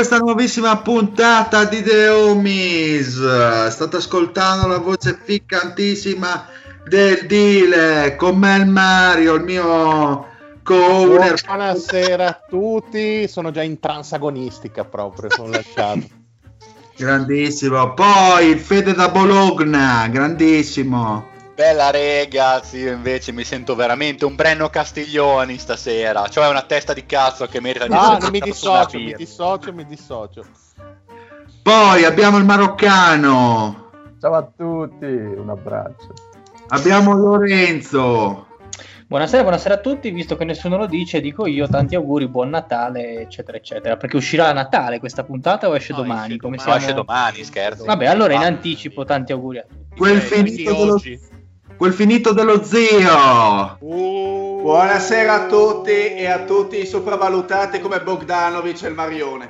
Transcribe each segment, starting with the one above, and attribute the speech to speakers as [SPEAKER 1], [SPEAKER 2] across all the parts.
[SPEAKER 1] questa nuovissima puntata di The Homies. State ascoltando la voce ficcantissima del Dile con me Mario, il mio co-owner.
[SPEAKER 2] Buonasera a tutti, sono già in transagonistica proprio, sono lasciato.
[SPEAKER 1] Grandissimo. Poi il Fede da Bologna, grandissimo.
[SPEAKER 3] Bella ragazzi, io invece mi sento veramente un Brenno Castiglioni stasera. Cioè una testa di cazzo che merita di
[SPEAKER 2] Ah,
[SPEAKER 3] essere
[SPEAKER 2] mi dissocio, mi dissocio, mi dissocio.
[SPEAKER 1] Poi abbiamo il maroccano.
[SPEAKER 4] Ciao a tutti, un abbraccio.
[SPEAKER 1] Abbiamo Lorenzo.
[SPEAKER 5] Buonasera, buonasera a tutti, visto che nessuno lo dice, dico io tanti auguri, buon Natale, eccetera, eccetera. Perché uscirà a Natale questa puntata o esce
[SPEAKER 3] No,
[SPEAKER 5] domani?
[SPEAKER 3] esce
[SPEAKER 5] Come
[SPEAKER 3] domani,
[SPEAKER 5] siamo-
[SPEAKER 3] esce domani, scherzo.
[SPEAKER 5] Vabbè, allora in
[SPEAKER 3] Ah,
[SPEAKER 5] anticipo tanti auguri a tutti.
[SPEAKER 1] Quel
[SPEAKER 2] Eh,
[SPEAKER 1] finito, dello,
[SPEAKER 2] oggi.
[SPEAKER 1] Quel finito dello zio.
[SPEAKER 6] Buonasera a tutti e a tutti i sopravvalutati come Bogdanovic e il Marione.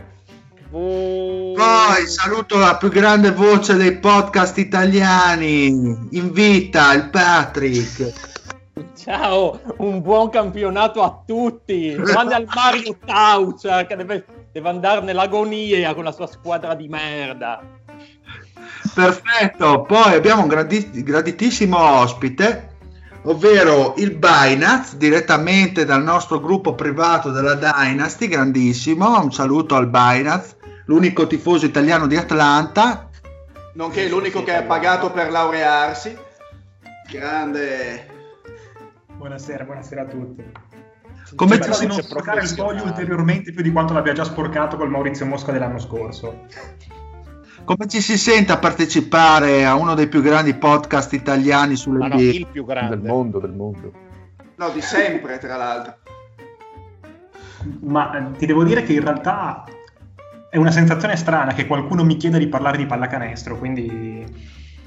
[SPEAKER 1] Poi saluto la più grande voce dei podcast italiani in vita, il Patrick.
[SPEAKER 7] Ciao, un buon campionato a tutti. Grande al Mario Taucia che deve, deve andare nell'agonia con la sua squadra di merda.
[SPEAKER 1] Perfetto, poi abbiamo un grandi- graditissimo ospite, ovvero il Binance, direttamente dal nostro gruppo privato della Dynasty, grandissimo, un saluto al Binance, l'unico tifoso italiano di Atlanta.
[SPEAKER 6] Nonché l'unico che ha pagato per laurearsi. Grande.
[SPEAKER 8] Buonasera, buonasera a tutti.
[SPEAKER 1] Come ti
[SPEAKER 8] di non sporcare il foglio ulteriormente più di quanto l'abbia già sporcato col Maurizio Mosca dell'anno scorso.
[SPEAKER 1] Come ci si sente a partecipare a uno dei più grandi podcast italiani sulle
[SPEAKER 2] no,
[SPEAKER 1] NBA?
[SPEAKER 2] il più grande.
[SPEAKER 4] Del mondo, del mondo.
[SPEAKER 6] No, di sempre, tra l'altro.
[SPEAKER 8] Ma eh, ti devo dire che in realtà è una sensazione strana che qualcuno mi chieda di parlare di pallacanestro, quindi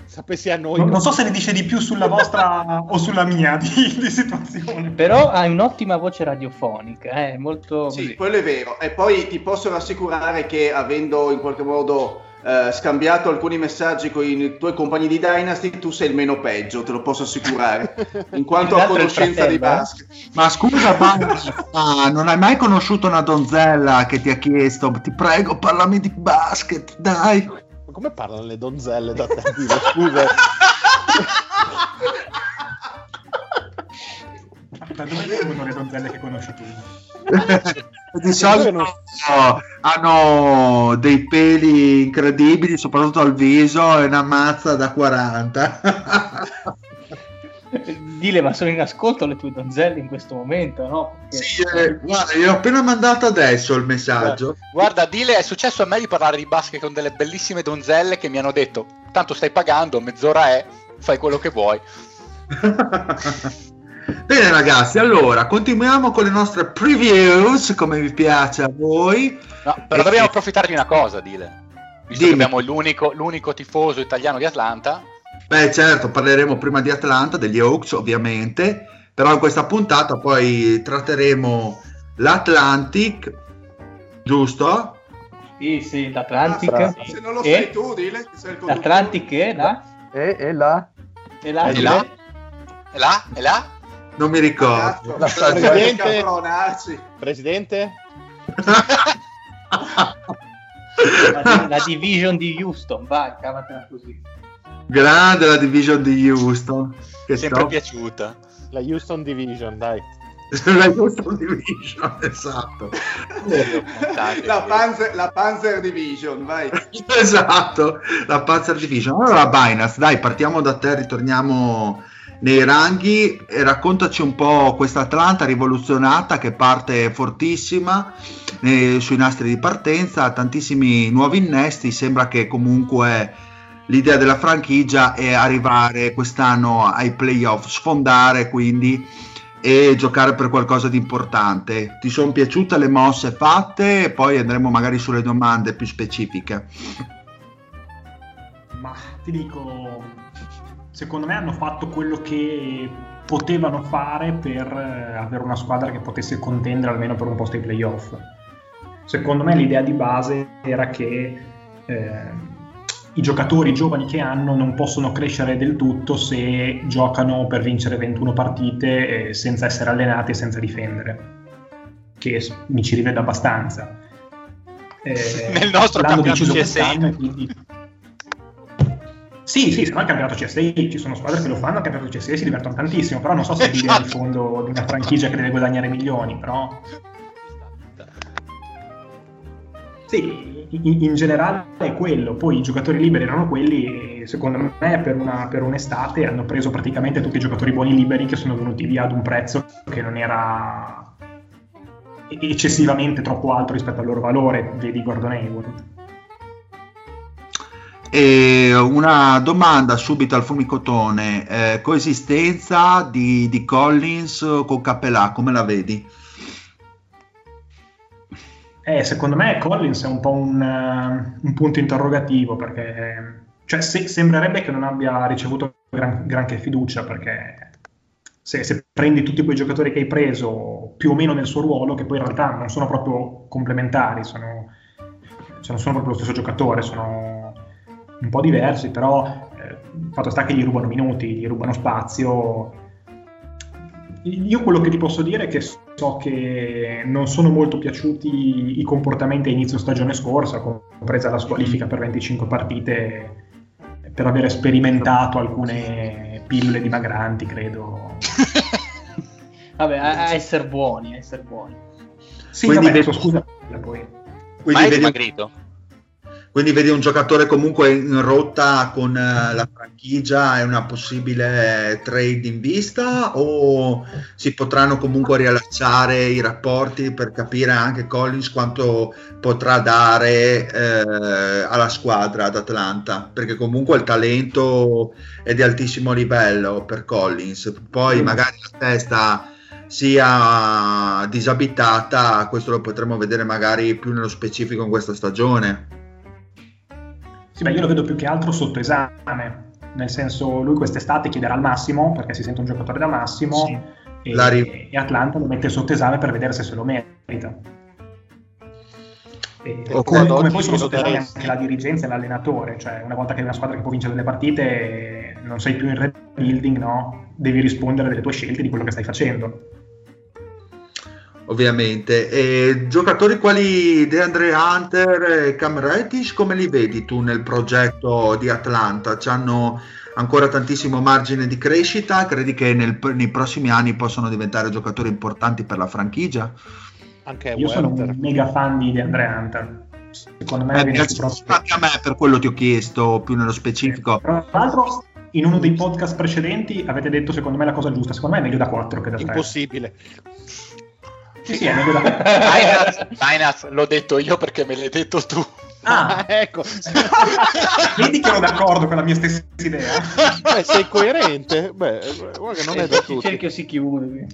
[SPEAKER 2] Sapessi a noi.
[SPEAKER 8] non, non so se ne dice di più sulla vostra o sulla mia di, di situazione.
[SPEAKER 5] Però hai un'ottima voce radiofonica, eh, molto
[SPEAKER 6] Sì,
[SPEAKER 5] così.
[SPEAKER 6] quello è vero. E poi ti posso rassicurare che avendo in qualche modo eh, scambiato alcuni messaggi con i tuoi compagni di Dynasty, tu sei il meno peggio, te lo posso assicurare. In quanto a conoscenza di basket.
[SPEAKER 1] Ma scusa, ma non hai mai conosciuto una donzella che ti ha chiesto, ti prego, parlami di basket, dai.
[SPEAKER 2] Ma Come parlano le donzelle da te? Scusa.
[SPEAKER 8] Da dove vengono le donzelle che conosci tu?
[SPEAKER 1] Di solito hanno dei peli incredibili, soprattutto al viso, e una mazza da 40.
[SPEAKER 5] Dile, ma sono in ascolto le tue donzelle in questo momento, no? Perché-
[SPEAKER 1] sì, eh, guarda, gli ho appena mandato adesso il messaggio.
[SPEAKER 3] Guarda, Dile, è successo a me di parlare di basket con delle bellissime donzelle che mi hanno detto tanto stai pagando, mezz'ora è, fai quello che vuoi.
[SPEAKER 1] Bene ragazzi, allora continuiamo con le nostre previews, come vi piace a voi.
[SPEAKER 3] No, però
[SPEAKER 1] Eh,
[SPEAKER 3] dobbiamo approfittare di una cosa, Dile. Visto
[SPEAKER 1] Dimmi.
[SPEAKER 3] che abbiamo l'unico, l'unico tifoso italiano di Atlanta,
[SPEAKER 1] Beh, certo, parleremo prima di Atlanta, degli Hawks ovviamente, però in questa puntata poi tratteremo l'Atlantic, giusto?
[SPEAKER 5] Sì, sì,
[SPEAKER 6] Ah,
[SPEAKER 5] l'Atlantic.
[SPEAKER 6] Se non lo
[SPEAKER 5] E?
[SPEAKER 6] sai tu, dile.
[SPEAKER 5] L'Atlantic è là?
[SPEAKER 4] E, e là?
[SPEAKER 5] E là?
[SPEAKER 3] e là, e là, e là,
[SPEAKER 1] Non mi ricordo.
[SPEAKER 6] Cazzo,
[SPEAKER 2] Presidente. Presidente?
[SPEAKER 5] La, la division di Houston, vai, cavatela così.
[SPEAKER 1] Grande la division di Houston. Che
[SPEAKER 3] Sempre
[SPEAKER 1] top.
[SPEAKER 3] piaciuta.
[SPEAKER 2] La Houston Division, dai.
[SPEAKER 1] la Houston Division, esatto.
[SPEAKER 6] La Panzer, la Panzer Division, vai.
[SPEAKER 1] esatto, la Panzer Division. Allora, Binance, dai, partiamo da te, ritorniamo nei ranghi e raccontaci un po' questa Atlanta rivoluzionata che parte fortissima eh, sui nastri di partenza, tantissimi nuovi innesti, sembra che comunque l'idea della franchigia è arrivare quest'anno ai playoff, sfondare quindi e giocare per qualcosa di importante. Ti sono piaciute le mosse fatte? Poi andremo magari sulle domande più specifiche.
[SPEAKER 8] Ma ti dico, secondo me hanno fatto quello che potevano fare per eh, avere una squadra che potesse contendere almeno per un posto ai playoff. Secondo me l'idea di base era che eh, i giocatori giovani che hanno non possono crescere del tutto se giocano per vincere 21 partite eh, senza essere allenati e senza difendere, che mi ci rivedo abbastanza. Eh,
[SPEAKER 3] Nel nostro campionato
[SPEAKER 8] deciso quest'anno e quindi- Sì, sì, se no al campionato CSI ci sono squadre che lo fanno, al campionato CSI si divertono tantissimo, però non so se l'idea di fondo di una franchigia che deve guadagnare milioni, però Sì, in, in generale è quello. Poi i giocatori liberi erano quelli secondo me per, una- per un'estate hanno preso praticamente tutti i giocatori buoni liberi che sono venuti via ad un prezzo che non era eccessivamente troppo alto rispetto al loro valore, vedi Gordon Hayward.
[SPEAKER 1] E una domanda subito al fumicotone, eh, coesistenza di, di Collins con Capelà, come la vedi?
[SPEAKER 8] Eh, secondo me Collins è un po' un, eh, un punto interrogativo perché cioè, se- sembrerebbe che non abbia ricevuto gran- granché fiducia perché se, se prendi tutti quei giocatori che hai preso più o meno nel suo ruolo, che poi in realtà non sono proprio complementari, sono, cioè non sono proprio lo stesso giocatore, sono un po' diversi, però eh, il fatto sta che gli rubano minuti, gli rubano spazio. Io quello che ti posso dire è che so che non sono molto piaciuti i comportamenti a inizio stagione scorsa, compresa la squalifica per 25 partite, per aver sperimentato alcune pillole dimagranti, credo.
[SPEAKER 5] Vabbè, a, a essere buoni, a essere buoni.
[SPEAKER 8] Sì,
[SPEAKER 1] Quindi
[SPEAKER 8] vabbè,
[SPEAKER 1] vedi-
[SPEAKER 8] scusa. Poi.
[SPEAKER 1] Quindi
[SPEAKER 3] Ma è
[SPEAKER 1] vedi,
[SPEAKER 3] dimagrito?
[SPEAKER 1] Quindi vedi un giocatore comunque in rotta con eh, la franchigia e una possibile trade in vista o si potranno comunque riallacciare i rapporti per capire anche Collins quanto potrà dare eh, alla squadra ad Atlanta? Perché comunque il talento è di altissimo livello per Collins, poi magari la testa sia disabitata, questo lo potremo vedere magari più nello specifico in questa stagione.
[SPEAKER 8] Sì, beh, io lo vedo più che altro sotto esame. Nel senso, lui quest'estate chiederà il massimo perché si sente un giocatore da massimo
[SPEAKER 1] Sì.
[SPEAKER 8] e,
[SPEAKER 1] La ri-
[SPEAKER 8] e Atlanta lo mette sotto esame per vedere se se lo merita. E
[SPEAKER 1] O
[SPEAKER 8] come, come poi sono sotto esame anche la dirigenza e l'allenatore, cioè una volta che hai una squadra che può vincere delle partite, non sei più in rebuilding, no? Devi rispondere delle tue scelte di quello che stai facendo.
[SPEAKER 1] Ovviamente. E giocatori quali DeAndre Hunter e Cam Reddish, come li vedi tu nel progetto di Atlanta? Hanno ancora tantissimo margine di crescita? Credi che nel- nei prossimi anni possano diventare giocatori importanti per la franchigia?
[SPEAKER 2] Anche
[SPEAKER 8] Io sono un mega fan di DeAndre Hunter. Secondo me
[SPEAKER 1] Eh, piace
[SPEAKER 8] proprio-
[SPEAKER 1] anche a me, per quello ti ho chiesto più nello specifico.
[SPEAKER 8] Tra l'altro, in uno dei podcast precedenti avete detto secondo me la cosa giusta. Secondo me è meglio da 4 che da 3.
[SPEAKER 2] Impossibile.
[SPEAKER 8] Sì, sì, è meglio da 4.
[SPEAKER 3] Binance, Binance, l'ho detto io perché me l'hai detto tu.
[SPEAKER 8] Ah,
[SPEAKER 2] ecco.
[SPEAKER 8] vedi che ero d'accordo con la mia stessa idea.
[SPEAKER 2] Beh, sei coerente? Beh, guarda che non è da
[SPEAKER 5] Il
[SPEAKER 2] tutti.
[SPEAKER 5] cerchio si chiude.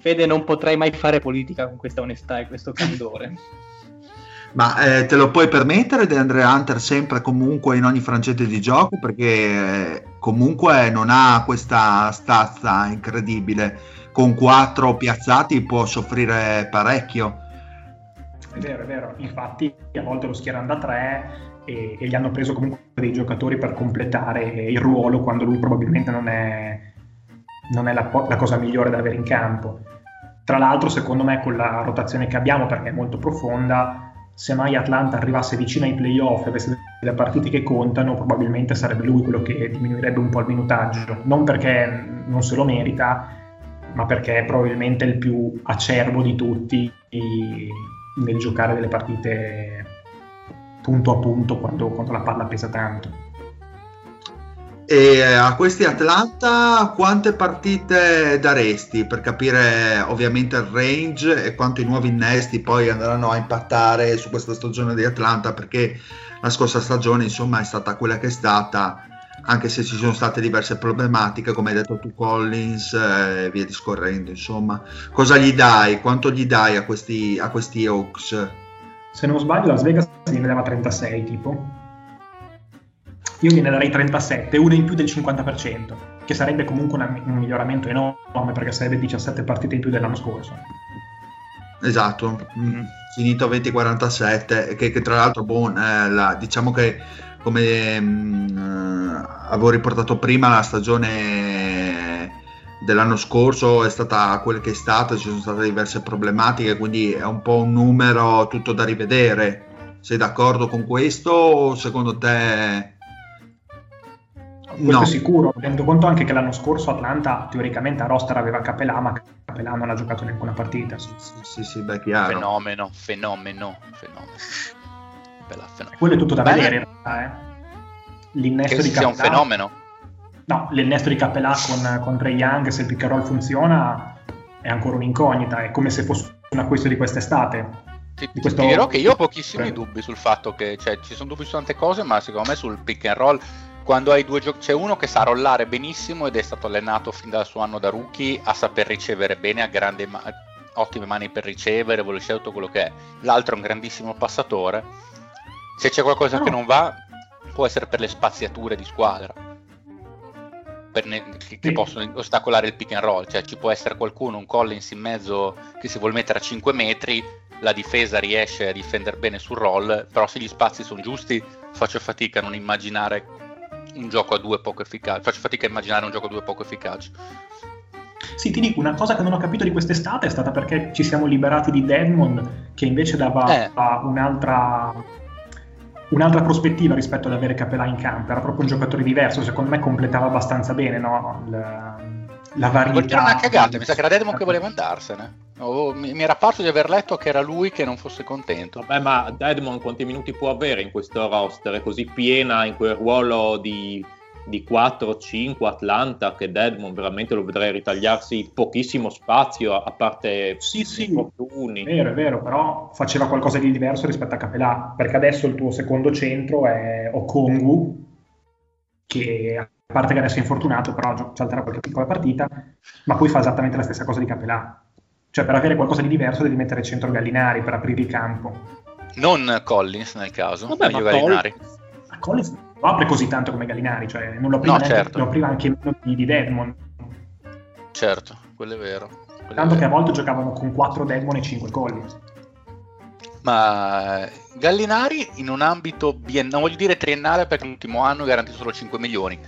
[SPEAKER 5] Fede, non potrai mai fare politica con questa onestà e questo candore.
[SPEAKER 1] Ma eh, te lo puoi permettere DeAndre Hunter sempre comunque in ogni frangente di gioco? Perché eh, comunque non ha questa stazza incredibile. Con quattro piazzati può soffrire parecchio.
[SPEAKER 8] È vero, è vero. Infatti, a volte lo schierano da 3 e, e gli hanno preso comunque dei giocatori per completare il ruolo quando lui probabilmente non è, non è la, la cosa migliore da avere in campo. Tra l'altro, secondo me, con la rotazione che abbiamo, perché è molto profonda, se mai Atlanta arrivasse vicino ai playoff e avesse delle partite che contano, probabilmente sarebbe lui quello che diminuirebbe un po' il minutaggio. Non perché non se lo merita, ma perché è probabilmente il più acerbo di tutti nel giocare delle partite punto a punto quando, quando la palla pesa tanto.
[SPEAKER 1] E a questi Atlanta quante partite daresti per capire ovviamente il range e quanto i nuovi innesti poi andranno a impattare su questa stagione di Atlanta? Perché la scorsa stagione insomma è stata quella che è stata anche se ci sono state diverse problematiche come hai detto tu Collins e via discorrendo insomma. Cosa gli dai quanto gli dai a questi, a questi Hawks?
[SPEAKER 8] Se non sbaglio Las Vegas gliene dava 36 tipo io gliene darei 37, una in più del 50%, che sarebbe comunque una, un miglioramento enorme perché sarebbe 17 partite in più dell'anno scorso.
[SPEAKER 1] Esatto, mm. finito 20-47, che, che, tra l'altro, boh, eh, la, diciamo che come mh, mm, avevo riportato prima, la stagione dell'anno scorso è stata quella che è stata, ci sono state diverse problematiche, quindi è un po' un numero tutto da rivedere. Sei d'accordo con questo o secondo te
[SPEAKER 8] questo no. è sicuro, tenendo conto anche che l'anno scorso Atlanta teoricamente a roster aveva Capelà, ma Capelà non ha giocato nemmeno una partita.
[SPEAKER 1] Sì, sì, sì, sì beh, chiaro.
[SPEAKER 3] Fenomeno, fenomeno, fenomeno.
[SPEAKER 8] Bella, fenomeno. Quello è tutto da Beh, vedere in realtà, eh. L'innesto
[SPEAKER 3] che
[SPEAKER 8] di Capelà...
[SPEAKER 3] un fenomeno.
[SPEAKER 8] No, l'innesto di Capelà con, con Trey Young, se il pick and roll funziona, è ancora un'incognita, è come se fosse un acquisto di quest'estate.
[SPEAKER 3] Ti, di questo... ti dirò che io ho pochissimi dubbi sul fatto che, cioè, ci sono dubbi su tante cose, ma secondo me sul pick and roll quando hai due giochi, c'è uno che sa rollare benissimo ed è stato allenato fin dal suo anno da rookie a saper ricevere bene, ha grandi ma- ottime mani per ricevere, vuole tutto quello che è. L'altro è un grandissimo passatore. Se c'è qualcosa no. che non va, può essere per le spaziature di squadra. Ne- che, che possono ostacolare il pick and roll, cioè ci può essere qualcuno, un Collins in mezzo che si vuole mettere a 5 metri, la difesa riesce a difendere bene sul roll, però se gli spazi sono giusti faccio fatica a non immaginare un gioco a due poco efficace. Faccio fatica a immaginare un gioco a due poco efficace.
[SPEAKER 8] Sì, ti dico, una cosa che non ho capito di quest'estate è stata perché ci siamo liberati di Deadmond, che invece dava eh. un'altra, un'altra prospettiva rispetto ad avere Capelà in campo. Era proprio un giocatore diverso, secondo me completava abbastanza bene no? la, la varietà.
[SPEAKER 3] Era una cagata, mi sa che era Deadmond che voleva andarsene. Oh, mi, mi, era parso di aver letto che era lui che non fosse contento.
[SPEAKER 7] Vabbè, ma Deadmond quanti minuti può avere in questo roster? È così piena in quel ruolo di, di 4-5 Atlanta che Deadmond veramente lo vedrei ritagliarsi pochissimo spazio a parte
[SPEAKER 8] sì, sì, infortuni. È vero, è vero, però faceva qualcosa di diverso rispetto a Capelà, perché adesso il tuo secondo centro è Okongu, che a parte che adesso è infortunato, però salterà qualche piccola partita, ma poi fa esattamente la stessa cosa di Capelà cioè per avere qualcosa di diverso devi mettere centro Gallinari per aprire il campo.
[SPEAKER 3] Non Collins nel caso, Vabbè, meglio Gallinari.
[SPEAKER 8] Collins, Collins non lo apre così tanto come Gallinari, cioè non lo apriva,
[SPEAKER 3] no, certo.
[SPEAKER 8] lo apriva anche meno di, di Deadmond.
[SPEAKER 3] Certo, quello è vero.
[SPEAKER 8] Quello tanto è vero. che a volte giocavano con 4 Deadmond e 5 Collins.
[SPEAKER 3] Ma Gallinari in un ambito biennale, non voglio dire triennale perché l'ultimo anno garantito solo 5 milioni,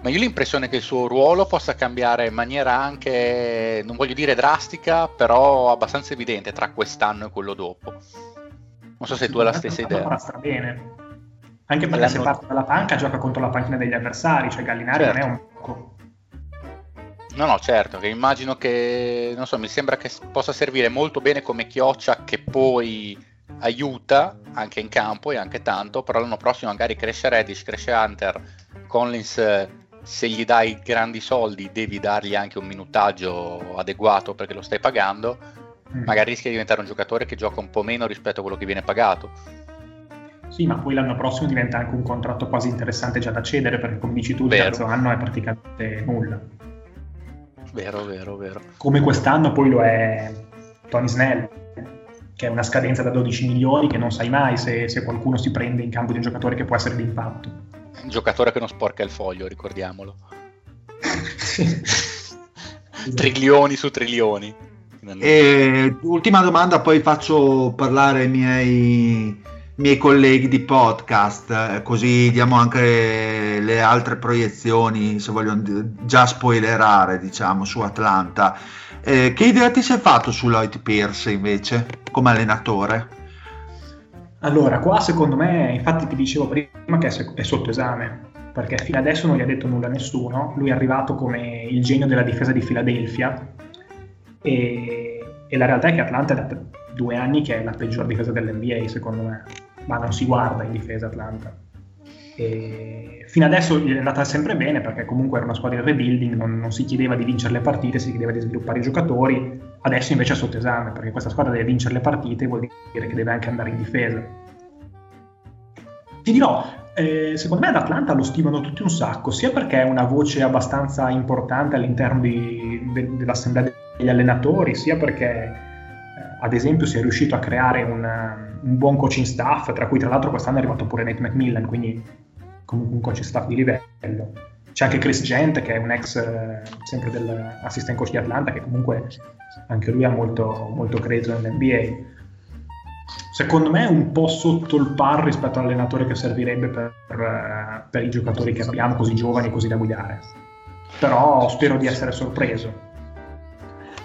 [SPEAKER 3] ma io ho l'impressione che il suo ruolo possa cambiare in maniera anche, non voglio dire drastica, però abbastanza evidente tra quest'anno e quello dopo. Non so se tu hai la stessa idea.
[SPEAKER 8] Sta bene. Anche perché se parte dalla panca gioca contro la panchina degli avversari, cioè Gallinari certo. non è un poco.
[SPEAKER 3] No, no, certo, che immagino che, non so, mi sembra che possa servire molto bene come chioccia che poi aiuta anche in campo e anche tanto, però l'anno prossimo magari cresce Reddish, cresce Hunter, Collins se gli dai grandi soldi devi dargli anche un minutaggio adeguato perché lo stai pagando, mm. magari rischia di diventare un giocatore che gioca un po' meno rispetto a quello che viene pagato.
[SPEAKER 8] Sì, ma poi l'anno prossimo diventa anche un contratto quasi interessante già da cedere perché come dici tu il terzo anno è praticamente nulla.
[SPEAKER 3] Vero, vero, vero.
[SPEAKER 8] Come quest'anno poi lo è Tony Snell, che è una scadenza da 12 milioni che non sai mai se, se qualcuno si prende in campo di un giocatore che può essere d'impatto
[SPEAKER 3] un giocatore che non sporca il foglio, ricordiamolo. trilioni su trilioni.
[SPEAKER 1] E, ultima domanda, poi faccio parlare i miei, miei colleghi di podcast, così diamo anche le altre proiezioni, se vogliono già spoilerare, diciamo, su Atlanta. Eh, che idea ti sei fatto su Lloyd Pierce invece come allenatore?
[SPEAKER 8] Allora, qua secondo me, infatti ti dicevo prima che è, sotto esame, perché fino adesso non gli ha detto nulla a nessuno, lui è arrivato come il genio della difesa di Philadelphia e, e la realtà è che Atlanta è da due anni che è la peggior difesa dell'NBA secondo me, ma non si guarda in difesa Atlanta. E fino adesso gli è andata sempre bene perché comunque era una squadra in rebuilding, non, non si chiedeva di vincere le partite, si chiedeva di sviluppare i giocatori, adesso invece è sotto esame perché questa squadra deve vincere le partite vuol dire che deve anche andare in difesa. Ti dirò, eh, secondo me ad Atlanta lo stimano tutti un sacco, sia perché è una voce abbastanza importante all'interno di- de- dell'assemblea degli allenatori, sia perché eh, ad esempio si è riuscito a creare un, un buon coaching staff, tra cui tra l'altro quest'anno è arrivato pure Nate McMillan, quindi comunque un coaching staff di livello. C'è anche Chris Gent, che è un ex eh, sempre dell'assistant coach di Atlanta, che comunque anche lui ha molto, molto credito nell'NBA. Secondo me è un po' sotto il par rispetto all'allenatore che servirebbe per, eh, per i giocatori che abbiamo, così giovani e così da guidare. Però spero di essere sorpreso.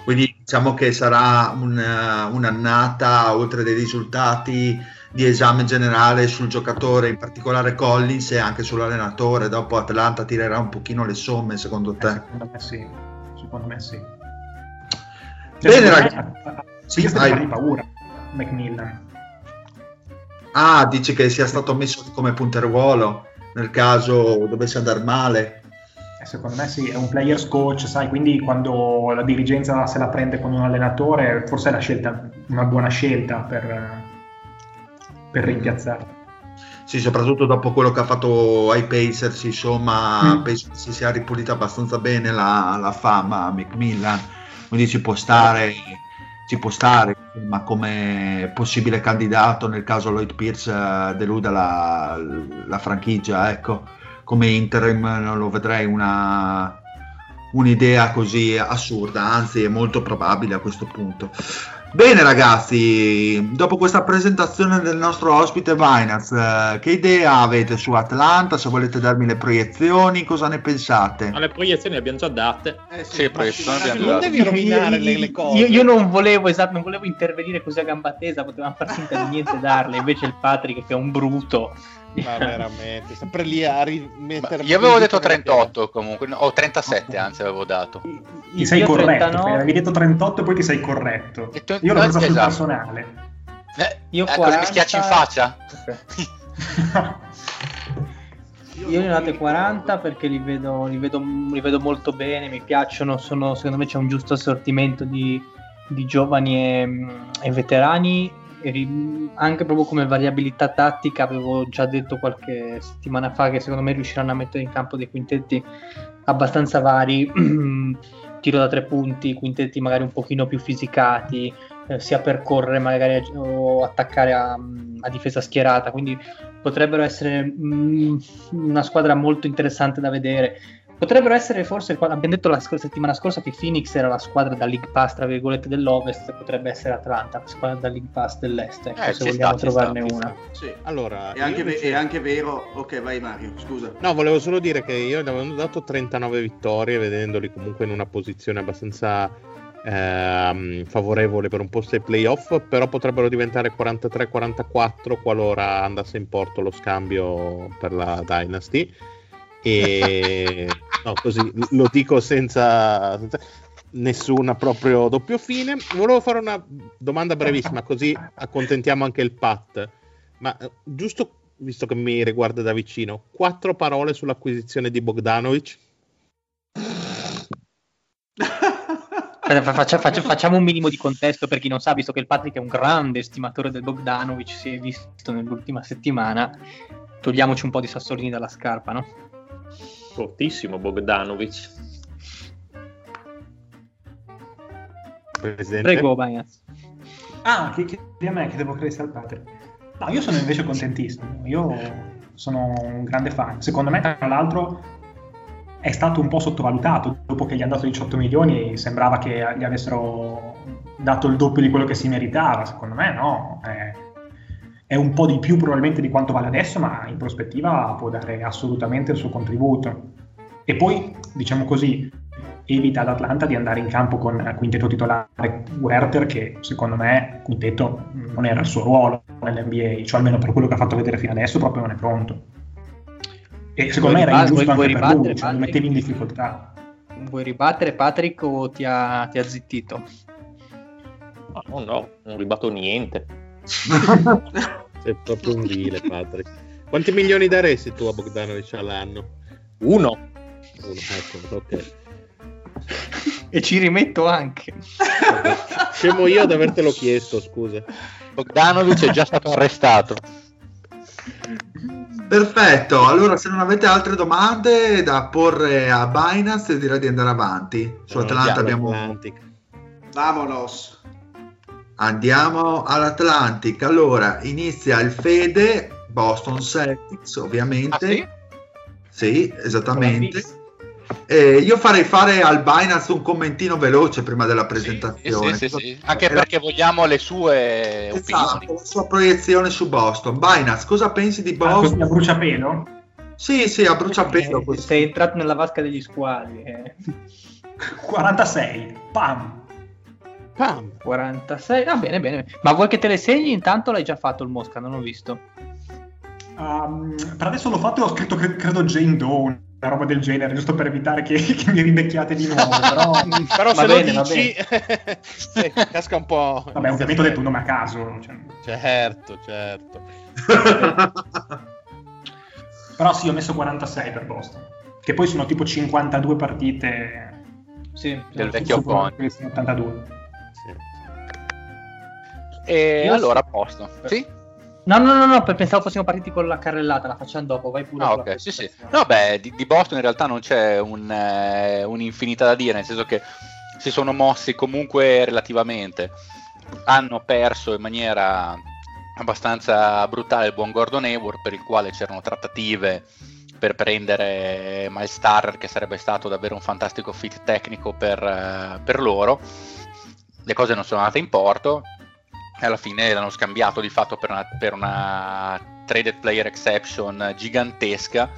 [SPEAKER 1] Quindi diciamo che sarà un- un'annata, oltre dei risultati, di esame generale sul giocatore, in particolare Collins e anche sull'allenatore. Dopo Atlanta tirerà un pochino le somme, secondo
[SPEAKER 8] Eh,
[SPEAKER 1] te?
[SPEAKER 8] secondo me sì. Secondo me sì.
[SPEAKER 1] Bene, ragazzi. Sì, vai.
[SPEAKER 8] di paura, Macmillan.
[SPEAKER 1] Ah, dici che sia stato messo come punteruolo nel caso dovesse andare male.
[SPEAKER 8] Eh, Secondo me sì, è un players coach, sai, quindi quando la dirigenza se la prende con un allenatore, forse è scelta, una buona scelta per, per rimpiazzarlo.
[SPEAKER 1] Sì, soprattutto dopo quello che ha fatto ai Pacers, insomma,
[SPEAKER 8] Mm.
[SPEAKER 1] penso che si sia ripulita abbastanza bene la, la fama a Macmillan, quindi ci può stare, ci può stare insomma, come possibile candidato nel caso Lloyd Pierce eh, deluda la, la franchigia, ecco, come interim non lo vedrei una, un'idea così assurda, anzi è molto probabile a questo punto. Bene ragazzi, dopo questa presentazione del nostro ospite Vinaz, eh, che idea avete su Atlanta? Se volete darmi le proiezioni, cosa ne pensate?
[SPEAKER 7] Ma le proiezioni le abbiamo già date.
[SPEAKER 6] Eh
[SPEAKER 3] Sì, proiezioni abbiamo
[SPEAKER 2] Non
[SPEAKER 3] dato.
[SPEAKER 2] devi rovinare le, le cose.
[SPEAKER 5] Io, io non volevo esatto, non volevo intervenire così a gamba tesa, potevamo far finta di niente darle, invece il Patrick che è un bruto.
[SPEAKER 2] Ma veramente, sempre lì a
[SPEAKER 3] Ma
[SPEAKER 2] rimettere.
[SPEAKER 3] io avevo detto
[SPEAKER 2] per la
[SPEAKER 3] 38 comunque, no, o 37 anzi avevo dato.
[SPEAKER 8] Ti sei
[SPEAKER 5] Io
[SPEAKER 8] corretto,
[SPEAKER 5] 39.
[SPEAKER 8] perché avevi detto 38 e poi ti sei corretto.
[SPEAKER 3] Tu-
[SPEAKER 8] Io l'ho presa sul
[SPEAKER 3] esatto.
[SPEAKER 8] personale.
[SPEAKER 3] Eh,
[SPEAKER 5] Io
[SPEAKER 3] ecco,
[SPEAKER 5] 40.
[SPEAKER 3] mi schiacci in faccia?
[SPEAKER 5] Ok. Io ne ho date 40 perché li vedo, li, vedo, li vedo molto bene, mi piacciono, sono, secondo me c'è un giusto assortimento di, di giovani e, e veterani, anche proprio come variabilità tattica avevo già detto qualche settimana fa che secondo me riusciranno a mettere in campo dei quintetti abbastanza vari, tiro da tre punti, quintetti magari un pochino più fisicati, eh, sia per correre magari o attaccare a, a difesa schierata, quindi potrebbero essere mm, una squadra molto interessante da vedere. Potrebbero essere forse, abbiamo detto la sc- settimana scorsa che Phoenix era la squadra da League Pass, tra virgolette, dell'Ovest, potrebbe essere Atlanta, la squadra da League Pass dell'Est, ecco,
[SPEAKER 3] Eh,
[SPEAKER 5] se vogliamo
[SPEAKER 3] sta,
[SPEAKER 5] trovarne
[SPEAKER 3] sta,
[SPEAKER 5] una.
[SPEAKER 6] Sì.
[SPEAKER 2] Allora,
[SPEAKER 6] È anche, ve- è anche vero. Ok, vai Mario, scusa.
[SPEAKER 2] No, volevo solo dire che io gli avevo dato 39 vittorie, vedendoli comunque in una posizione abbastanza ehm, favorevole per un posto ai playoff, però potrebbero diventare 43-44 qualora andasse in porto lo scambio per la Dynasty. E no, così lo dico senza, senza nessuna proprio doppio fine. Volevo fare una domanda brevissima, così accontentiamo anche il Pat. Ma eh, giusto visto che mi riguarda da vicino, quattro parole sull'acquisizione di Bogdanovic.
[SPEAKER 5] Faccia- faccia- facciamo un minimo di contesto per chi non sa, visto che il Patrick è un grande estimatore del Bogdanovic, si è visto nell'ultima settimana. Togliamoci un po' di sassolini dalla scarpa, no?
[SPEAKER 7] Fortissimo Bogdanovic.
[SPEAKER 2] Presidente.
[SPEAKER 5] Prego, Bagnaz.
[SPEAKER 8] Ah, che chiedi a me che devo credere al Patrick. No, io sono invece contentissimo. Io sono un grande fan. Secondo me, tra l'altro, è stato un po' sottovalutato. Dopo che gli hanno dato 18 milioni, sembrava che gli avessero dato il doppio di quello che si meritava. Secondo me, no. È, è un po' di più probabilmente di quanto vale adesso, ma in prospettiva può dare assolutamente il suo contributo. E poi, diciamo così, evita ad Atlanta di andare in campo con quintetto titolare Werther che secondo me quintetto non era il suo ruolo nell'NBA, cioè almeno per quello che ha fatto vedere fino adesso proprio non è pronto. E secondo
[SPEAKER 5] Vuoi
[SPEAKER 8] me era ingiusto anche per lui, cioè lo
[SPEAKER 5] Patrick?
[SPEAKER 8] mettevi in difficoltà.
[SPEAKER 5] Vuoi ribattere Patrick o ti ha, ti ha zittito?
[SPEAKER 7] No, no, non ribatto niente.
[SPEAKER 2] Sei proprio un vile, Patrick. Quanti milioni daresti tu a Bogdanovic all'anno?
[SPEAKER 7] Uno.
[SPEAKER 2] Uno, ecco, ok.
[SPEAKER 5] E ci rimetto anche.
[SPEAKER 2] Scemo io ad avertelo chiesto, scusa.
[SPEAKER 3] Bogdanovic è già stato arrestato.
[SPEAKER 1] Perfetto, allora se non avete altre domande da porre a Binance direi di andare avanti. Su Atlanta abbiamo...
[SPEAKER 2] Atlantic.
[SPEAKER 6] Vamonos.
[SPEAKER 1] Andiamo all'Atlantic. Allora, inizia il Fede, Boston Celtics, ovviamente.
[SPEAKER 3] Ah, sì?
[SPEAKER 1] Sì, esattamente. E io farei fare al Binance un commentino veloce prima della presentazione.
[SPEAKER 3] sì, sì, sì. Anche perché vogliamo le sue
[SPEAKER 1] Esatto,
[SPEAKER 3] opinioni.
[SPEAKER 1] la sua proiezione su Boston. Binance, cosa pensi di
[SPEAKER 8] Ah,
[SPEAKER 1] Boston?
[SPEAKER 8] a bruciapelo?
[SPEAKER 1] Sì, sì, a bruciapelo.
[SPEAKER 5] Eh, sei entrato nella vasca degli squali. eh.
[SPEAKER 8] 46, pam!
[SPEAKER 2] Pam.
[SPEAKER 5] 46. Ah, bene, bene. Ma vuoi che te le segni? Intanto l'hai già fatto il Mosca, non ho visto.
[SPEAKER 8] Um, per adesso l'ho fatto e ho scritto cre- credo Jane Doe, una roba del genere, giusto per evitare che, che mi ridecchiate di nuovo. Però,
[SPEAKER 2] Però
[SPEAKER 5] Va
[SPEAKER 2] se
[SPEAKER 5] bene, va
[SPEAKER 2] lo dici, sì, casca un po'.
[SPEAKER 8] vabbè, ovviamente ho detto un nome a caso. cioè.
[SPEAKER 2] Certo, certo.
[SPEAKER 8] Però sì, ho messo 46 per Boston. Che poi sono tipo 52 partite
[SPEAKER 5] Sì.
[SPEAKER 3] Del vecchio
[SPEAKER 8] su 82.
[SPEAKER 3] E
[SPEAKER 5] Io
[SPEAKER 3] allora a
[SPEAKER 5] sì.
[SPEAKER 3] posto. Sì?
[SPEAKER 5] No, no, no, no, pensavo fossimo partiti con la carrellata, la facciamo dopo, vai pure.
[SPEAKER 3] Ah, ok, sì, sì. No, beh, di, di Boston in realtà non c'è un, eh, un'infinità da dire, nel senso che si sono mossi comunque relativamente. Hanno perso in maniera abbastanza brutale il buon Gordon Hayward, per il quale c'erano trattative per prendere Miles Turner, che sarebbe stato davvero un fantastico fit tecnico per, eh, per loro. Le cose non sono andate in porto, alla fine l'hanno scambiato di fatto per una, per una traded player exception gigantesca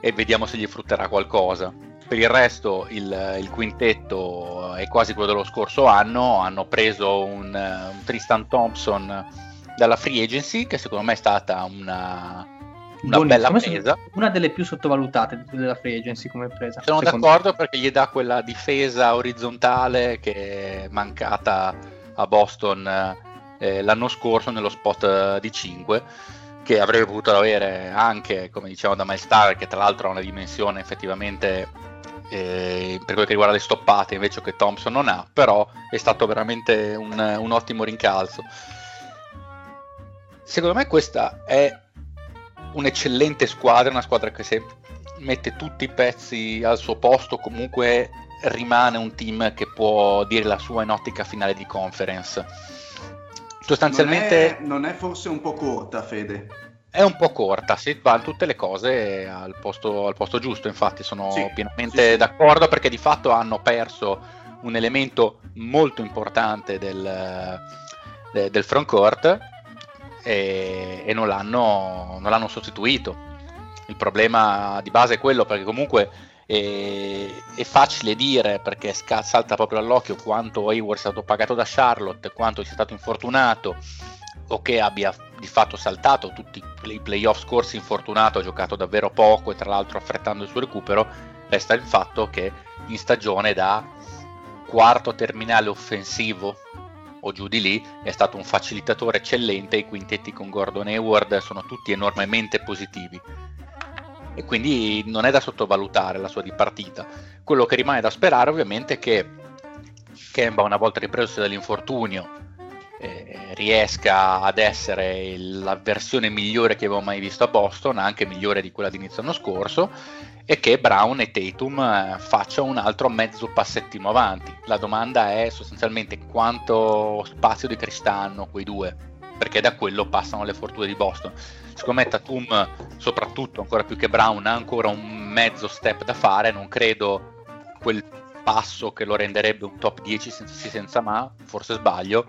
[SPEAKER 3] e vediamo se gli frutterà qualcosa. Per il resto il, il quintetto è quasi quello dello scorso anno, hanno preso un, un Tristan Thompson dalla free agency che secondo me è stata una, una bella
[SPEAKER 5] me
[SPEAKER 3] presa.
[SPEAKER 5] Una delle più sottovalutate della free agency come presa.
[SPEAKER 3] Sono d'accordo perché gli dà quella difesa orizzontale che è mancata a Boston eh, l'anno scorso nello spot eh, di 5 che avrebbe potuto avere anche, come dicevamo da Star che tra l'altro ha una dimensione effettivamente eh, per quello che riguarda le stoppate invece che Thompson non ha, però è stato veramente un, un ottimo rincalzo. Secondo me questa è un'eccellente squadra, una squadra che se mette tutti i pezzi al suo posto comunque rimane un team che può dire la sua in ottica finale di conference. Sostanzialmente
[SPEAKER 6] Non è, non è forse un po' corta, Fede?
[SPEAKER 3] è un po' corta, si vanno tutte le cose al posto, al posto giusto, infatti sono
[SPEAKER 6] Sì,
[SPEAKER 3] pienamente
[SPEAKER 6] sì,
[SPEAKER 3] d'accordo perché di fatto hanno perso un elemento molto importante del, de- del frontcourt e, e non, l'hanno, non l'hanno sostituito. Il problema di base è quello perché comunque è, è facile dire perché sca- salta proprio all'occhio quanto Hayward sia stato pagato da Charlotte, quanto sia stato infortunato o che abbia di fatto saltato tutti i playoff scorsi infortunato, ha giocato davvero poco e tra l'altro affrettando il suo recupero, resta il fatto che in stagione da quarto terminale offensivo o giù di lì è stato un facilitatore eccellente, i quintetti con Gordon Hayward sono tutti enormemente positivi e quindi non è da sottovalutare la sua dipartita. Quello che rimane da sperare ovviamente è che Kemba una volta ripreso dall'infortunio eh, riesca ad essere la versione migliore che avevo mai visto a Boston, anche migliore di quella di inizio anno scorso, e che Brown e Tatum eh, faccia un altro mezzo passettino avanti. La domanda è sostanzialmente quanto spazio di cristallo quei due, perché da quello passano le fortune di Boston. Secondo me Tatum, soprattutto ancora più che Brown, ha ancora un mezzo step da fare, non credo quel passo che lo renderebbe un top 10 senza sì senza ma, forse sbaglio,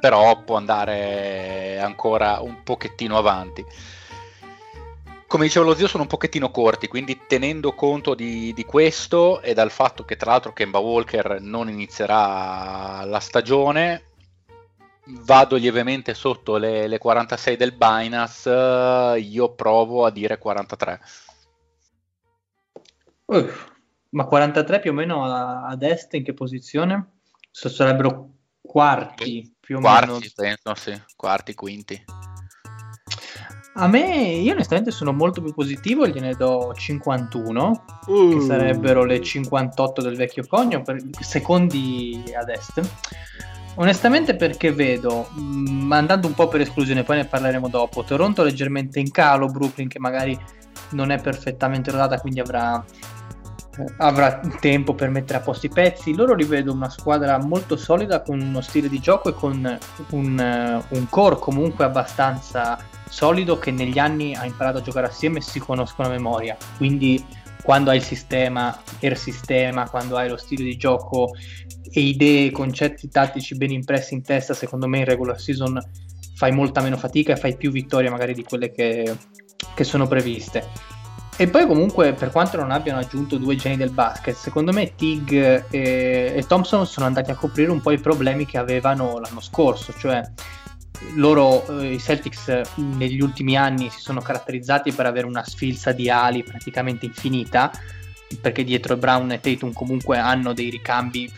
[SPEAKER 3] però può andare ancora un pochettino avanti. come diceva lo zio, sono un pochettino corti, quindi tenendo conto di, di questo e dal fatto che tra l'altro Kemba Walker non inizierà la stagione, vado lievemente sotto le, le 46 del Binance, io provo a dire 43.
[SPEAKER 5] Uff, ma 43 più o meno a- ad est in che posizione? So- sarebbero quarti più o meno.
[SPEAKER 3] Quarti, penso, sì, quarti, quinti.
[SPEAKER 5] A me, io onestamente sono molto più positivo, gliene do 51, che sarebbero le 58 del vecchio cogno, per, secondi ad est. Onestamente perché vedo, mh, andando un po' per esclusione, poi ne parleremo dopo, Toronto leggermente in calo, Brooklyn che magari non è perfettamente rodata, quindi avrà, eh, avrà tempo per mettere a posto i pezzi. Loro li vedo una squadra molto solida con uno stile di gioco e con un, eh, un core comunque abbastanza solido che negli anni ha imparato a giocare assieme e si conoscono a memoria. Quindi quando hai il sistema, il sistema, quando hai lo stile di gioco e idee, concetti tattici ben impressi in testa, secondo me in regular season fai molta meno fatica e fai più vittorie magari di quelle che, che sono previste. E poi comunque per quanto non abbiano aggiunto due geni del basket, secondo me Tig e, e Thompson sono andati a coprire un po' i problemi che avevano l'anno scorso, cioè loro, eh, i Celtics, eh, negli ultimi anni si sono caratterizzati per avere una sfilza di ali praticamente infinita, perché dietro Brown e Tatum comunque hanno dei ricambi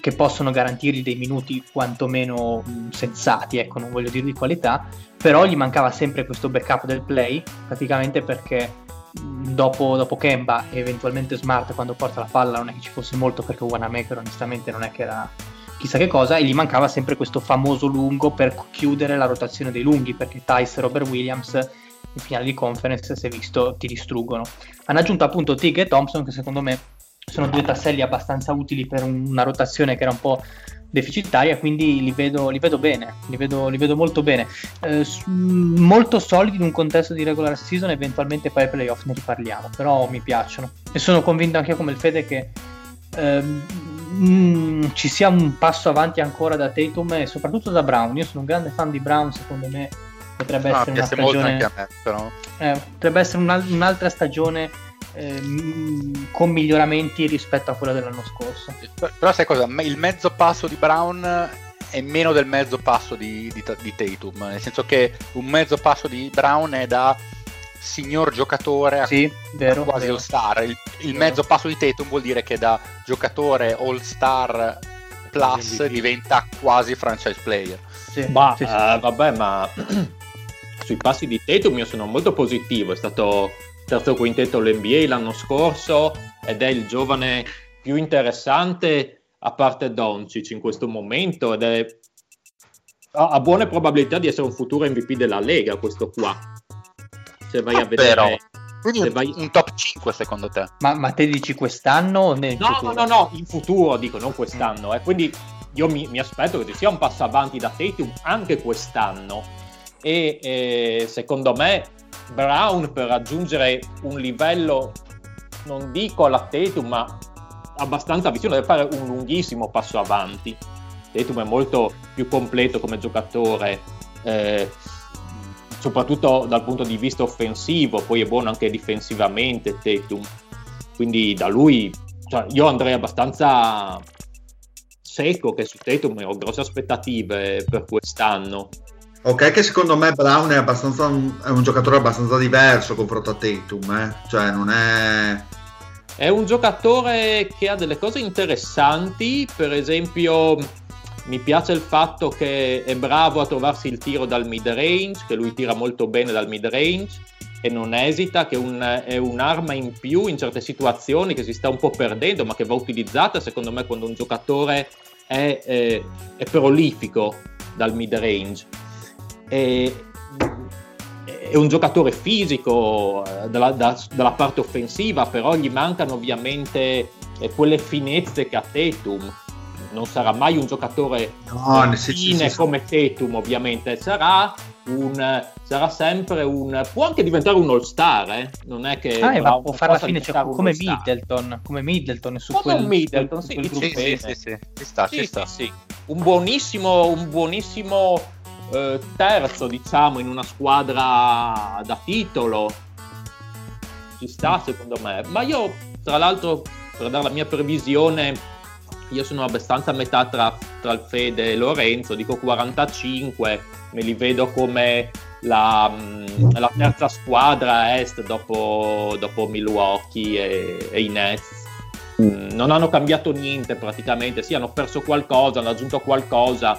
[SPEAKER 5] che possono garantirgli dei minuti quantomeno mh, sensati, ecco, non voglio dire di qualità, però gli mancava sempre questo backup del play, praticamente perché mh, dopo, dopo Kemba e eventualmente Smart quando porta la palla non è che ci fosse molto perché Wanamaker onestamente non è che era chissà che cosa e gli mancava sempre questo famoso lungo per chiudere la rotazione dei lunghi perché Tice e Robert Williams in finale di conference si è visto ti distruggono. Hanno aggiunto appunto Tig e Thompson che secondo me sono due tasselli abbastanza utili per un- una rotazione che era un po' deficitaria quindi li vedo, li vedo bene li vedo, li vedo molto bene. Eh, mh, molto solidi in un contesto di regular season eventualmente poi ai playoff ne riparliamo però mi piacciono. E sono convinto anche io come il Fede che ehm, mm, ci sia un passo avanti ancora da Tatum e soprattutto da Brown. Io sono un grande fan di Brown, secondo me potrebbe
[SPEAKER 3] Ah,
[SPEAKER 5] essere una stagione
[SPEAKER 3] me,
[SPEAKER 5] eh, potrebbe essere un'al- un'altra stagione eh, mm, con miglioramenti rispetto a quella dell'anno scorso.
[SPEAKER 3] Però sai cosa? Il mezzo passo di Brown è meno del mezzo passo di, di, di Tatum, nel senso che un mezzo passo di Brown è da signor giocatore a
[SPEAKER 5] Sì, vero.
[SPEAKER 3] quasi all star. Il, il mezzo passo di Tatum vuol dire che da giocatore all star plus
[SPEAKER 2] MVP.
[SPEAKER 3] diventa quasi franchise player.
[SPEAKER 5] Sì,
[SPEAKER 7] Ma
[SPEAKER 5] sì, sì.
[SPEAKER 7] eh, vabbè, ma sui passi di Tatum io sono molto positivo. È stato terzo quintetto all'NBA l'anno scorso ed è il giovane più interessante a parte Doncic in questo momento ed è ha, buone probabilità di essere un futuro MVP della Lega questo qua. Se vai a
[SPEAKER 3] Ah,
[SPEAKER 7] vedere
[SPEAKER 3] però. Quindi
[SPEAKER 7] vai-
[SPEAKER 3] un top 5 secondo te?
[SPEAKER 5] Ma, ma te dici quest'anno o nel
[SPEAKER 7] No,
[SPEAKER 5] futuro?
[SPEAKER 7] no, no, no, in futuro dico, non quest'anno. eh. Quindi io mi, mi aspetto che ci sia un passo avanti da Tatum anche quest'anno. E eh, secondo me Brown per raggiungere un livello, non dico alla Tatum, ma abbastanza vicino, deve fare un lunghissimo passo avanti. Tatum è molto più completo come giocatore, eh, soprattutto dal punto di vista offensivo, poi è buono anche difensivamente Tatum. Quindi da lui cioè, io andrei abbastanza secco che su Tatum ho grosse aspettative per quest'anno.
[SPEAKER 1] Ok, che secondo me Brown è, è un giocatore abbastanza diverso confronto a Tatum, eh? cioè non è...
[SPEAKER 7] È un giocatore che ha delle cose interessanti, per esempio mi piace il fatto che è bravo a trovarsi il tiro dal mid range, che lui tira molto bene dal mid range e non esita, che è, un- è un'arma in più in certe situazioni che si sta un po' perdendo, ma che va utilizzata secondo me quando un giocatore è, eh, è prolifico dal mid range. E, è un giocatore fisico eh, dalla, da- dalla parte offensiva, però gli mancano ovviamente eh, quelle finezze che ha Tatum. Non sarà mai un giocatore
[SPEAKER 1] No, ne- sì, sì,
[SPEAKER 7] fine
[SPEAKER 1] sì, sì.
[SPEAKER 7] come Tatum, ovviamente. Sarà, un, sarà sempre un. Può anche diventare un all-star, eh? Non è che.
[SPEAKER 5] Ah, ma può fare la
[SPEAKER 7] possa
[SPEAKER 5] fine, cioè, come. Middleton, come Middleton su
[SPEAKER 7] Come
[SPEAKER 5] quel,
[SPEAKER 7] un Middleton,
[SPEAKER 5] su
[SPEAKER 7] sì,
[SPEAKER 5] quel
[SPEAKER 7] sì,
[SPEAKER 5] gruppo.
[SPEAKER 3] Sì, sì, sì, sì, ci sta,
[SPEAKER 7] Sì,
[SPEAKER 3] ci
[SPEAKER 7] sì,
[SPEAKER 3] sta.
[SPEAKER 7] sì. Un buonissimo, un buonissimo eh, terzo, diciamo, in una squadra da titolo. ci sta secondo me. Ma io, tra l'altro, per dare la mia previsione, io sono abbastanza a metà tra, tra il Fede e Lorenzo, dico 45, me li vedo come la, mm, la terza squadra est dopo, dopo Milwaukee e, e i Nets. Mm, non hanno cambiato niente praticamente, sì hanno perso qualcosa, hanno aggiunto qualcosa,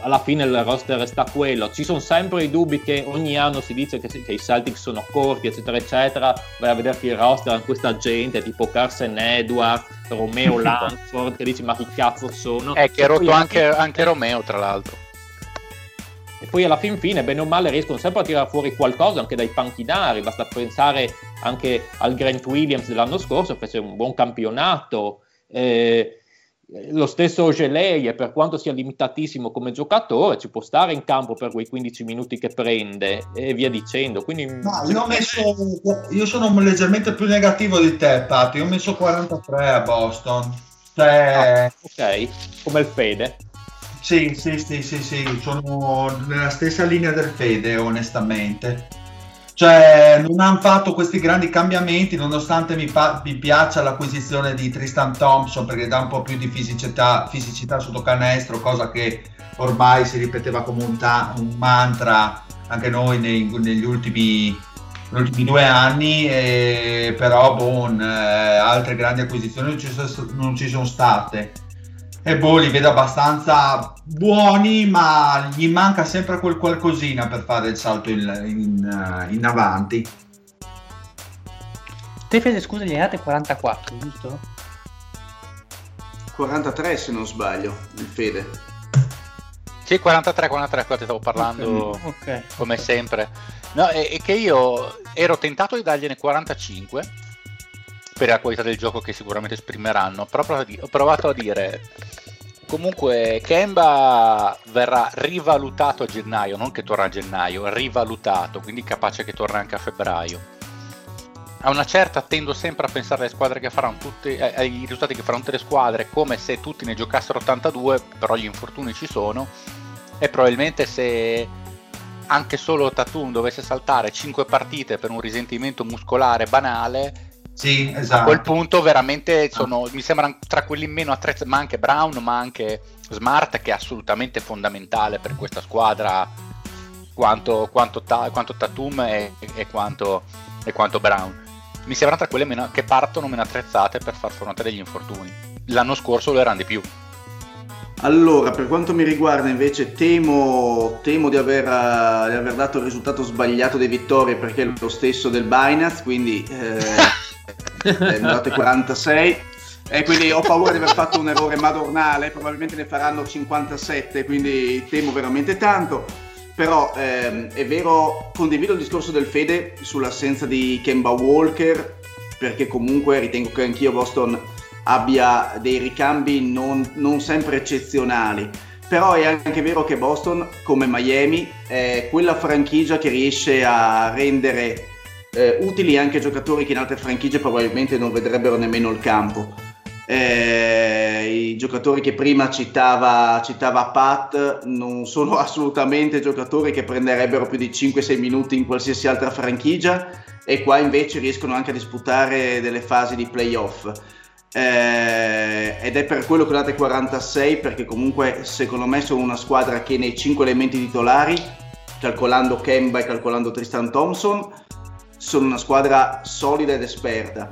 [SPEAKER 7] alla fine il roster resta quello. Ci sono sempre i dubbi che ogni anno si dice che, che i Celtics sono corti, eccetera, eccetera. Vai a vederti il roster con questa gente tipo Carson Edwards, Romeo Lansford, che dici ma chi cazzo sono?
[SPEAKER 3] Eh, che ha rotto anche,
[SPEAKER 7] anche-
[SPEAKER 3] anche Romeo, tra l'altro.
[SPEAKER 7] E poi alla fin fine, bene o male, riescono sempre a tirare fuori qualcosa anche dai panchinari. Basta pensare anche al Grant Williams dell'anno scorso, fece un buon campionato. Eh, lo stesso Ogelei, per quanto sia limitatissimo come giocatore, ci può stare in campo per quei 15 minuti che prende e via dicendo. Quindi,
[SPEAKER 1] No, io, messo, io sono leggermente più negativo di te, Patti. Io ho messo 43 a Boston. Cioè,
[SPEAKER 7] ok, come il Fede.
[SPEAKER 1] sì, sì, sì, sì, sì, sono nella stessa linea del Fede, onestamente. Cioè, non hanno fatto questi grandi cambiamenti, nonostante mi, pa- mi piaccia l'acquisizione di Tristan Thompson, perché dà un po' più di fisicità, fisicità sotto canestro, cosa che ormai si ripeteva come un, ta- un mantra anche noi nei- negli ultimi ultimi due anni, e però bon, eh, altre grandi acquisizioni non ci, sono, non ci sono state. E boh, li vedo abbastanza buoni, ma gli manca sempre quel qualcosina per fare il salto in, in, eh, in avanti.
[SPEAKER 5] Te Fede, scusa, gli hai date 44, giusto?
[SPEAKER 6] 43 se non sbaglio, il Fede.
[SPEAKER 3] Sì, 43, 43, qua ti stavo parlando
[SPEAKER 5] Ok.
[SPEAKER 3] come sempre. No, è, è che io ero tentato di dargliene 45 per la qualità del gioco che sicuramente esprimeranno, però ho provato a dire comunque Kemba verrà rivalutato a gennaio, non che torna a gennaio, rivalutato, quindi capace che torna anche a febbraio. A una certa tendo sempre a pensare alle squadre che faranno tutte, ai risultati che faranno tutte le squadre come se tutti ne giocassero 82, però gli infortuni ci sono e probabilmente se anche solo Tatum dovesse saltare 5 partite per un risentimento muscolare banale,
[SPEAKER 1] Sì,
[SPEAKER 3] a
[SPEAKER 1] esatto.
[SPEAKER 3] quel punto veramente sono, mi sembrano tra quelli meno attrezzati, ma anche Brown, ma anche Smart che è assolutamente fondamentale per questa squadra quanto, quanto, Ta- quanto Tatum e, e quanto, e quanto Brown. Mi sembrano tra quelle meno- che partono meno attrezzate per far fronte degli infortuni. L'anno scorso lo erano di più.
[SPEAKER 6] Allora, per quanto mi riguarda invece temo, temo di, aver, eh, di aver dato il risultato sbagliato delle vittorie perché è lo stesso del Binance, quindi eh, eh, ne ho date 46 e quindi ho paura di aver fatto un errore madornale, probabilmente ne faranno 57, quindi temo veramente tanto. Però ehm, è vero, condivido il discorso del Fede sull'assenza di Kemba Walker, perché comunque ritengo che anch'io Boston abbia dei ricambi non, non sempre eccezionali. Però è anche vero che Boston, come Miami, è quella franchigia che riesce a rendere eh, utili anche giocatori che in altre franchigie probabilmente non vedrebbero nemmeno il campo. Eh, I giocatori che prima citava, citava Pat non sono assolutamente giocatori che prenderebbero più di 5-6 minuti in qualsiasi altra franchigia e qua invece riescono anche a disputare delle fasi di playoff. Eh, ed è per quello che date 46 perché comunque secondo me sono una squadra che nei 5 elementi titolari calcolando Kemba e calcolando Tristan Thompson sono una squadra solida ed esperta.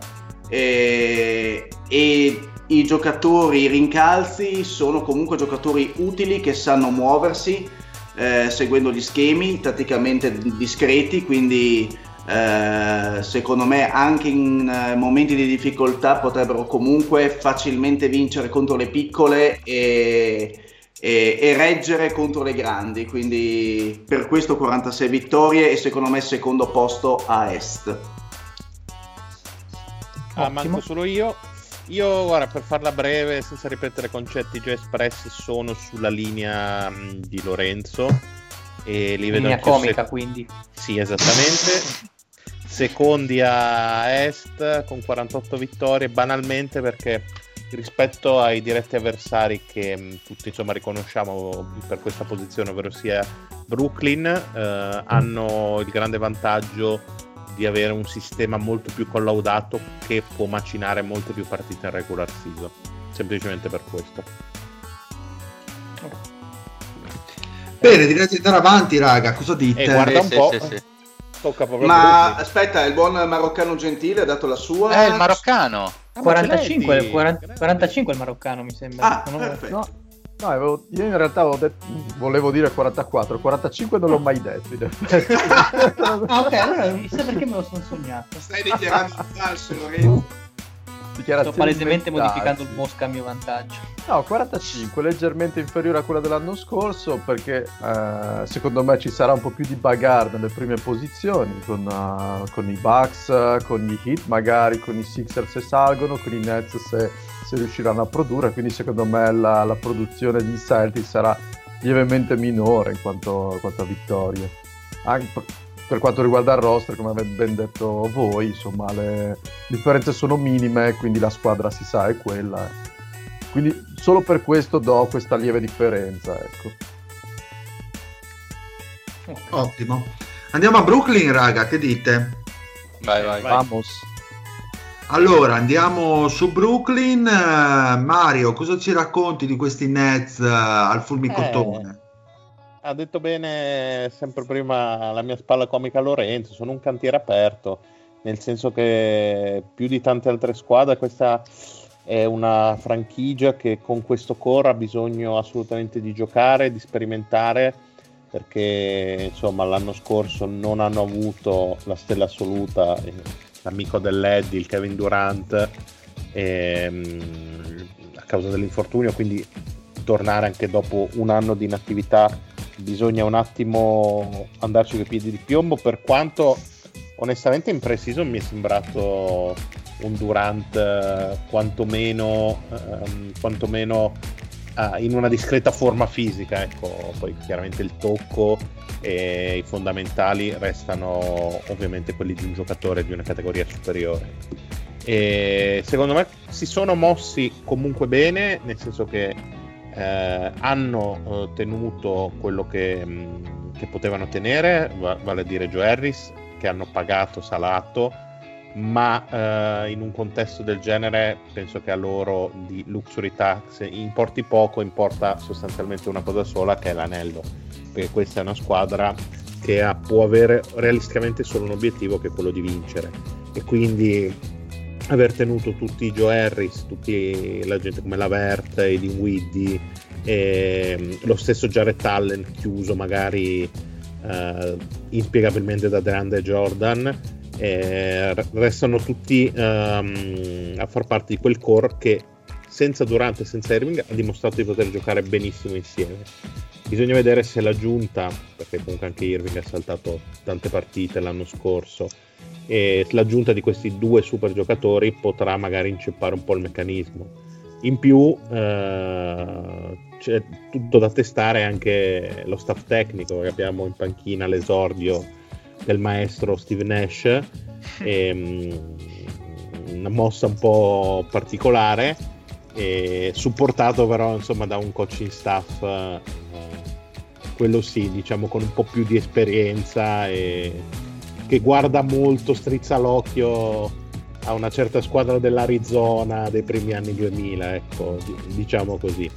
[SPEAKER 6] E, e i giocatori rincalzi sono comunque giocatori utili che sanno muoversi eh, seguendo gli schemi tatticamente discreti quindi eh, secondo me anche in eh, momenti di difficoltà potrebbero comunque facilmente vincere contro le piccole e, e, e reggere contro le grandi quindi per questo 46 vittorie e secondo me secondo posto a est
[SPEAKER 2] Ah, manco solo io. Io, guarda, per farla breve, senza ripetere concetti già espressi, sono sulla linea mh, di Lorenzo. E li vedo
[SPEAKER 5] Linea comica,
[SPEAKER 2] se-
[SPEAKER 5] quindi.
[SPEAKER 2] Sì, esattamente. Secondi a est con 48 vittorie, banalmente perché rispetto ai diretti avversari che mh, tutti insomma riconosciamo per questa posizione, ovvero sia Brooklyn, eh, hanno il grande vantaggio di avere un sistema molto più collaudato che può macinare molte più partite in regular season. Semplicemente per questo.
[SPEAKER 1] Bene, direi di andare avanti, raga. Cosa dite?
[SPEAKER 2] E guarda un
[SPEAKER 3] Sì,
[SPEAKER 2] po'.
[SPEAKER 3] sì, sì.
[SPEAKER 2] Tocca proprio
[SPEAKER 6] Ma aspetta, il buon maroccano gentile ha dato la sua.
[SPEAKER 3] Eh, il maroccano.
[SPEAKER 2] Ah, ma
[SPEAKER 5] 45,
[SPEAKER 2] ce l'hai di-
[SPEAKER 5] 40 45 il maroccano mi sembra.
[SPEAKER 6] Ah,
[SPEAKER 5] Non ho-
[SPEAKER 6] perfetto.
[SPEAKER 4] No, no avevo- io in realtà avevo detto- volevo dire 44, 45 non l'ho mai detto.
[SPEAKER 5] Ah, ok, allora chissà perché me lo sono sognato.
[SPEAKER 6] Stai dichiarando il falso, Lorenzo.
[SPEAKER 5] Sto palesemente modificando il Mosca a mio vantaggio.
[SPEAKER 4] No, 45, leggermente inferiore a quella dell'anno scorso perché eh, secondo me ci sarà un po' più di bagarre nelle prime posizioni con, eh, con i Bucks, con gli Heat magari, con i Sixers se salgono, con i Nets se, se riusciranno a produrre, quindi secondo me la, la produzione di Celtics sarà lievemente minore in quanto, quanto a vittorie. Anche per, quanto riguarda il roster, come avete ben detto voi, insomma le differenze sono minime, quindi la squadra si sa è quella. Quindi solo per questo do questa lieve differenza, ecco.
[SPEAKER 1] Ottimo. Andiamo a Brooklyn, raga, che dite?
[SPEAKER 3] Vai, vai.
[SPEAKER 2] Vai.
[SPEAKER 4] Vamos.
[SPEAKER 1] Allora, andiamo su Brooklyn. Eh, Mario, cosa ci racconti di questi Nets eh, al fulmicotone?
[SPEAKER 2] Ha detto bene sempre prima la mia spalla comica Lorenzo, sono un cantiere aperto, nel senso che più di tante altre squadre questa è una franchigia che con questo core ha bisogno assolutamente di giocare, di sperimentare, perché insomma l'anno scorso non hanno avuto la stella assoluta, l'amico dell'Eddie, il Kevin Durant, ehm, a causa dell'infortunio, quindi tornare anche dopo un anno di inattività bisogna un attimo andarci coi piedi di piombo. Per quanto onestamente in pre-season mi è sembrato un Durant eh, quantomeno, ehm, quantomeno ah, in una discreta forma fisica ecco. Poi chiaramente il tocco e i fondamentali restano ovviamente quelli di un giocatore di una categoria superiore. E secondo me si sono mossi comunque bene nel senso che eh, hanno eh, tenuto quello che, mh, che potevano tenere, va- vale a dire Joe Harris, che hanno pagato, salato, ma eh, in un contesto del genere penso che a loro di luxury tax importi poco, importa sostanzialmente una cosa sola che è l'anello, perché questa è una squadra che ha- può avere realisticamente solo un obiettivo che è quello di vincere. E quindi aver tenuto tutti i Joe Harris, tutti la gente come Lavert, Edin Widdy, e lo stesso Jared Allen chiuso magari eh, inspiegabilmente da DeAndre Jordan, eh, restano tutti ehm, a far parte di quel core che senza Durant e senza Irving ha dimostrato di poter giocare benissimo insieme. Bisogna vedere se la giunta, perché comunque anche Irving ha saltato tante partite l'anno scorso, e l'aggiunta di questi due super giocatori potrà magari inceppare un po' il meccanismo. In più eh, c'è tutto da testare anche lo staff tecnico, abbiamo in panchina l'esordio del maestro Steve Nash, e, mm, una mossa un po' particolare, e supportato però insomma da un coaching staff, eh, quello sì, diciamo con un po' più di esperienza e che guarda molto, strizza l'occhio a una certa squadra dell'Arizona dei primi anni 2000, ecco, di- diciamo così.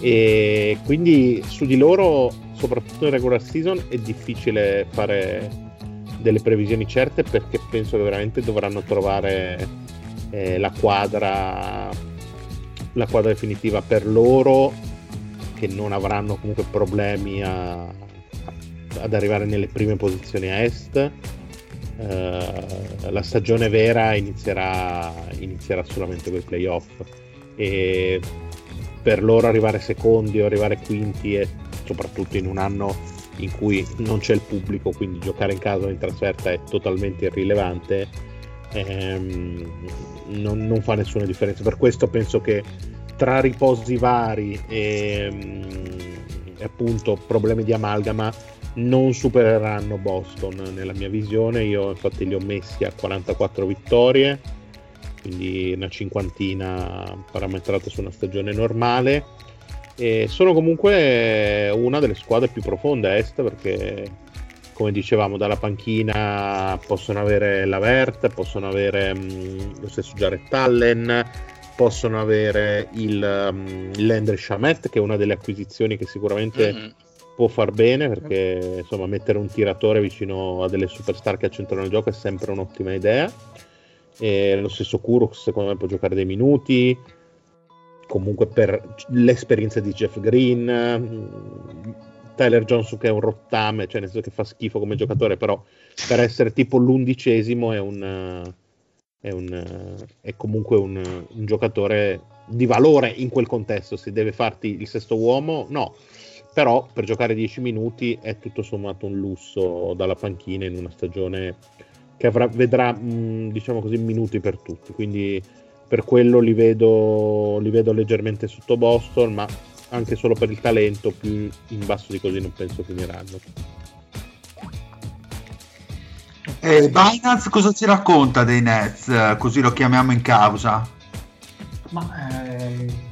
[SPEAKER 2] E quindi su di loro, soprattutto in regular season, è difficile fare delle previsioni certe perché penso che veramente dovranno trovare eh, la quadra la quadra definitiva per loro che non avranno comunque problemi a- ad arrivare nelle prime posizioni a est eh, la stagione vera inizierà, inizierà solamente con i playoff. E per loro arrivare secondi o arrivare quinti e soprattutto in un anno in cui non c'è il pubblico quindi giocare in casa o in trasferta è totalmente irrilevante ehm, non, non fa nessuna differenza. Per questo penso che tra riposi vari e, mm, e appunto problemi di amalgama non supereranno Boston nella mia visione. Io infatti li ho messi a 44 vittorie, quindi una cinquantina parametrata su una stagione normale. E sono comunque una delle squadre più profonde a est perché come dicevamo, dalla panchina possono avere l'Avert, possono avere mh, lo stesso Jared Allen, possono avere il um, Landry Shamet, che è una delle acquisizioni che sicuramente
[SPEAKER 3] Mhm.
[SPEAKER 2] Può far bene, perché insomma mettere un tiratore vicino a delle superstar che accentrano il gioco è sempre un'ottima idea. E lo stesso Kurux secondo me può giocare dei minuti. Comunque per l'esperienza di Jeff Green mh, Tyler Johnson che è un rottame cioè nel senso che fa schifo come giocatore però per essere tipo l'undicesimo è un è, un, è comunque un, un giocatore di valore in quel contesto. Se deve farti il sesto uomo no però per giocare 10 minuti è tutto sommato un lusso dalla panchina in una stagione che avrà, vedrà mh, diciamo così minuti per tutti quindi per quello li vedo, li vedo leggermente sotto Boston ma anche solo per il talento più in basso di così non penso finiranno
[SPEAKER 1] E Binance cosa ci racconta dei Nets? Eh, Così lo chiamiamo in causa.
[SPEAKER 8] Ma ehm,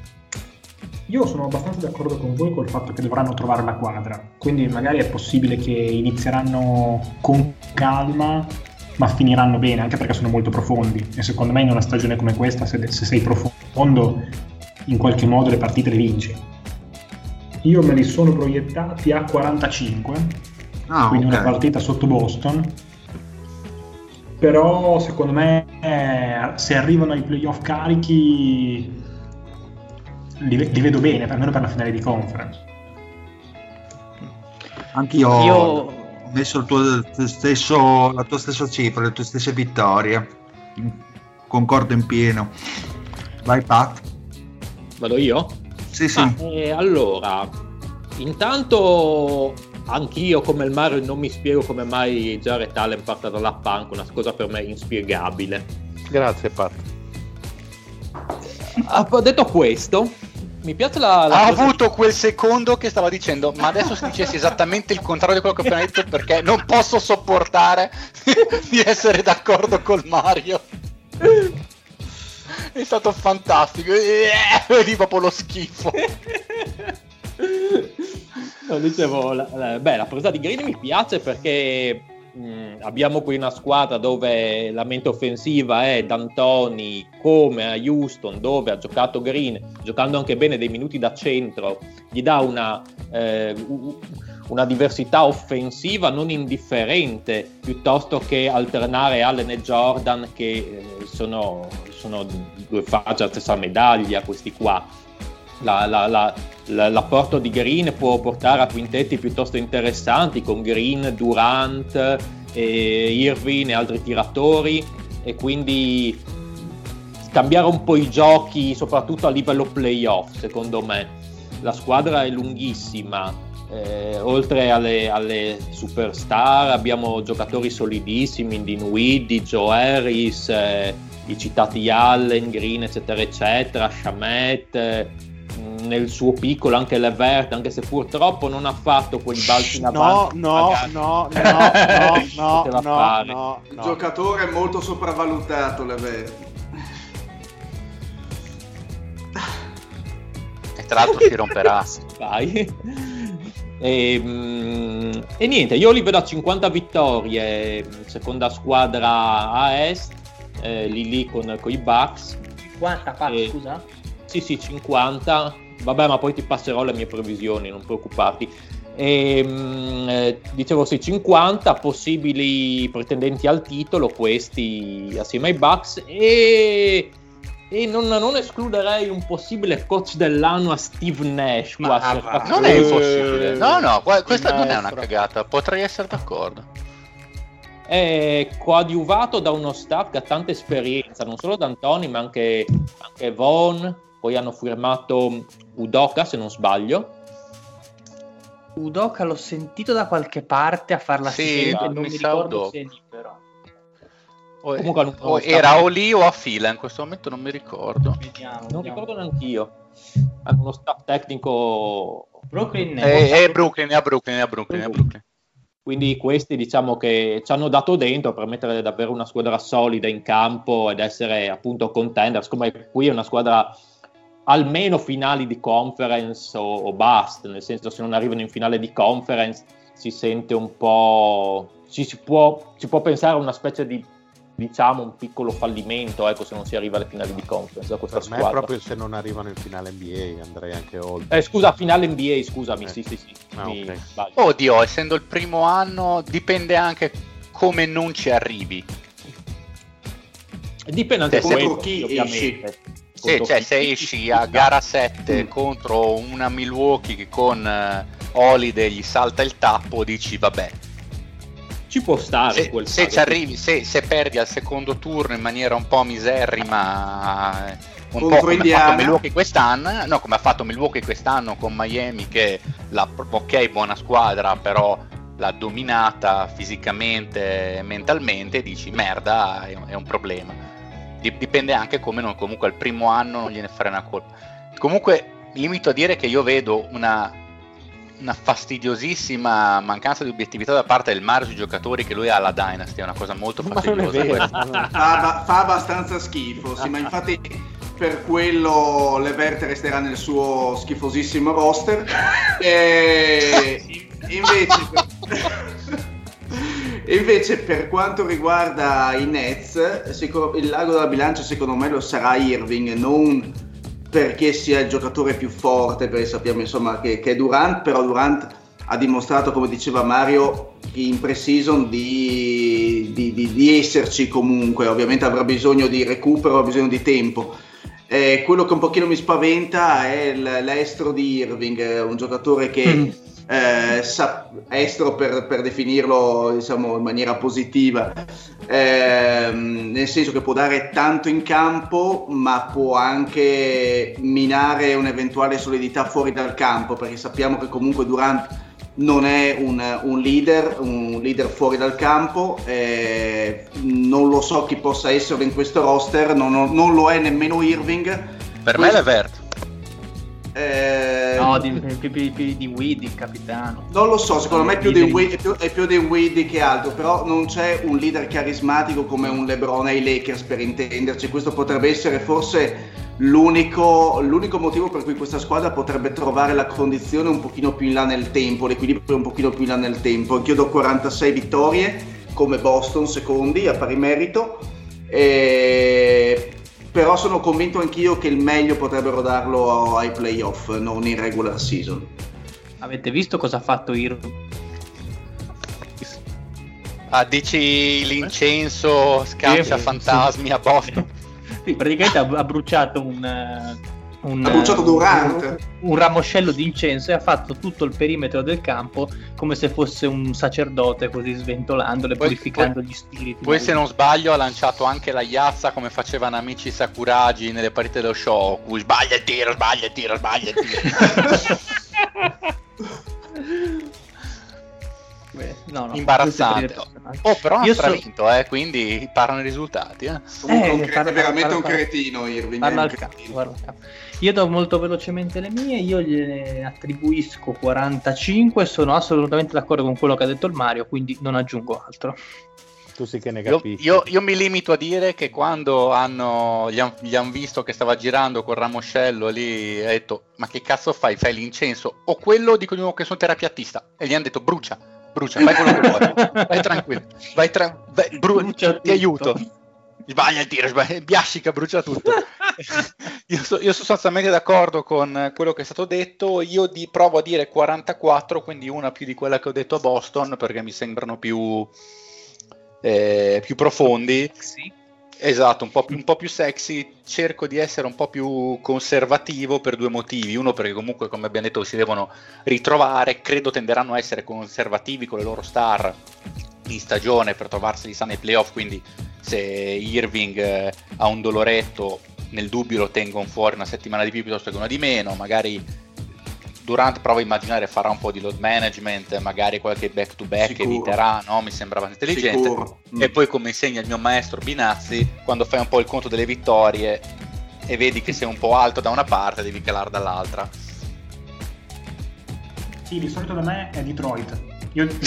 [SPEAKER 8] io sono abbastanza d'accordo con voi col fatto che dovranno trovare la quadra, quindi magari è possibile che inizieranno con calma, ma finiranno bene, anche perché sono molto profondi. E secondo me in una stagione come questa, se, se sei profondo, in qualche modo le partite le vinci. Io me li sono proiettati a 45,
[SPEAKER 1] Ah,
[SPEAKER 8] quindi
[SPEAKER 1] ok.
[SPEAKER 8] una partita sotto Boston. Però secondo me eh, se arrivano ai playoff carichi li, li vedo bene, almeno per la finale di conference.
[SPEAKER 1] Anch'io
[SPEAKER 5] Io-
[SPEAKER 1] ho messo il tuo, stesso, la tua stessa cifra, le tue stesse vittorie. Concordo in pieno. Vai Pat.
[SPEAKER 7] Vado io?
[SPEAKER 1] Sì, sì.
[SPEAKER 7] Ah, eh, allora, intanto anch'io come il Mario non mi spiego come mai Jared Allen parta dalla panca, una cosa per me inspiegabile.
[SPEAKER 2] grazie Pat
[SPEAKER 7] Ah, detto questo, mi piace la... la
[SPEAKER 3] Ha
[SPEAKER 7] cosa-
[SPEAKER 3] avuto quel secondo che stava dicendo, ma adesso se dicessi esattamente il contrario di quello che ho appena detto perché non posso sopportare di essere d'accordo col Mario. È stato fantastico, di proprio lo schifo.
[SPEAKER 7] No, dicevo, la, la- beh, la presa di Green mi piace perché mh, abbiamo qui una squadra dove la mente offensiva è D'Antoni come a Houston dove ha giocato Green, giocando anche bene dei minuti da centro, gli dà una, eh, una diversità offensiva non indifferente piuttosto che alternare Allen e Jordan che eh, sono, sono due facce alla stessa medaglia questi qua. La- la- la- l'apporto di Green può portare a quintetti piuttosto interessanti con Green, Durant, e Irving e altri tiratori. E quindi cambiare un po' i giochi soprattutto a livello playoff secondo me. La squadra è lunghissima eh, oltre alle, alle superstar abbiamo giocatori solidissimi Dinwiddie, Joe Harris eh, i citati Allen, Green eccetera eccetera Shamet eh, nel suo piccolo anche Levert anche se purtroppo non ha fatto quei balzi in
[SPEAKER 2] no
[SPEAKER 7] avanti
[SPEAKER 2] no no no no no no
[SPEAKER 7] fare.
[SPEAKER 2] no
[SPEAKER 6] Il
[SPEAKER 2] no
[SPEAKER 6] giocatore è molto sopravvalutato, Lever.
[SPEAKER 3] E tra l'altro si romperà.
[SPEAKER 7] Vai. E, mm, e niente, io li vedo a 50 vittorie, seconda squadra a est, eh, lì lì con, con i Bucks.
[SPEAKER 5] 50 Pat,
[SPEAKER 7] Eh,
[SPEAKER 5] scusa?
[SPEAKER 7] Sì, sì, 50. Vabbè, ma poi ti passerò le mie previsioni, non preoccuparti. E, mm, eh, dicevo sì, 50 possibili pretendenti al titolo, questi assieme ai Bucks. E, e non, non escluderei un possibile coach dell'anno a Steve Nash.
[SPEAKER 2] Ma
[SPEAKER 7] qua,
[SPEAKER 2] va,
[SPEAKER 7] cercato-
[SPEAKER 3] Non è impossibile. No, no, qua- questa non è una cagata. Potrei essere d'accordo.
[SPEAKER 7] è coadiuvato da uno staff che ha tanta esperienza, non solo D'Antoni, ma anche, anche Von. Poi hanno firmato Udoka, se non sbaglio.
[SPEAKER 5] Udoka l'ho sentito da qualche parte a farla
[SPEAKER 3] Sì,
[SPEAKER 5] non
[SPEAKER 3] mi
[SPEAKER 5] mi ricordo
[SPEAKER 3] Udoka.
[SPEAKER 5] se è libero.
[SPEAKER 3] O,
[SPEAKER 7] Comunque hanno-
[SPEAKER 3] o era o lì o a fila, in questo momento non mi ricordo.
[SPEAKER 5] Vediamo,
[SPEAKER 7] Non
[SPEAKER 5] vediamo.
[SPEAKER 7] ricordo neanch'io. Hanno uno staff tecnico.
[SPEAKER 5] Brooklyn
[SPEAKER 3] È,
[SPEAKER 5] Nets.
[SPEAKER 3] è Brooklyn, è a Brooklyn, è a Brooklyn, è a Brooklyn.
[SPEAKER 7] Quindi questi diciamo che ci hanno dato dentro per mettere davvero una squadra solida in campo ed essere appunto contenders. Come qui è una squadra almeno finali di conference o, o bust, nel senso se non arrivano in finale di conference si sente un po'... Ci si, può, si può pensare a una specie di diciamo un piccolo fallimento ecco se non si arriva alle finali di conference da questa
[SPEAKER 2] Per me
[SPEAKER 7] squadra
[SPEAKER 2] proprio se non arrivano in finale NBA andrei anche oltre.
[SPEAKER 7] eh, scusa finale NBA scusami
[SPEAKER 2] Eh.
[SPEAKER 7] sì sì sì
[SPEAKER 2] Ah,
[SPEAKER 7] mi.
[SPEAKER 3] Oddio, essendo il primo anno, dipende anche come non ci arrivi.
[SPEAKER 7] dipende anche
[SPEAKER 3] Se-
[SPEAKER 6] chi
[SPEAKER 7] ovviamente
[SPEAKER 3] Sì, cioè se esci a gara 7 contro una Milwaukee che con eh, Holiday gli salta il tappo, dici vabbè.
[SPEAKER 7] ci può stare
[SPEAKER 3] Se,
[SPEAKER 7] quel
[SPEAKER 3] se ci arrivi, se, se perdi al secondo turno in maniera un po' miserrima, eh, un
[SPEAKER 6] Contro
[SPEAKER 3] po' come ha
[SPEAKER 6] Indiana.
[SPEAKER 3] fatto Milwaukee quest'anno, no, come ha fatto Milwaukee quest'anno con Miami, che la, ok, buona squadra, però l'ha dominata fisicamente e mentalmente, dici merda, è, è un problema. Dip- Dipende anche come non, comunque al primo anno non gliene frena colpa. Comunque mi limito a dire che io vedo una, una fastidiosissima mancanza di obiettività da parte del Mario sui giocatori che lui ha alla Dynasty, è una cosa molto fastidiosa.
[SPEAKER 6] fa, fa abbastanza schifo, sì, ma infatti per quello Leverte resterà nel suo schifosissimo roster. E invece, invece per quanto riguarda i Nets, il lago della bilancia secondo me lo sarà Irving, non perché sia il giocatore più forte, perché sappiamo insomma che, che Durant, però Durant ha dimostrato, come diceva Mario, in pre-season di, di- di- di esserci comunque, ovviamente avrà bisogno di recupero, avrà bisogno di tempo. Eh, quello che un pochino mi spaventa è l'estro di Irving, un giocatore che
[SPEAKER 5] Mm.
[SPEAKER 6] Eh, estro per, per definirlo diciamo in maniera positiva, ehm, nel senso che può dare tanto in campo, ma può anche minare un'eventuale solidità fuori dal campo, perché sappiamo che comunque Durant non è un, un leader, un leader fuori dal campo, eh, non lo so chi possa esserlo in questo roster, non, non lo è nemmeno Irving.
[SPEAKER 3] Per me è Levert.
[SPEAKER 6] Eh,
[SPEAKER 5] No, di, più, più- più di Weed, il capitano.
[SPEAKER 6] Non lo so, secondo me è più, di Wade, è, più, è più di Wade che altro, però non c'è un leader carismatico come un LeBron ai Lakers per intenderci, questo potrebbe essere forse l'unico, l'unico motivo per cui questa squadra potrebbe trovare la condizione un pochino più in là nel tempo, l'equilibrio un pochino più in là nel tempo. Anch'io do 46 vittorie come Boston secondi a pari merito, e- però sono convinto anch'io che il meglio potrebbero darlo ai playoff, non in regular season.
[SPEAKER 5] Avete visto cosa ha fatto Irving?
[SPEAKER 3] Ah, dici l'incenso scaccia
[SPEAKER 5] Sì,
[SPEAKER 3] fantasmi a Boston.
[SPEAKER 5] Sì, praticamente ha, ha bruciato un, eh, un,
[SPEAKER 6] Ha bruciato Durant.
[SPEAKER 5] un, un ramoscello di incenso e ha fatto tutto il perimetro del campo come se fosse un sacerdote, così sventolandole,
[SPEAKER 3] Poi-
[SPEAKER 5] purificando gli spiriti.
[SPEAKER 3] Poi se non sbaglio ha lanciato anche la Iazza come facevano amici Sakuragi nelle partite dello show. Cui sbaglia il tiro, sbaglia il tiro, sbaglia il tiro.
[SPEAKER 5] Beh, no, no,
[SPEAKER 3] Imbarazzante. Oh, però ha
[SPEAKER 5] Io so-
[SPEAKER 3] stravinto, eh, quindi parlano i risultati. Eh.
[SPEAKER 6] Comunque
[SPEAKER 5] Eh,
[SPEAKER 6] un cre-
[SPEAKER 5] parla-
[SPEAKER 6] è veramente
[SPEAKER 5] parla-
[SPEAKER 6] un cretino Irving.
[SPEAKER 5] Parla al
[SPEAKER 6] cretino.
[SPEAKER 5] capo. Io do molto velocemente le mie, io gliene attribuisco 45, sono assolutamente d'accordo con quello che ha detto il Mario, quindi non aggiungo altro.
[SPEAKER 2] Tu sì che ne
[SPEAKER 3] Io,
[SPEAKER 2] capisci.
[SPEAKER 3] io- io mi limito a dire che quando hanno, gli hanno visto che stava girando col ramoscello lì, ha detto: Ma che cazzo fai? Fai l'incenso? O quello dicono che sono terapiattista. E gli hanno detto: Brucia, brucia, fai quello che vuoi. Vai tranquillo, vai tra- vai- bru-
[SPEAKER 5] Brucia
[SPEAKER 3] ti
[SPEAKER 5] tutto.
[SPEAKER 3] aiuto. Sbaglia il tiro, sbaglia, biascica, brucia tutto. io, so- io sono sostanzialmente d'accordo con quello che è stato detto. Io di- provo a dire 44, quindi una più di quella che ho detto a Boston, perché mi sembrano più, eh, più profondi.
[SPEAKER 5] Sì.
[SPEAKER 3] Esatto, un po, più, un po' più sexy, cerco di essere un po' più conservativo per due motivi. Uno perché comunque, come abbiamo detto, si devono ritrovare, credo tenderanno a essere conservativi con le loro star in stagione per trovarsi sani ai playoff, quindi se Irving eh, ha un doloretto, nel dubbio lo tengono fuori una settimana di più piuttosto che una di meno, magari Durant prova a immaginare farà un po' di load management, magari qualche back to back eviterà, no? Mi sembra abbastanza intelligente.
[SPEAKER 6] Sicuro. Mm.
[SPEAKER 3] E poi, come insegna il mio maestro Binazzi, quando fai un po' il conto delle vittorie e vedi che sei un po' alto da una parte, devi calare dall'altra.
[SPEAKER 8] Sì, di solito da me è Detroit. Io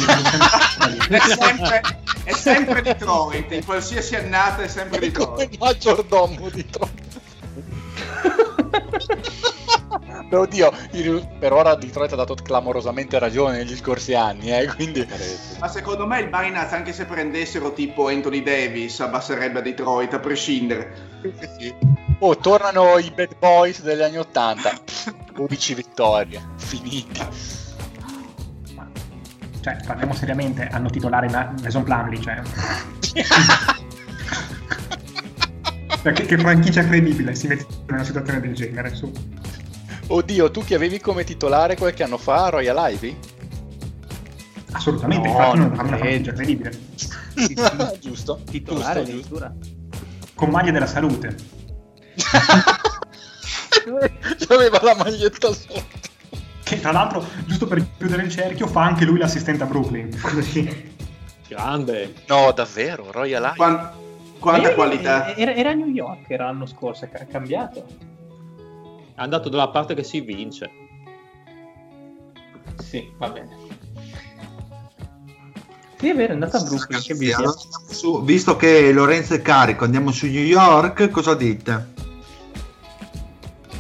[SPEAKER 6] È sempre, è sempre Detroit, in qualsiasi annata è sempre
[SPEAKER 3] Come
[SPEAKER 6] Detroit.
[SPEAKER 3] maggiordomo di Però oddio, il- per ora Detroit ha dato clamorosamente ragione negli scorsi anni, eh, quindi...
[SPEAKER 6] Ma secondo me il Binance, anche se prendessero tipo Anthony Davis, abbasserebbe a Detroit, a prescindere.
[SPEAKER 3] Sì. Oh, tornano i bad boys degli anni 80. 12 vittorie, finiti.
[SPEAKER 8] Cioè, parliamo seriamente, hanno titolare Ma- Mason Plumlee, cioè... Cioè, che, che franchigia credibile si mette in una situazione del genere, su.
[SPEAKER 3] Oddio, tu che avevi come titolare qualche anno fa Royal Ivy?
[SPEAKER 8] Assolutamente,
[SPEAKER 5] No,
[SPEAKER 8] infatti non una franchigia
[SPEAKER 5] credo.
[SPEAKER 8] credibile.
[SPEAKER 5] Sì, sì.
[SPEAKER 3] giusto.
[SPEAKER 5] Titolare
[SPEAKER 3] giusto.
[SPEAKER 8] Con maglia della salute.
[SPEAKER 3] Aveva la maglietta sotto.
[SPEAKER 8] Che tra l'altro, giusto per chiudere il cerchio, fa anche lui l'assistente a Brooklyn. Così.
[SPEAKER 7] Grande.
[SPEAKER 3] No, davvero, Royal Ivy.
[SPEAKER 6] Quan- quanta
[SPEAKER 5] Eh,
[SPEAKER 6] qualità.
[SPEAKER 5] Era, era a New York, era l'anno scorso, è ca- cambiato.
[SPEAKER 7] È andato dalla parte che si vince.
[SPEAKER 5] Sì, va bene. Sì, è vero, è andato a Brooklyn, che
[SPEAKER 1] allora su- visto che Lorenzo è carico, andiamo su New York, cosa dite?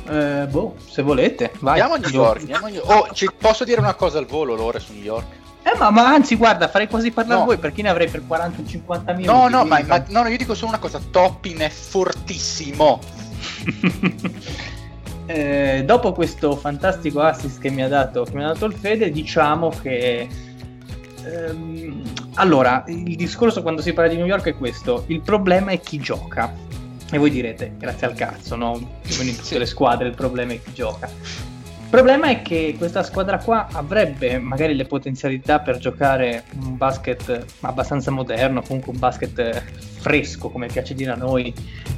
[SPEAKER 5] Eh, boh, se volete, vai.
[SPEAKER 3] Andiamo a New York. Andiamo a New- Oh, ci posso dire una cosa al volo, Lore, su New York?
[SPEAKER 5] Eh, ma, ma anzi, guarda, farei quasi parlare
[SPEAKER 3] No.
[SPEAKER 5] voi perché ne avrei per 40-50 minuti.
[SPEAKER 3] No, no, ma, ma- no, no, io dico solo una cosa. Toppin è fortissimo.
[SPEAKER 5] Eh, dopo questo fantastico assist che mi ha dato, che mi ha dato il Fede, diciamo che. ehm, allora, il discorso quando si parla di New York è questo: il problema è chi gioca. E voi direte, grazie al cazzo, no? Come in tutte le squadre, il problema è chi gioca. Il problema è che questa squadra qua avrebbe magari le potenzialità per giocare un basket abbastanza moderno, comunque un basket fresco, come piace dire a noi,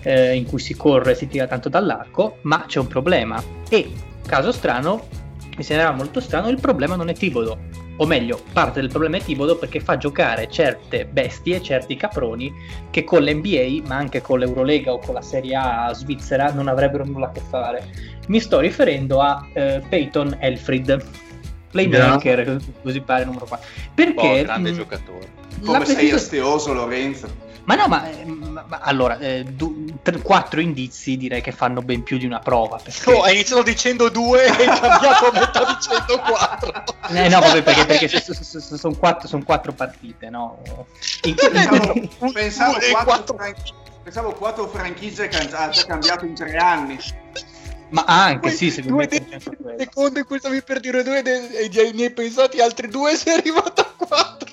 [SPEAKER 5] eh, in cui si corre e si tira tanto dall'arco, ma c'è un problema. E, caso strano, mi sembrava molto strano, il problema non è Tibodo. O meglio, parte del problema è Tibodo perché fa giocare certe bestie, certi caproni, che con l'NBA, ma anche con l'Eurolega o con la Serie A svizzera, non avrebbero nulla a che fare. Mi sto riferendo a eh, Peyton Elfrid, playmaker, così pare numero 4. Perché...
[SPEAKER 3] Oh, grande
[SPEAKER 5] mh,
[SPEAKER 3] giocatore.
[SPEAKER 6] Come sei
[SPEAKER 5] precisa-
[SPEAKER 6] asteoso, Lorenzo.
[SPEAKER 5] ma no, ma, eh, ma- ma allora, eh, du- tre- quattro indizi direi che fanno ben più di una prova. Perché...
[SPEAKER 3] Oh, hai iniziato dicendo due e hai cambiato a metà dicendo quattro.
[SPEAKER 5] Eh, no, vabbè, perché, perché sono quattro, son quattro partite, no? In-
[SPEAKER 6] Pensavo,
[SPEAKER 5] in-
[SPEAKER 6] pensavo, quattro,
[SPEAKER 3] quattro.
[SPEAKER 6] franchi- pensavo quattro franchigie che hanno già cambiato in tre anni.
[SPEAKER 5] Ma anche sì, secondo
[SPEAKER 3] due
[SPEAKER 5] me
[SPEAKER 3] secondo in cui stavi per dire due de- e già ne hai pensati altri due sei arrivato a quattro.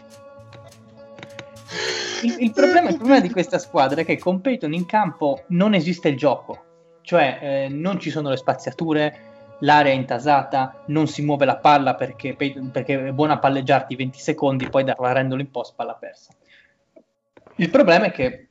[SPEAKER 5] il, il problema, il problema di questa squadra è che con Peyton in campo non esiste il gioco, cioè eh, non ci sono le spaziature, l'area è intasata, non si muove la palla perché, perché è buona a palleggiarti 20 secondi, poi da rendolo in post palla persa. Il problema è che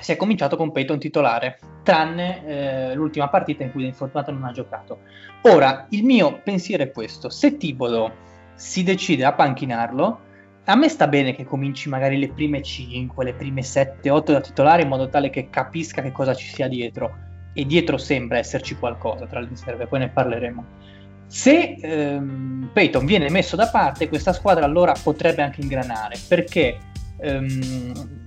[SPEAKER 5] si è cominciato con Peyton titolare, tranne eh, l'ultima partita in cui l'infortunato non ha giocato. Ora, il mio pensiero è questo, se Tibodo si decide a panchinarlo, a me sta bene che cominci magari le prime 5, le prime 7, 8 da titolare in modo tale che capisca che cosa ci sia dietro. E dietro sembra esserci qualcosa tra le riserve, poi ne parleremo. Se ehm, Peyton viene messo da parte, questa squadra allora potrebbe anche ingranare, perché ehm,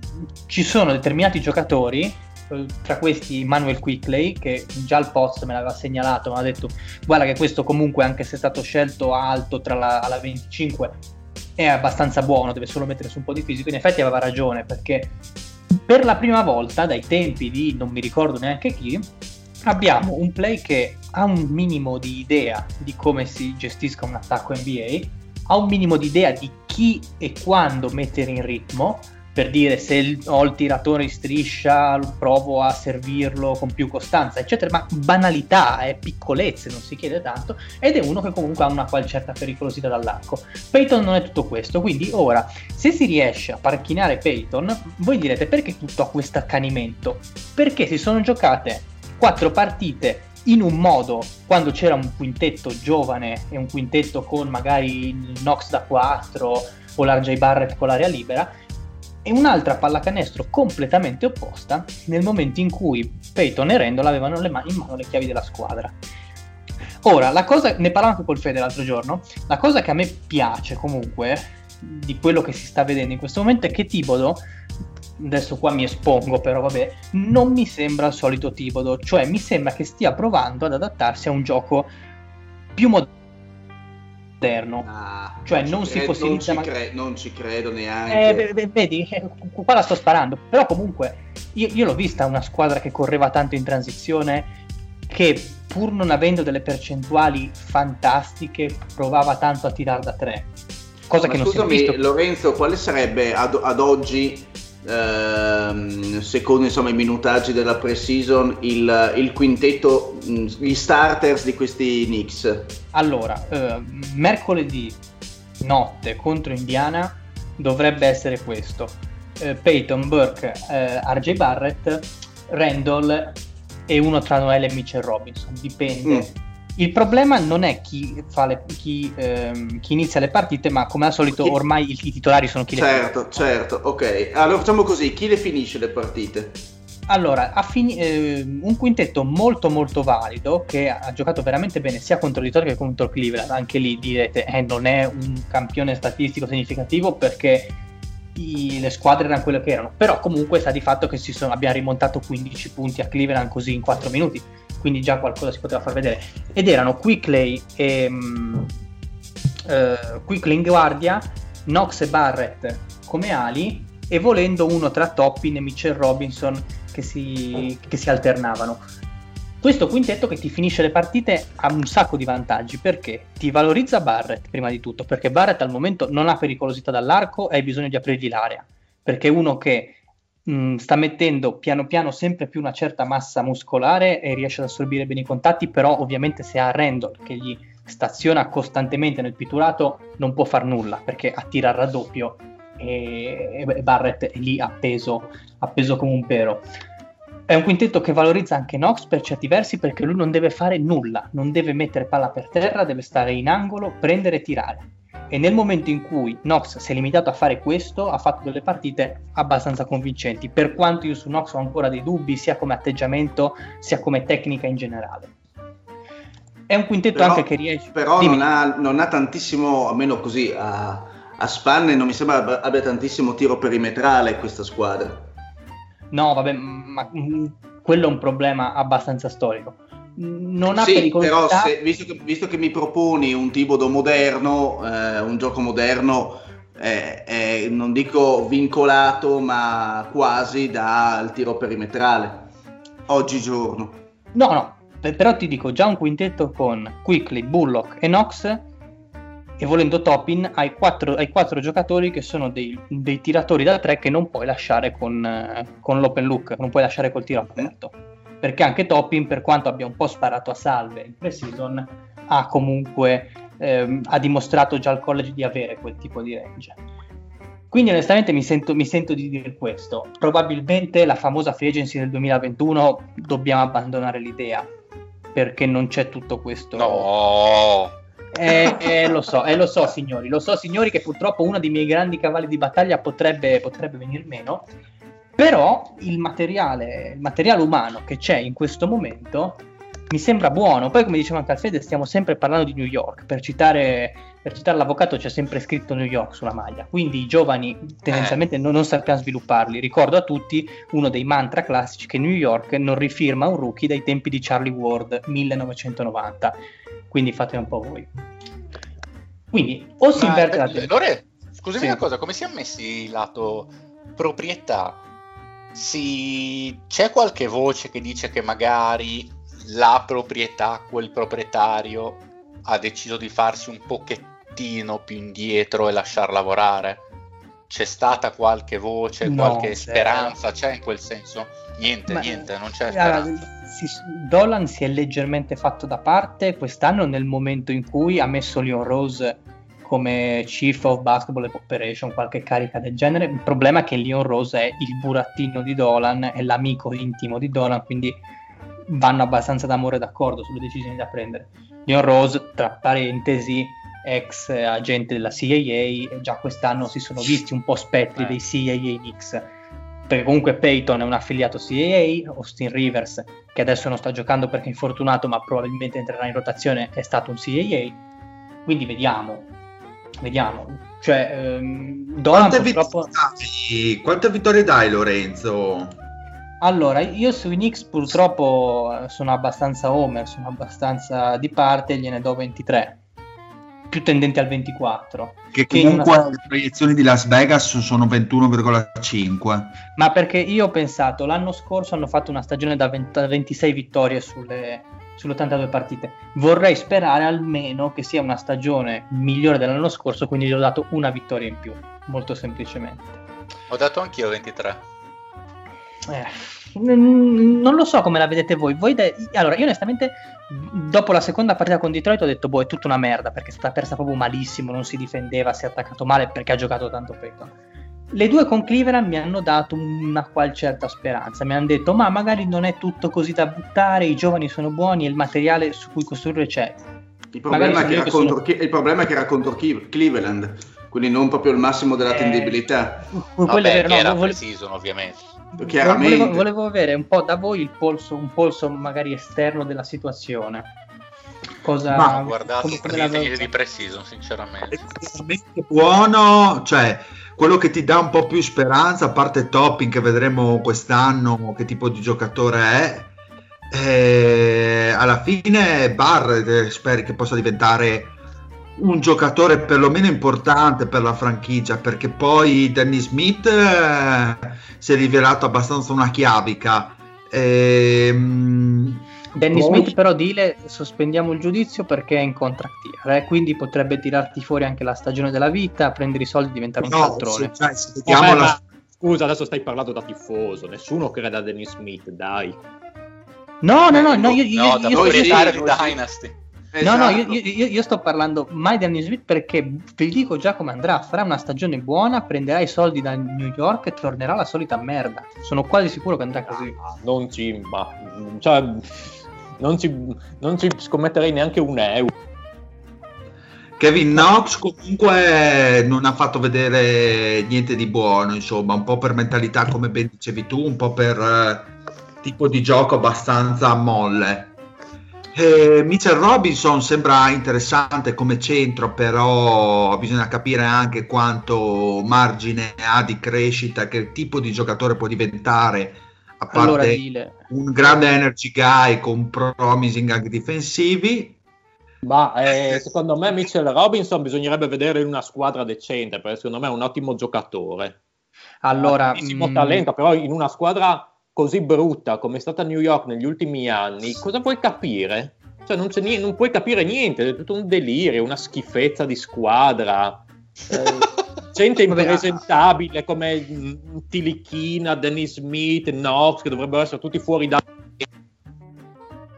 [SPEAKER 5] ci sono determinati giocatori, eh, tra questi Manuel Quickley, che già al post me l'aveva segnalato, mi ha detto guarda che questo comunque anche se è stato scelto alto tra la, alla 25 è abbastanza buono, deve solo mettere su un po' di fisico. In effetti aveva ragione perché per la prima volta, dai tempi di non mi ricordo neanche chi, abbiamo un play che ha un minimo di idea di come si gestisca un attacco NBA, ha un minimo di idea di chi e quando mettere in ritmo. Per dire se ho il tiratore in striscia, provo a servirlo con più costanza, eccetera, ma banalità, eh, piccolezze, non si chiede tanto ed è uno che comunque ha una qual certa pericolosità dall'arco. Peyton non è tutto questo, quindi ora se si riesce a parchinare Peyton, voi direte perché tutto questo accanimento? Perché si sono giocate quattro partite in un modo quando c'era un quintetto giovane e un quintetto con magari il Knox da 4 o l'RJ Barrett con l'area libera e un'altra pallacanestro completamente opposta nel momento in cui Peyton e Randall avevano le mani in mano le chiavi della squadra. Ora, la cosa, ne parlavo anche col Fede l'altro giorno, la cosa che a me piace comunque di quello che si sta vedendo in questo momento è che Tibodo, adesso qua mi espongo però vabbè, non mi sembra il solito Tibodo, cioè mi sembra che stia provando ad adattarsi a un gioco più moderno.
[SPEAKER 6] Ah,
[SPEAKER 5] Cioè,
[SPEAKER 6] ci
[SPEAKER 5] non si
[SPEAKER 6] credo-
[SPEAKER 5] fossilizza
[SPEAKER 6] Non ci, cre- non ci credo neanche.
[SPEAKER 5] Eh, vedi, qua la sto sparando. Però comunque io, io l'ho vista una squadra che correva tanto in transizione che pur non avendo delle percentuali fantastiche provava tanto a tirare da tre. Cosa
[SPEAKER 6] Ma
[SPEAKER 5] che non si è
[SPEAKER 6] scusami,
[SPEAKER 5] visto.
[SPEAKER 6] Lorenzo, quale sarebbe ad, ad oggi, ehm, secondo insomma, i minutaggi della pre-season, il, il quintetto, mh, gli starters di questi Knicks?
[SPEAKER 5] Allora, eh, mercoledì notte contro Indiana dovrebbe essere questo. Eh, Peyton, Burke, eh, RJ Barrett, Randall e uno tra Noel e Mitchell Robinson, dipende.
[SPEAKER 6] Mm.
[SPEAKER 5] Il problema non è chi, fa le- chi, ehm, chi inizia le partite, ma come al solito ormai i, titolari sono chi le
[SPEAKER 6] Certo, certo, ok. Allora facciamo così, chi le finisce le partite?
[SPEAKER 5] Allora, fini- eh, un quintetto molto molto valido che ha giocato veramente bene sia contro Detroit che contro Cleveland. Anche lì direte, eh, non è un campione statistico significativo perché i- le squadre erano quelle che erano. Però comunque sta di fatto che si sono, abbiamo rimontato 15 punti a Cleveland così in 4 minuti. Quindi già qualcosa si poteva far vedere. Ed erano Quickley e mm, eh, Quickley in guardia, Knox e Barrett come ali e volendo uno tra Toppin e Mitchell Robinson che si, che si alternavano. Questo quintetto che ti finisce le partite ha un sacco di vantaggi perché ti valorizza Barrett prima di tutto, perché Barrett al momento non ha pericolosità dall'arco e hai bisogno di aprirgli l'area, perché è uno che mh, sta mettendo piano piano sempre più una certa massa muscolare e riesce ad assorbire bene i contatti, però ovviamente se ha Randall che gli staziona costantemente nel pitturato non può far nulla perché attira il raddoppio e, e Barrett è lì appeso, appeso come un pero. È un quintetto che valorizza anche Knox per certi versi perché lui non deve fare nulla, non deve mettere palla per terra, deve stare in angolo, prendere e tirare. E nel momento in cui Knox si è limitato a fare questo, ha fatto delle partite abbastanza convincenti, per quanto io su Knox ho ancora dei dubbi, sia come atteggiamento, sia come tecnica in generale. È un quintetto
[SPEAKER 6] Però-
[SPEAKER 5] anche che riesce...
[SPEAKER 6] Però non ha, non ha tantissimo, almeno così a, a spanne, non mi sembra abbia- abbia tantissimo tiro perimetrale questa squadra.
[SPEAKER 5] No, vabbè, ma mm, quello è un problema abbastanza storico. Non ha
[SPEAKER 6] sì,
[SPEAKER 5] pericolosità.
[SPEAKER 6] però se- visto, che, visto che mi proponi un Tibodo moderno, eh, un gioco moderno, eh, eh, non dico vincolato, ma quasi dal tiro perimetrale, oggigiorno.
[SPEAKER 5] No, no, pe- però ti dico già un quintetto con Quickly, Bullock e Knox e volendo Topin hai quattro, hai quattro giocatori che sono dei, dei tiratori da tre che non puoi lasciare con, eh, con l'open look, non puoi lasciare col tiro aperto. Perché anche Topin, per quanto abbia un po' sparato a salve in pre-season, ha comunque ehm, ha dimostrato già al college di avere quel tipo di range. Quindi onestamente mi sento, mi sento di dire questo. Probabilmente la famosa free agency del 2021 dobbiamo abbandonare l'idea perché non c'è tutto questo.
[SPEAKER 3] No,
[SPEAKER 5] Eh, eh, lo so, eh, lo so signori, lo so signori che purtroppo uno dei miei grandi cavalli di battaglia potrebbe, potrebbe venir meno, però il materiale, il materiale umano che c'è in questo momento mi sembra buono. Poi come diceva anche Alfredo stiamo sempre parlando di New York, per citare, per citare l'avvocato c'è sempre scritto New York sulla maglia, quindi i giovani tendenzialmente non, non sappiamo svilupparli. Ricordo a tutti uno dei mantra classici che New York non rifirma un rookie dai tempi di Charlie Ward 1990 quindi fate un po' voi. Quindi o si
[SPEAKER 3] Ma,
[SPEAKER 5] inverte la
[SPEAKER 3] beh,
[SPEAKER 5] tendenza.
[SPEAKER 3] Lore, scusami
[SPEAKER 5] Sì.
[SPEAKER 3] una cosa, come siamo messi lato proprietà? Si... C'è qualche voce che dice che magari la proprietà, quel proprietario, ha deciso di farsi un pochettino più indietro e lasciar lavorare? C'è stata qualche voce,
[SPEAKER 5] No,
[SPEAKER 3] qualche
[SPEAKER 5] zero.
[SPEAKER 3] speranza? C'è in quel senso? Niente,
[SPEAKER 5] Ma-
[SPEAKER 3] niente, non c'è speranza.
[SPEAKER 5] si- Dolan si è leggermente fatto da parte quest'anno nel momento in cui ha messo Leon Rose come Chief of Basketball Operation, qualche carica del genere. Il problema è che Leon Rose è il burattino di Dolan, è l'amico intimo di Dolan, quindi vanno abbastanza d'amore d'accordo sulle decisioni da prendere. Leon Rose, tra parentesi, ex agente della CAA, e già quest'anno si sono visti un po' spettri
[SPEAKER 7] Eh.
[SPEAKER 5] dei CAA Knicks perché comunque Peyton è un affiliato CAA, Austin Rivers, che adesso non sta giocando perché è infortunato, ma probabilmente entrerà in rotazione, è stato un CAA. Quindi vediamo, vediamo. Cioè, ehm, Dolan
[SPEAKER 1] Quante
[SPEAKER 5] purtroppo...
[SPEAKER 1] vittorie, dai? Quante vittorie dai Lorenzo?
[SPEAKER 5] Allora, io sui Knicks purtroppo eh, sono abbastanza homer, sono abbastanza di parte gliene do 23, più tendente al 24.
[SPEAKER 1] Che comunque
[SPEAKER 5] una-
[SPEAKER 1] le proiezioni di Las Vegas sono 21,5.
[SPEAKER 5] Ma perché io ho pensato, l'anno scorso hanno fatto una stagione da 20 da 26 vittorie sulle, sulle 82 partite. Vorrei sperare almeno che sia una stagione migliore dell'anno scorso, quindi gli ho dato una vittoria in più, molto semplicemente.
[SPEAKER 3] Ho dato anch'io 23.
[SPEAKER 5] Eh, n- non lo so come la vedete voi. Voi de- allora, io onestamente, dopo la seconda partita con Detroit, ho detto, boh, è tutta una merda perché è stata persa proprio malissimo. Non si difendeva, si è attaccato male perché ha giocato tanto Peyton. Le due con Cleveland mi hanno dato una qual certa speranza. Mi hanno detto, ma magari non è tutto così da buttare. I giovani sono buoni e il materiale su cui costruire c'è.
[SPEAKER 6] Il problema, è che era
[SPEAKER 5] sono-
[SPEAKER 6] Chi- il problema è che era contro Chi- Cleveland, quindi non proprio il massimo della
[SPEAKER 5] Eh,
[SPEAKER 6] tendibilità.
[SPEAKER 5] Quello
[SPEAKER 3] Vabbè,
[SPEAKER 5] è vero, no,
[SPEAKER 3] era
[SPEAKER 5] vole-
[SPEAKER 3] pre-season ovviamente.
[SPEAKER 6] Chiaramente.
[SPEAKER 5] Volevo, volevo avere un po' da voi il polso, un polso magari esterno della situazione. Cosa
[SPEAKER 1] Ma
[SPEAKER 3] Ho guardato
[SPEAKER 5] come- come la
[SPEAKER 3] di pre-season, sinceramente.
[SPEAKER 1] Veramente buono, cioè quello che ti dà un po' più speranza, a parte Topping che vedremo quest'anno che tipo di giocatore è, eh, alla fine Barrett eh, speri che possa diventare un giocatore perlomeno importante per la franchigia perché poi Danny Smith eh, si è rivelato abbastanza una chiavica. Ehm,
[SPEAKER 5] Danny
[SPEAKER 1] poi-
[SPEAKER 5] Smith però dile sospendiamo il giudizio perché è in contract year, eh, quindi potrebbe tirarti fuori anche la stagione della vita, prendere i soldi e diventare un
[SPEAKER 1] no,
[SPEAKER 5] cialtrone.
[SPEAKER 1] se, cioè, se
[SPEAKER 7] Vabbè,
[SPEAKER 1] la-
[SPEAKER 7] ma scusa, adesso stai parlando da tifoso, nessuno crede a Dennis Smith, dai.
[SPEAKER 5] No, no, no, no, io, io-
[SPEAKER 3] no,
[SPEAKER 5] io- io-
[SPEAKER 3] proprietario di. Dynasty.
[SPEAKER 5] no, no,
[SPEAKER 6] Esatto.
[SPEAKER 5] io, io- io sto parlando mai di Danny Smith perché vi dico già come andrà, farà una stagione buona, prenderà i soldi da New York e tornerà la solita merda. Sono quasi sicuro che andrà così.
[SPEAKER 7] Ah, Non ci, ma, cioè, non ci, non ci scommetterei neanche un euro.
[SPEAKER 1] Kevin Knox comunque non ha fatto vedere niente di buono, insomma, un po' per mentalità come ben dicevi tu, un po' per eh, tipo di gioco abbastanza molle. Eh, Mitchell Robinson sembra interessante come centro, però bisogna capire anche quanto margine ha di crescita, che tipo di giocatore può diventare, a parte
[SPEAKER 5] Allora
[SPEAKER 1] un grande energy guy con promising anche difensivi.
[SPEAKER 7] Ma eh, secondo me Mitchell Robinson bisognerebbe vedere in una squadra decente, perché secondo me è un ottimo giocatore.
[SPEAKER 5] allora...
[SPEAKER 7] Tantissimo
[SPEAKER 5] mm,
[SPEAKER 7] talento, però in una squadra così brutta come è stata New York negli ultimi anni, cosa puoi capire? Cioè non, c'è niente, non puoi capire niente, è tutto un delirio, una schifezza di squadra. Eh, gente
[SPEAKER 5] Vabbè,
[SPEAKER 7] impresentabile come mm, Tilichina, Dennis Smith, Knox, che dovrebbero essere tutti fuori da...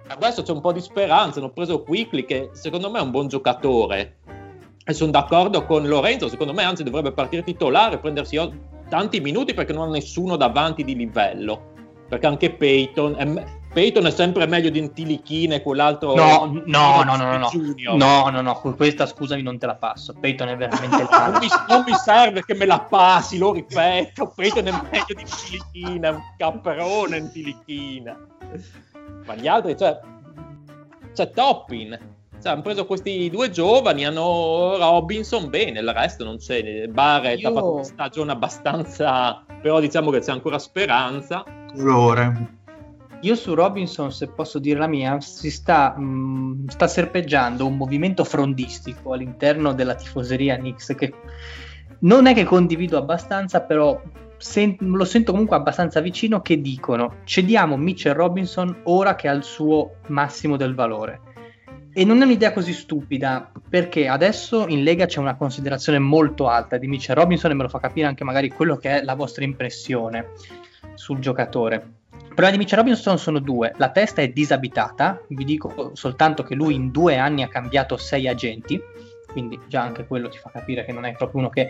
[SPEAKER 7] Adesso c'è un po' di speranza, hanno preso Quickly che secondo me è un buon giocatore. E sono d'accordo con Lorenzo, secondo me anzi dovrebbe partire titolare, prendersi o- tanti minuti perché non ha nessuno davanti di livello, perché anche Peyton è, Peyton è sempre meglio di un Tilichina e quell'altro
[SPEAKER 5] No, no, no, no, no, no.
[SPEAKER 7] Junior.
[SPEAKER 5] No, no, no, questa scusami non te la passo. Peyton è veramente il
[SPEAKER 7] Non mi, non mi serve che me la passi, lo ripeto. Peyton è meglio di Tilichina, è un capperone in Tilichina. Ma gli altri, cioè, c'è Toppin. Cioè, hanno preso questi due giovani, hanno Robinson, bene, il resto non c'è. Barrett
[SPEAKER 5] Io-
[SPEAKER 7] ha fatto una stagione abbastanza, però diciamo che c'è ancora speranza.
[SPEAKER 1] Colore.
[SPEAKER 5] Io su Robinson, se posso dire la mia, si sta, mh, sta serpeggiando un movimento frondistico all'interno della tifoseria Knicks che non è che condivido abbastanza, però sen- lo sento comunque abbastanza vicino che dicono cediamo Mitchell Robinson ora che ha il suo massimo del valore. E non è un'idea così stupida, perché adesso in Lega c'è una considerazione molto alta di Mitchell Robinson e me lo fa capire anche magari quello che è la vostra impressione sul giocatore. Il problema di Mitchell Robinson sono due. La testa è disabitata, vi dico soltanto che lui in due anni ha cambiato sei agenti, quindi già anche quello ti fa capire che non è proprio uno che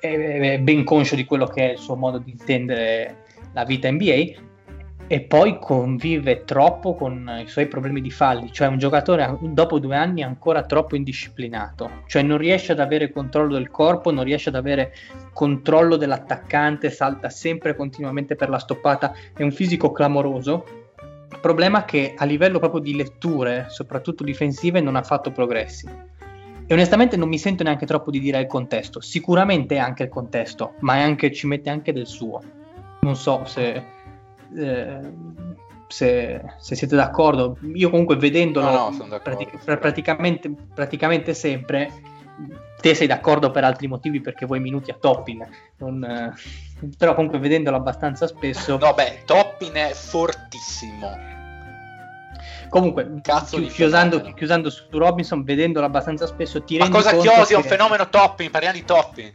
[SPEAKER 5] è ben conscio di quello che è il suo modo di intendere la vita NBA e poi convive troppo con i suoi problemi di falli, cioè un giocatore dopo due anni ancora troppo indisciplinato, cioè non riesce ad avere controllo del corpo, non riesce ad avere controllo dell'attaccante, salta sempre continuamente per la stoppata, è un fisico clamoroso. Problema che a livello proprio di letture, soprattutto difensive, non ha fatto progressi. E onestamente non mi sento neanche troppo di dire il contesto. Sicuramente è anche il contesto, ma anche, ci mette anche del suo. Non so se eh, se, se siete d'accordo. Io comunque vedendolo
[SPEAKER 3] No, no,
[SPEAKER 5] pratic- praticamente, praticamente sempre, te sei d'accordo per altri motivi perché vuoi minuti a Toppin, non, eh, però comunque vedendolo abbastanza spesso...
[SPEAKER 3] No, beh, Toppin è fortissimo.
[SPEAKER 5] Comunque,
[SPEAKER 3] Cazzo
[SPEAKER 5] chi- chiusando, chiusando su Robinson, vedendolo abbastanza spesso, ti
[SPEAKER 3] Ma
[SPEAKER 5] rendi
[SPEAKER 3] cosa
[SPEAKER 5] conto
[SPEAKER 3] chiosi? È un
[SPEAKER 5] che-
[SPEAKER 3] fenomeno Toppin, parliamo di Toppin.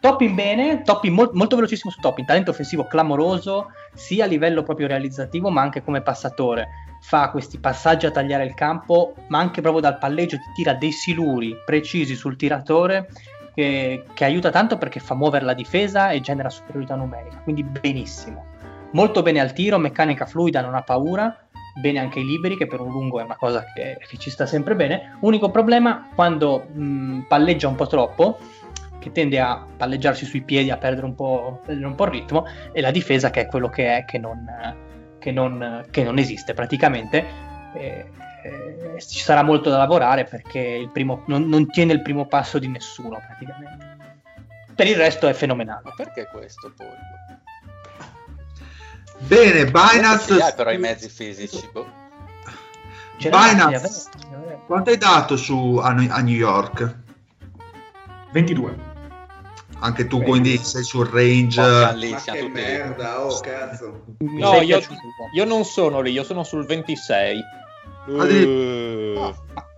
[SPEAKER 5] Toppin bene, Toppin mol- molto velocissimo su Toppin, talento offensivo clamoroso, sia a livello proprio realizzativo ma anche come passatore. Fa questi passaggi a tagliare il campo, ma anche proprio dal palleggio ti tira dei siluri precisi sul tiratore che, che aiuta tanto perché fa muovere la difesa e genera superiorità numerica, quindi benissimo. Molto bene al tiro, meccanica fluida, non ha paura, bene anche i liberi, che per un lungo è una cosa che, che ci sta sempre bene. Unico problema, quando mh, palleggia un po' troppo, che tende a palleggiarsi sui piedi, a perdere un po', perdere un po' il ritmo, e la difesa che è quello che è, che non, che non, che non esiste praticamente. Eh, eh, ci sarà molto da lavorare perché il primo, non, non tiene il primo passo di nessuno praticamente. Per il resto è fenomenale.
[SPEAKER 3] Ma perché questo poi?
[SPEAKER 1] Bene,
[SPEAKER 3] Ce
[SPEAKER 1] Binance.
[SPEAKER 3] hai però i mezzi fisici. boh.
[SPEAKER 1] Binance. Quanto hai dato su, a, a New York?
[SPEAKER 8] 22.
[SPEAKER 1] Anche tu quindi sei sul range.
[SPEAKER 3] Porca lì,
[SPEAKER 6] Ma che
[SPEAKER 3] tutti-
[SPEAKER 6] merda, oh cazzo.
[SPEAKER 7] No, io, io non sono lì, io sono sul 26.
[SPEAKER 2] Eh,
[SPEAKER 5] Ma-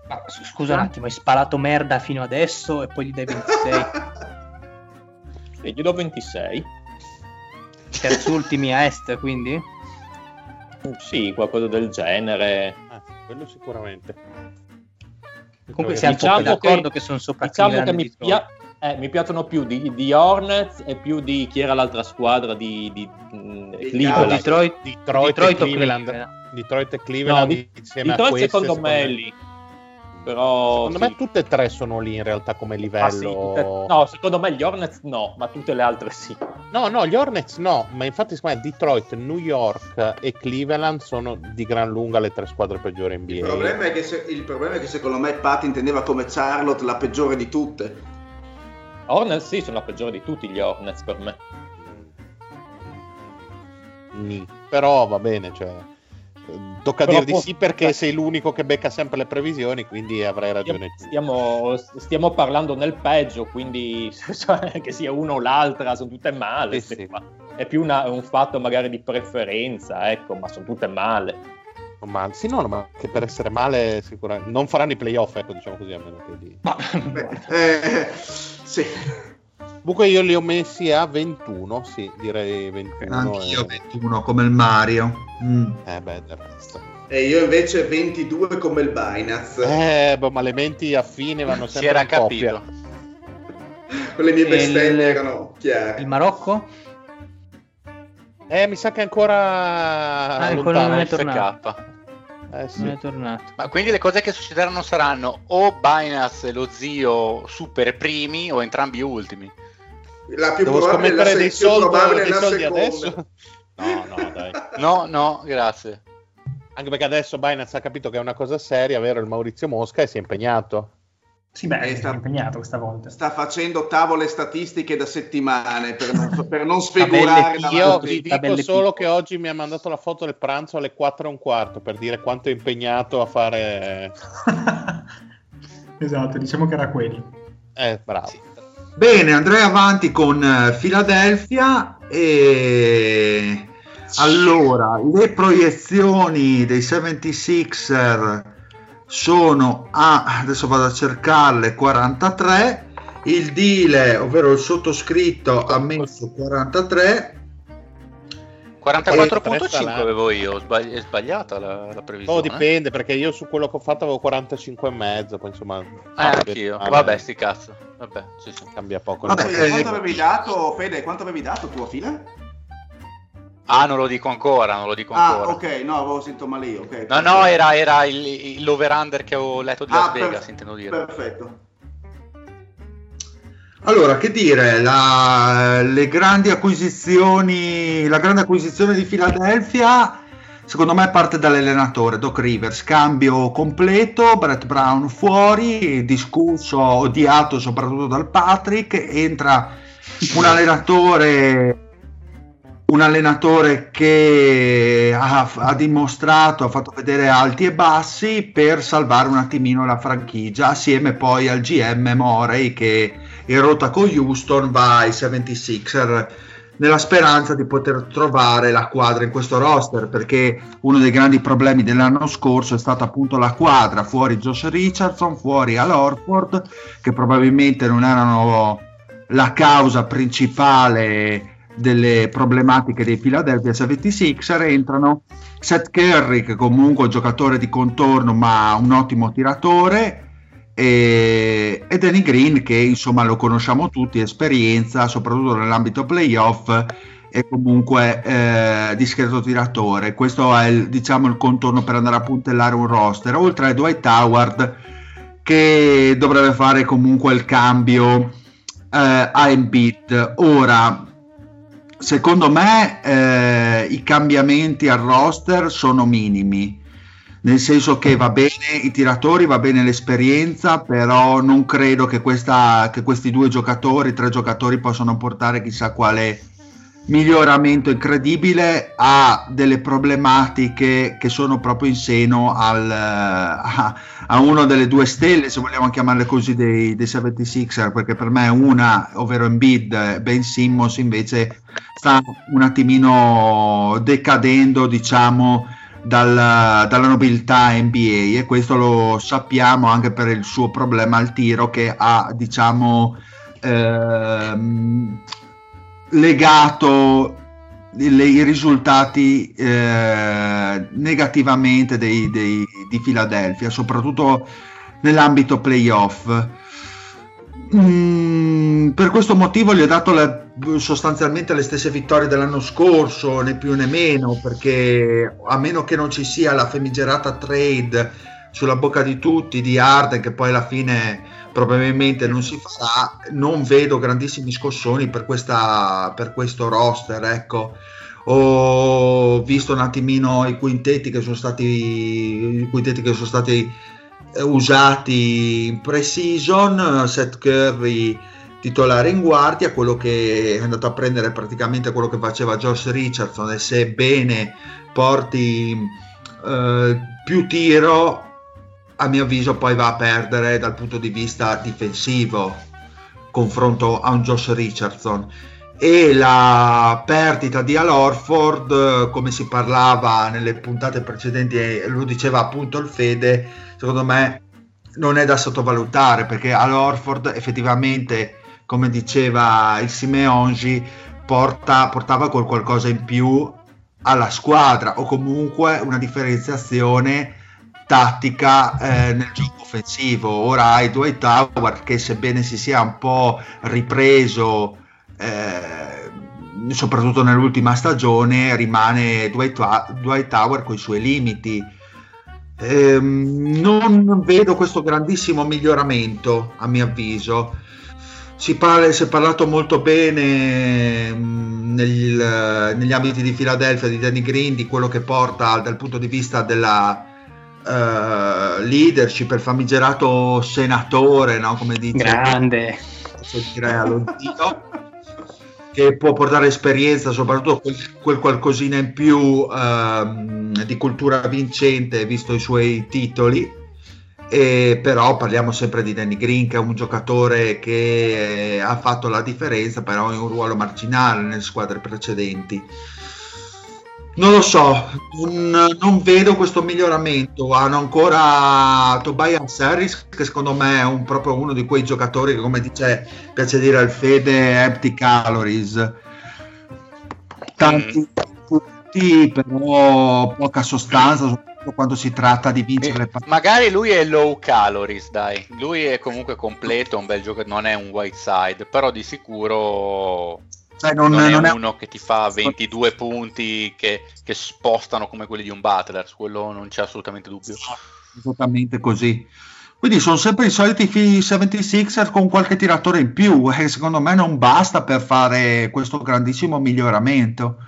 [SPEAKER 5] ma scusa un attimo, hai sparato merda fino adesso e poi gli dai 26.
[SPEAKER 7] Sì, gli do 26.
[SPEAKER 5] Terzultimi a est, quindi?
[SPEAKER 7] Sì, qualcosa del genere.
[SPEAKER 2] ah, quello sicuramente.
[SPEAKER 5] Comunque siamo
[SPEAKER 7] Diciamo
[SPEAKER 5] d'accordo che, sono sopra
[SPEAKER 7] Diciamo che mi,
[SPEAKER 5] e
[SPEAKER 7] pia- eh, mi piacciono più di, di Hornets e più di chi era l'altra squadra di, di, mh,
[SPEAKER 6] Di
[SPEAKER 7] Cleveland.
[SPEAKER 6] Dallas.
[SPEAKER 5] Detroit,
[SPEAKER 2] Detroit,
[SPEAKER 5] Detroit
[SPEAKER 2] e Cleveland.
[SPEAKER 5] Cleveland?
[SPEAKER 2] Detroit e
[SPEAKER 7] No,
[SPEAKER 2] Cleveland
[SPEAKER 7] di,
[SPEAKER 2] insieme a
[SPEAKER 7] Detroit
[SPEAKER 2] queste,
[SPEAKER 7] secondo me è lì. Però
[SPEAKER 2] Secondo
[SPEAKER 7] sì.
[SPEAKER 2] me tutte e tre sono lì in realtà come livello.
[SPEAKER 7] Ah, sì, tutte- no, secondo me gli Hornets no, ma tutte le altre sì.
[SPEAKER 2] No, no, gli Hornets no, ma infatti secondo me Detroit, New York e Cleveland sono di gran lunga le tre squadre peggiori NBA.
[SPEAKER 6] Il problema, è che se- il problema è che secondo me Pat intendeva come Charlotte la peggiore di tutte.
[SPEAKER 7] Hornets sì, sono la peggiore di tutti gli Hornets per me.
[SPEAKER 2] Ni. Però va bene, cioè, tocca
[SPEAKER 7] Però
[SPEAKER 2] dire di sì perché
[SPEAKER 7] eh.
[SPEAKER 2] sei l'unico che becca sempre le previsioni, quindi avrai ragione.
[SPEAKER 7] Stiamo, stiamo parlando nel peggio, quindi cioè, che sia uno o l'altra, sono tutte male.
[SPEAKER 2] Sì, sì.
[SPEAKER 7] qua. È più una- un fatto magari di preferenza, ecco, ma sono tutte male.
[SPEAKER 2] Ma sì, no, ma che per essere male sicuramente non faranno i playoff, ecco, diciamo così, a meno che di...
[SPEAKER 5] Ma,
[SPEAKER 6] Beh, eh, sì.
[SPEAKER 2] Comunque io li ho messi a 21, sì, direi 21.
[SPEAKER 1] Anch'io
[SPEAKER 2] e-
[SPEAKER 1] 21 come il Mario. Mm.
[SPEAKER 2] Eh beh, del resto.
[SPEAKER 6] E io invece 22 come il Binance.
[SPEAKER 2] Eh, boh, ma le menti a fine vanno
[SPEAKER 3] Si
[SPEAKER 2] sempre
[SPEAKER 3] era
[SPEAKER 2] in coppia.
[SPEAKER 3] capito.
[SPEAKER 6] Quelle mie bestemmie
[SPEAKER 5] il-
[SPEAKER 6] erano chiare.
[SPEAKER 5] il Marocco?
[SPEAKER 2] Eh, mi sa che ancora
[SPEAKER 5] Ah, ancora non
[SPEAKER 2] lontano.
[SPEAKER 5] è tornato.
[SPEAKER 2] Eh, sì.
[SPEAKER 5] Non è tornato.
[SPEAKER 3] Ma quindi le cose che succederanno saranno o Binance e lo zio super primi o entrambi ultimi.
[SPEAKER 6] La più
[SPEAKER 2] Devo
[SPEAKER 6] probabile è la,
[SPEAKER 2] scommettere
[SPEAKER 6] se-
[SPEAKER 2] dei soldi, dei
[SPEAKER 6] la
[SPEAKER 2] soldi adesso? No, no, dai.
[SPEAKER 3] No, no, grazie.
[SPEAKER 2] Anche perché adesso Binance ha capito che è una cosa seria, vero? Il Maurizio Mosca e si è impegnato.
[SPEAKER 8] Sì, beh,
[SPEAKER 6] Eh,
[SPEAKER 8] è
[SPEAKER 6] sta-
[SPEAKER 8] impegnato questa volta.
[SPEAKER 6] Sta facendo tavole statistiche da settimane per non, per non sfigurare
[SPEAKER 5] Io
[SPEAKER 2] vi dico solo che oggi mi ha mandato la foto del pranzo alle 4 e un quarto per dire quanto è impegnato a fare.
[SPEAKER 8] esatto, diciamo che era quello.
[SPEAKER 2] Eh, bravo.
[SPEAKER 3] Sì.
[SPEAKER 1] Bene, andrei avanti con eh, Philadelphia e allora le proiezioni dei 76er sono a adesso vado a cercarle 43 il deal ovvero il sottoscritto ha messo 43
[SPEAKER 3] 44.5
[SPEAKER 2] Eh,
[SPEAKER 3] avevo io, è sbagliata la, la previsione.
[SPEAKER 2] Oh, dipende perché io su quello che ho fatto avevo 45 e mezzo, poi insomma.
[SPEAKER 3] Eh,
[SPEAKER 2] cambia-
[SPEAKER 3] anch'io.
[SPEAKER 2] vabbè,
[SPEAKER 3] Vabbè, sti cazzo. Vabbè, sì, sì.
[SPEAKER 2] Cambia poco.
[SPEAKER 1] Vabbè, eh,
[SPEAKER 6] Quanto avevi dato, Fede? Quanto avevi dato tu a fila?
[SPEAKER 3] Ah, non lo dico ancora, non lo dico
[SPEAKER 6] Ah,
[SPEAKER 3] ancora.
[SPEAKER 6] ok, no, avevo sentito male io. ok,
[SPEAKER 3] No, no, era, era il, il over-under che avevo letto di Las
[SPEAKER 6] Ah,
[SPEAKER 3] Vegas,
[SPEAKER 6] perf-
[SPEAKER 3] intendo dire.
[SPEAKER 6] Perfetto.
[SPEAKER 1] Allora, che dire, la- le grandi acquisizioni, la grande acquisizione di Philadelphia, secondo me parte dall'allenatore Doc Rivers, cambio completo, Brett Brown fuori, discusso, odiato soprattutto dal Patrick, entra un allenatore un allenatore che ha, ha, dimostrato, ha fatto vedere alti e bassi per salvare un attimino la franchigia, assieme poi al GM Morey che in rotta con Houston va ai 76er nella speranza di poter trovare la quadra in questo roster perché uno dei grandi problemi dell'anno scorso è stata appunto la quadra fuori Josh Richardson fuori Al Orford che probabilmente non erano la causa principale delle problematiche dei Philadelphia 76er entrano Seth Curry che comunque è un giocatore di contorno ma un ottimo tiratore e, e Danny Green che insomma lo conosciamo tutti, esperienza soprattutto nell'ambito playoff e comunque eh, discreto tiratore. Questo è il, diciamo, il contorno per andare a puntellare un roster, oltre a Dwight Howard che dovrebbe fare comunque il cambio eh, a Embiid. Ora, secondo me eh, i cambiamenti al roster sono minimi. Nel senso che va bene i tiratori, va bene l'esperienza, però non credo che, questa, che questi due giocatori, tre giocatori possano portare chissà quale miglioramento incredibile ha delle problematiche che sono proprio in seno al, a, a una delle due stelle se vogliamo chiamarle così dei, dei 76er perché per me una ovvero Embiid Ben Simmons invece sta un attimino decadendo diciamo dal, dalla nobiltà NBA e questo lo sappiamo anche per il suo problema al tiro che ha diciamo ehm, legato le, i risultati eh, negativamente dei, dei, di Philadelphia soprattutto nell'ambito playoff. Mm, per questo motivo gli ho dato le, sostanzialmente le stesse vittorie dell'anno scorso, né più né meno, perché a meno che non ci sia la famigerata trade sulla bocca di tutti di Arden, che poi alla fine probabilmente non si farà, non vedo grandissimi scossoni per, questa, per questo roster. Ecco. Ho visto un attimino i quintetti che sono stati, che sono stati usati in pre-season, Seth Curry titolare in guardia, quello che è andato a prendere praticamente quello che faceva Josh Richardson e sebbene porti eh, più tiro, a mio avviso poi va a perdere dal punto di vista difensivo confronto a un Josh Richardson. E la perdita di Al Orford come si parlava nelle puntate precedenti e lo diceva appunto il Fede secondo me non è da sottovalutare perché all'Orford effettivamente, come diceva il Simeongi, porta, portava qualcosa in più alla squadra o comunque una differenziazione tattica eh, nel gioco offensivo. Ora hai Dwight Howard che sebbene si sia un po' ripreso eh, soprattutto nell'ultima stagione rimane Dwight, Howard con i suoi limiti eh, non vedo questo grandissimo miglioramento, a mio avviso. Si, parla, si è parlato molto bene mh, nel, negli ambiti di Filadelfia di Danny Green, di quello che porta dal punto di vista della uh, leadership, il famigerato senatore, no? come dice.
[SPEAKER 5] Grande.
[SPEAKER 1] Posso dire allo che può portare esperienza, soprattutto quel, quel qualcosina in più ehm, di cultura vincente, visto i suoi titoli. E però parliamo sempre di Danny Green, che è un giocatore che ha fatto la differenza, però in un ruolo marginale nelle squadre precedenti. Non lo so, non, non, vedo questo miglioramento. Hanno ancora Tobias Harris, che secondo me è un, proprio uno di quei giocatori che, come dice, piace dire al Fede, empty calories. Tanti mm. punti, però poca sostanza, soprattutto quando si tratta di vincere.
[SPEAKER 3] Eh, magari lui è low calories, dai. Lui è comunque completo, un bel giocatore, non è un white side, però di sicuro cioè non, non, è non, è uno che ti fa 22 punti che, che, spostano come quelli di un Butler, su quello non c'è assolutamente dubbio.
[SPEAKER 1] Esattamente così. Quindi sono sempre i soliti 76er con qualche tiratore in più e secondo me non basta per fare questo grandissimo miglioramento.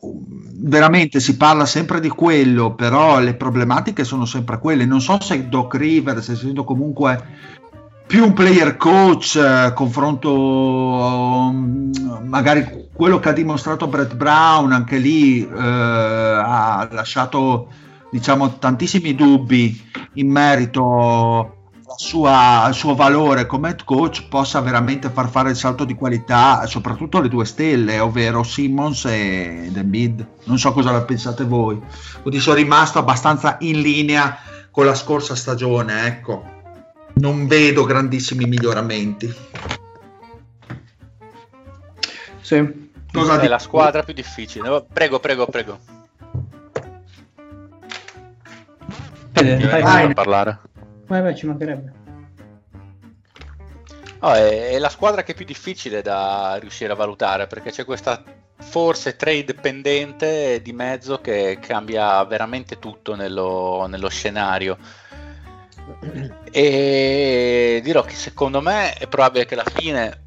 [SPEAKER 1] Veramente si parla sempre di quello, però le problematiche sono sempre quelle. Non so se Doc Rivers, essendo comunque più un player coach, eh, confronto um, magari quello che ha dimostrato Brett Brown, anche lì eh, ha lasciato diciamo tantissimi dubbi in merito sua, al suo valore come head coach possa veramente far fare il salto di qualità, soprattutto le due stelle, ovvero Simmons e Embiid. Non so cosa pensate voi. Quindi sono rimasto abbastanza in linea con la scorsa stagione, ecco. Non vedo grandissimi miglioramenti.
[SPEAKER 3] Sì. Cosa è la squadra più difficile. Prego, prego, prego.
[SPEAKER 5] Fede, vai, vai.
[SPEAKER 3] parlare.
[SPEAKER 5] Vai, vai, ci mancherebbe.
[SPEAKER 3] Oh, è, è, la squadra che è più difficile da riuscire a valutare perché c'è questa forse trade pendente di mezzo che cambia veramente tutto nello, nello scenario. E dirò che secondo me è probabile che alla fine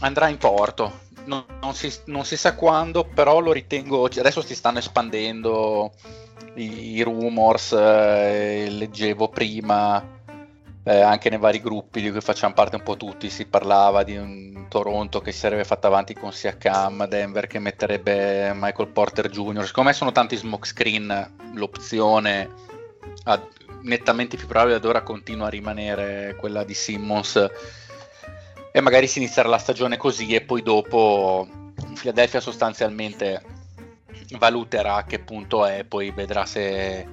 [SPEAKER 3] andrà in porto. Non, non, si, non si sa quando, però lo ritengo. Adesso si stanno espandendo i, i rumors, eh, leggevo prima eh, anche nei vari gruppi di cui facciamo parte un po' tutti, si parlava di un Toronto che si sarebbe fatto avanti con Siakam, Denver che metterebbe Michael Porter Jr. Secondo me sono tanti smoke screen, l'opzione ad, nettamente più probabile ad ora continua a rimanere quella di Simmons e magari si inizierà la stagione così e poi dopo Philadelphia sostanzialmente valuterà a che punto è, poi vedrà se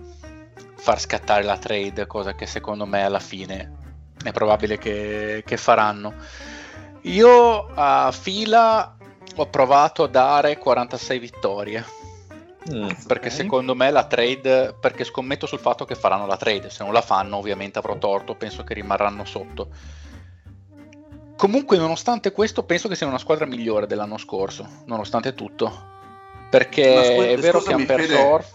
[SPEAKER 3] far scattare la trade, cosa che secondo me alla fine è probabile che, che faranno. Io a fila ho provato a dare 46 vittorie. Mm, perché okay. secondo me la trade, perché scommetto sul fatto che faranno la trade, se non la fanno ovviamente avrò torto, penso che rimarranno sotto. Comunque nonostante questo penso che sia una squadra migliore dell'anno scorso, nonostante tutto. Perché scu- è vero che hanno perso... Fede,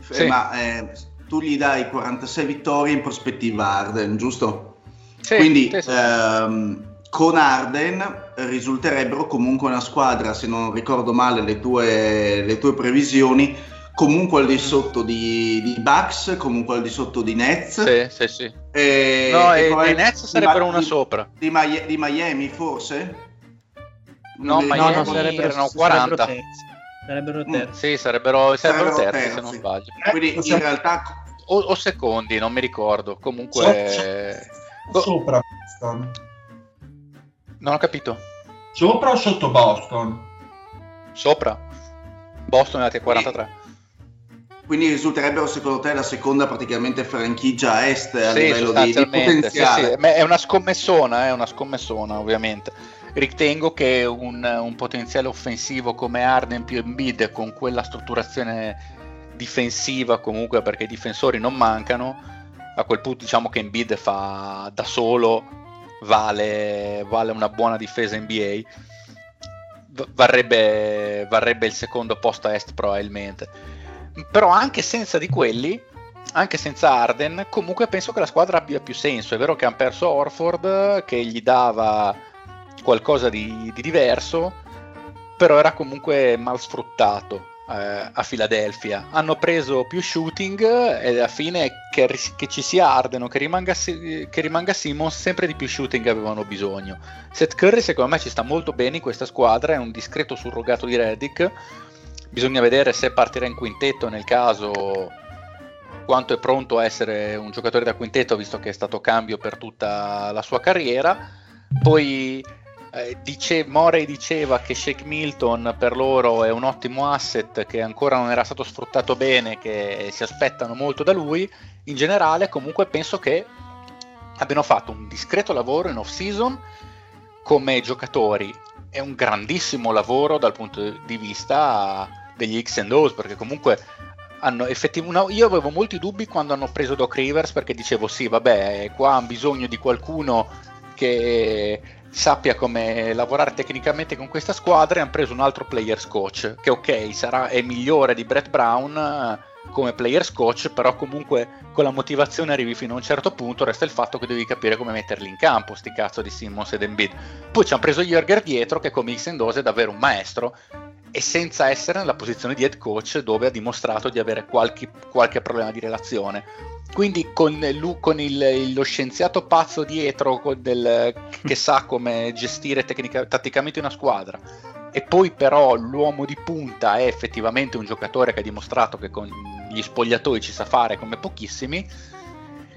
[SPEAKER 6] Fede, sì. Ma eh, tu gli dai 46 vittorie in prospettiva Arden, giusto? Sì, Quindi sì, sì. Ehm, con Arden risulterebbero comunque una squadra, se non ricordo male le tue, le tue previsioni, comunque al di sotto di, di Bucks, comunque al di sotto di Nets.
[SPEAKER 3] Sì, sì, sì.
[SPEAKER 6] E,
[SPEAKER 3] no, e, e i Nets sarebbero una
[SPEAKER 6] di,
[SPEAKER 3] sopra.
[SPEAKER 6] Di, di, Miami forse?
[SPEAKER 3] No, Miami no, no, sarebbero, erano 40.
[SPEAKER 5] Sarebbero Sarebbero terzi.
[SPEAKER 3] Mm, sì, sarebbero, sarebbero, sarebbero terzi, terzi, se non sbaglio.
[SPEAKER 6] Quindi in realtà
[SPEAKER 3] o, o, secondi, non mi ricordo. Comunque,
[SPEAKER 1] so, sopra Boston.
[SPEAKER 3] Non ho capito.
[SPEAKER 1] Sopra o sotto Boston?
[SPEAKER 3] Sopra. Boston è a 43.
[SPEAKER 6] Quindi risulterebbero secondo te la seconda praticamente franchigia a est a sì, livello di, di potenziale?
[SPEAKER 3] Sì, sì. È una scommessona, è una scommessona ovviamente. Ritengo che un, un potenziale offensivo come Arden più Embiid con quella strutturazione difensiva comunque perché i difensori non mancano, a quel punto diciamo che Embiid fa da solo vale, vale una buona difesa NBA, varrebbe, varrebbe il secondo posto a est probabilmente. Però anche senza di quelli, anche senza Arden, comunque penso che la squadra abbia più senso. È vero che hanno perso Orford, che gli dava qualcosa di, di diverso, però era comunque mal sfruttato eh, a Filadelfia. Hanno preso più shooting e alla fine che, che ci sia Arden o che rimanga, che rimanga Simmons, sempre di più shooting avevano bisogno. Seth Curry secondo me ci sta molto bene in questa squadra, è un discreto surrogato di Reddick. Bisogna vedere se partirà in quintetto nel caso quanto è pronto a essere un giocatore da quintetto visto che è stato cambio per tutta la sua carriera. Poi eh, dice, Morey diceva che Shake Milton per loro è un ottimo asset che ancora non era stato sfruttato bene, che si aspettano molto da lui. In generale, comunque, penso che abbiano fatto un discreto lavoro in off-season come giocatori. È un grandissimo lavoro dal punto di vista degli X and O's, perché comunque effettivamente. Io avevo molti dubbi quando hanno preso Doc Rivers perché dicevo sì, vabbè, qua hanno bisogno di qualcuno che sappia come lavorare tecnicamente con questa squadra e hanno preso un altro players coach che ok sarà, è migliore di Brett Brown eh, come players coach però comunque con la motivazione arrivi fino a un certo punto resta il fatto che devi capire come metterli in campo sti cazzo di Simmons ed Embiid. Poi ci hanno preso Jürger dietro che come X Dose è davvero un maestro e senza essere nella posizione di head coach dove ha dimostrato di avere qualche, qualche problema di relazione quindi con, lui, con il, lo scienziato pazzo dietro del, che sa come gestire tecnica, tatticamente una squadra. E poi però l'uomo di punta è effettivamente un giocatore che ha dimostrato che con gli spogliatoi ci sa fare come pochissimi,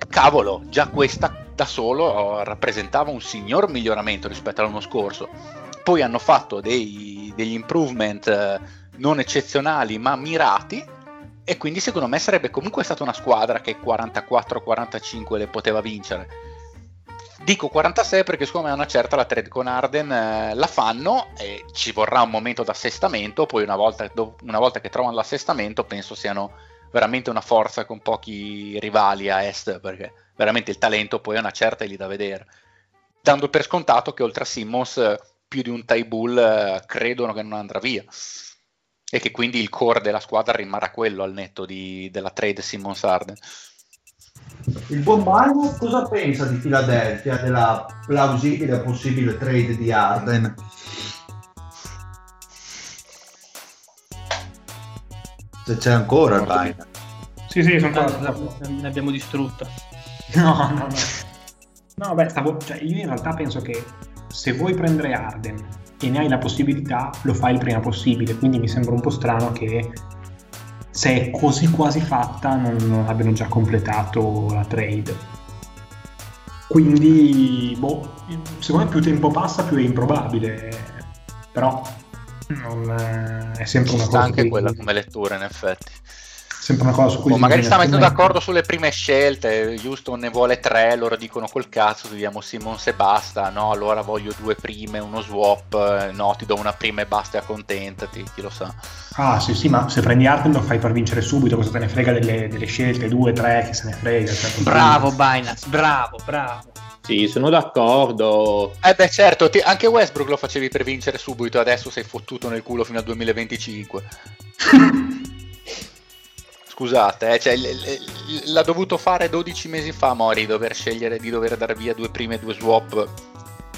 [SPEAKER 3] cavolo, già questa da solo rappresentava un signor miglioramento rispetto all'anno scorso. Poi hanno fatto dei, degli improvement eh, non eccezionali ma mirati e quindi secondo me sarebbe comunque stata una squadra che 44-45 le poteva vincere. Dico 46 perché secondo me una certa la trade con Arden eh, la fanno e ci vorrà un momento d'assestamento, poi una volta, una volta che trovano l'assestamento penso siano veramente una forza con pochi rivali a est perché veramente il talento poi a una certa è lì da vedere. Dando per scontato che oltre a Simmons più di un tie bull eh, credono che non andrà via e che quindi il core della squadra rimarrà quello al netto di, della trade Simmons Arden.
[SPEAKER 1] Il buon Mario cosa pensa di Philadelphia, della plausibile possibile trade di Arden? Se c'è ancora il Biden.
[SPEAKER 8] Sì, sì, sono qua.
[SPEAKER 5] Ne abbiamo distrutto.
[SPEAKER 8] No, no, no. No, beh, stavo, cioè, io in realtà penso che se vuoi prendere Arden e ne hai la possibilità, lo fai il prima possibile. Quindi mi sembra un po' strano che se è così quasi fatta non, abbiano già completato la trade. Quindi, boh, secondo me più tempo passa più è improbabile. Però non, è sempre
[SPEAKER 3] Ci
[SPEAKER 8] una
[SPEAKER 3] sta
[SPEAKER 8] cosa.
[SPEAKER 3] anche
[SPEAKER 8] che-
[SPEAKER 3] quella come lettura in effetti.
[SPEAKER 8] Sempre una cosa su cui
[SPEAKER 3] O magari sta mettendo d'accordo sulle prime scelte, Houston ne vuole tre, loro dicono col cazzo togliamo Simmons e basta, no allora voglio due prime, uno swap, eh, no ti do una prima e basta e accontentati, chi lo sa.
[SPEAKER 8] Ah, sì, sì, ma se prendi Arden lo fai per vincere subito, cosa te ne frega delle, delle scelte, due, tre, che se ne frega. così.
[SPEAKER 5] Bravo Binance, bravo, bravo.
[SPEAKER 7] Sì, sono d'accordo.
[SPEAKER 3] Eh beh certo, ti- anche Westbrook lo facevi per vincere subito, adesso sei fottuto nel culo fino al 2025. Scusate, eh, cioè, l- l- l'ha dovuto fare 12 mesi fa Mori, dover scegliere di dover dare via due prime e due swap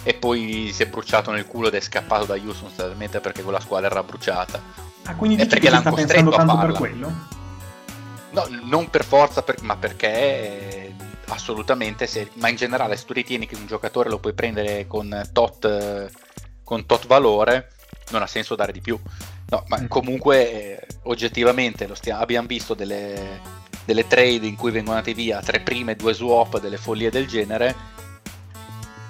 [SPEAKER 3] e poi si è bruciato nel culo ed è scappato da Houston sostanzialmente perché quella squadra era bruciata.
[SPEAKER 8] Ah, quindi dici
[SPEAKER 3] perché
[SPEAKER 8] che
[SPEAKER 3] l'hanno costretto a
[SPEAKER 8] tanto per
[SPEAKER 3] farla.
[SPEAKER 8] quello?
[SPEAKER 3] No, non per forza, per- ma perché assolutamente, se- ma in generale se tu ritieni che un giocatore lo puoi prendere con tot, con tot valore, non ha senso dare di più. No, ma
[SPEAKER 8] Mm.
[SPEAKER 3] comunque eh, oggettivamente lo stia- abbiamo visto delle, delle trade in cui vengono andate via tre prime, due swap, delle follie del genere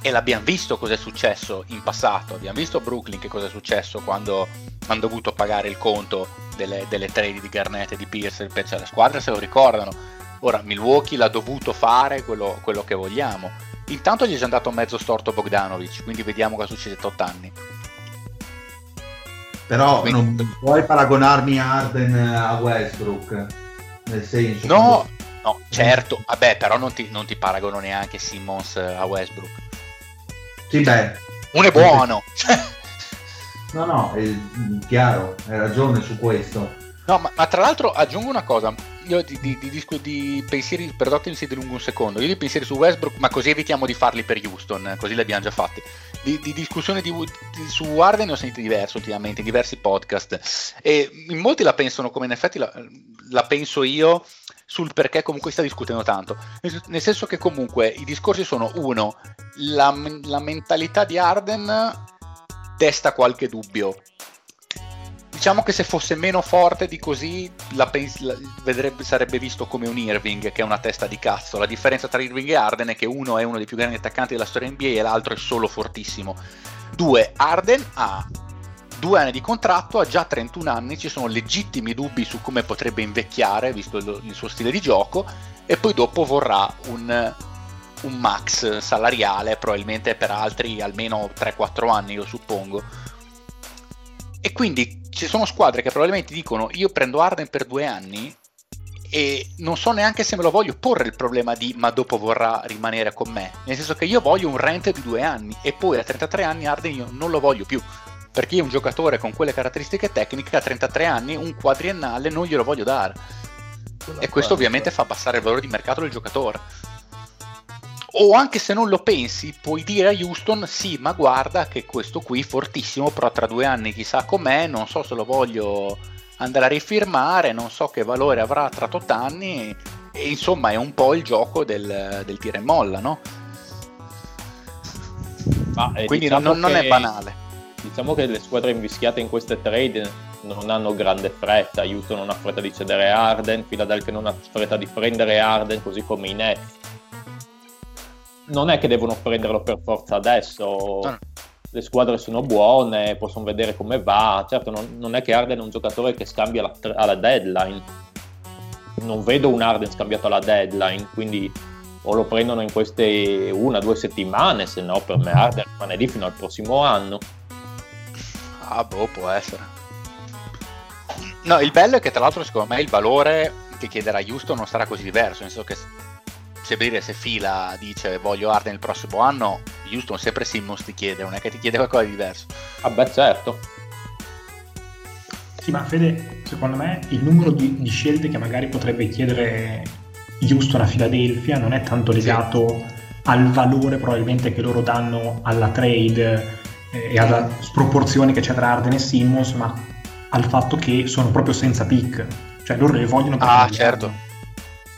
[SPEAKER 3] e l'abbiamo visto cosa è successo in passato, abbiamo visto a Brooklyn che cosa è successo quando hanno dovuto pagare il conto delle, delle trade di Garnett e di Pierce, cioè, le squadre se lo ricordano. Ora Milwaukee l'ha dovuto fare quello, quello che vogliamo. Intanto gli è già andato mezzo storto Bogdanovic, quindi vediamo cosa succede tra 8 anni.
[SPEAKER 1] Però
[SPEAKER 3] Quindi-
[SPEAKER 1] non puoi paragonarmi Arden a Westbrook. Nel senso.
[SPEAKER 3] No, no, certo, vabbè, però non ti, non ti paragono neanche Simmons a Westbrook.
[SPEAKER 1] Sì, beh.
[SPEAKER 3] Uno è buono.
[SPEAKER 1] No, no, è chiaro, hai ragione su questo.
[SPEAKER 3] No, ma, ma tra l'altro aggiungo una cosa. Io di, di, di, di pensieri, perdonatemi se dilungo un secondo, io di pensieri su Westbrook, ma così evitiamo di farli per Houston, così li abbiamo già fatti. Di, di discussione di, di- su Arden ne ho sentito diverse ultimamente, in diversi podcast. E in molti la pensano come in effetti la, la penso io sul perché comunque sta discutendo tanto. Nel, senso che comunque i discorsi sono uno, la, la mentalità di Arden desta qualche dubbio. Diciamo che se fosse meno forte di così, la pens- la- vedrebbe- sarebbe visto come un Irving, che è una testa di cazzo. La differenza tra Irving e Arden è che uno è uno dei più grandi attaccanti della storia NBA e l'altro è solo fortissimo. Due, Arden ha due anni di contratto, ha già 31 anni, ci sono legittimi dubbi su come potrebbe invecchiare, visto il, il suo stile di gioco, e poi dopo vorrà un, un max salariale, probabilmente per altri almeno 3-4 anni, io suppongo. E quindi ci sono squadre che probabilmente dicono io prendo Arden per due anni e non so neanche se me lo voglio porre il problema di ma dopo vorrà rimanere con me. Nel senso che io voglio un rent di due anni e poi a 33 anni Arden io non lo voglio più. Perché io un giocatore con quelle caratteristiche tecniche a 33 anni, un quadriennale, non glielo voglio dare. E questo ovviamente fa abbassare il valore di mercato del giocatore. O anche se non lo pensi, puoi dire a Houston: sì, ma guarda che questo qui fortissimo, però tra due anni chissà com'è, non so se lo voglio andare a rifirmare, non so che valore avrà tra tot anni e insomma è un po' il gioco del, del tira e molla, no?
[SPEAKER 7] Ma, eh,
[SPEAKER 3] Quindi
[SPEAKER 7] diciamo
[SPEAKER 3] non, non
[SPEAKER 7] che-
[SPEAKER 3] è banale.
[SPEAKER 7] Diciamo che le squadre invischiate in queste trade non hanno grande fretta. Houston non ha fretta di cedere Arden, Philadelphia non ha fretta di prendere Arden, così come i Nets. Non è che devono prenderlo per forza adesso.
[SPEAKER 3] No, no.
[SPEAKER 7] Le squadre sono buone, possono vedere come va. Certo, non, non è che Arden è un giocatore che scambia alla, alla deadline. Non vedo un Arden scambiato alla deadline, quindi o lo prendono in queste una o due settimane, se no per me Arden rimane lì fino al prossimo anno.
[SPEAKER 3] Ah, boh, può essere. No, il bello è che tra l'altro secondo me il valore che chiederà Houston non sarà così diverso, nel senso che se fila dice voglio Arden il prossimo anno, Houston sempre Simmons ti chiede, non è che ti chiede qualcosa di diverso.
[SPEAKER 7] Ah beh certo,
[SPEAKER 8] Sì, ma Fede, secondo me il numero di, di scelte che magari potrebbe chiedere Houston a Philadelphia non è tanto legato al valore probabilmente che loro danno alla trade eh, e alla sproporzione che c'è tra Arden e Simmons, ma al fatto che sono proprio senza pick. Cioè loro le vogliono
[SPEAKER 3] Ah, certo.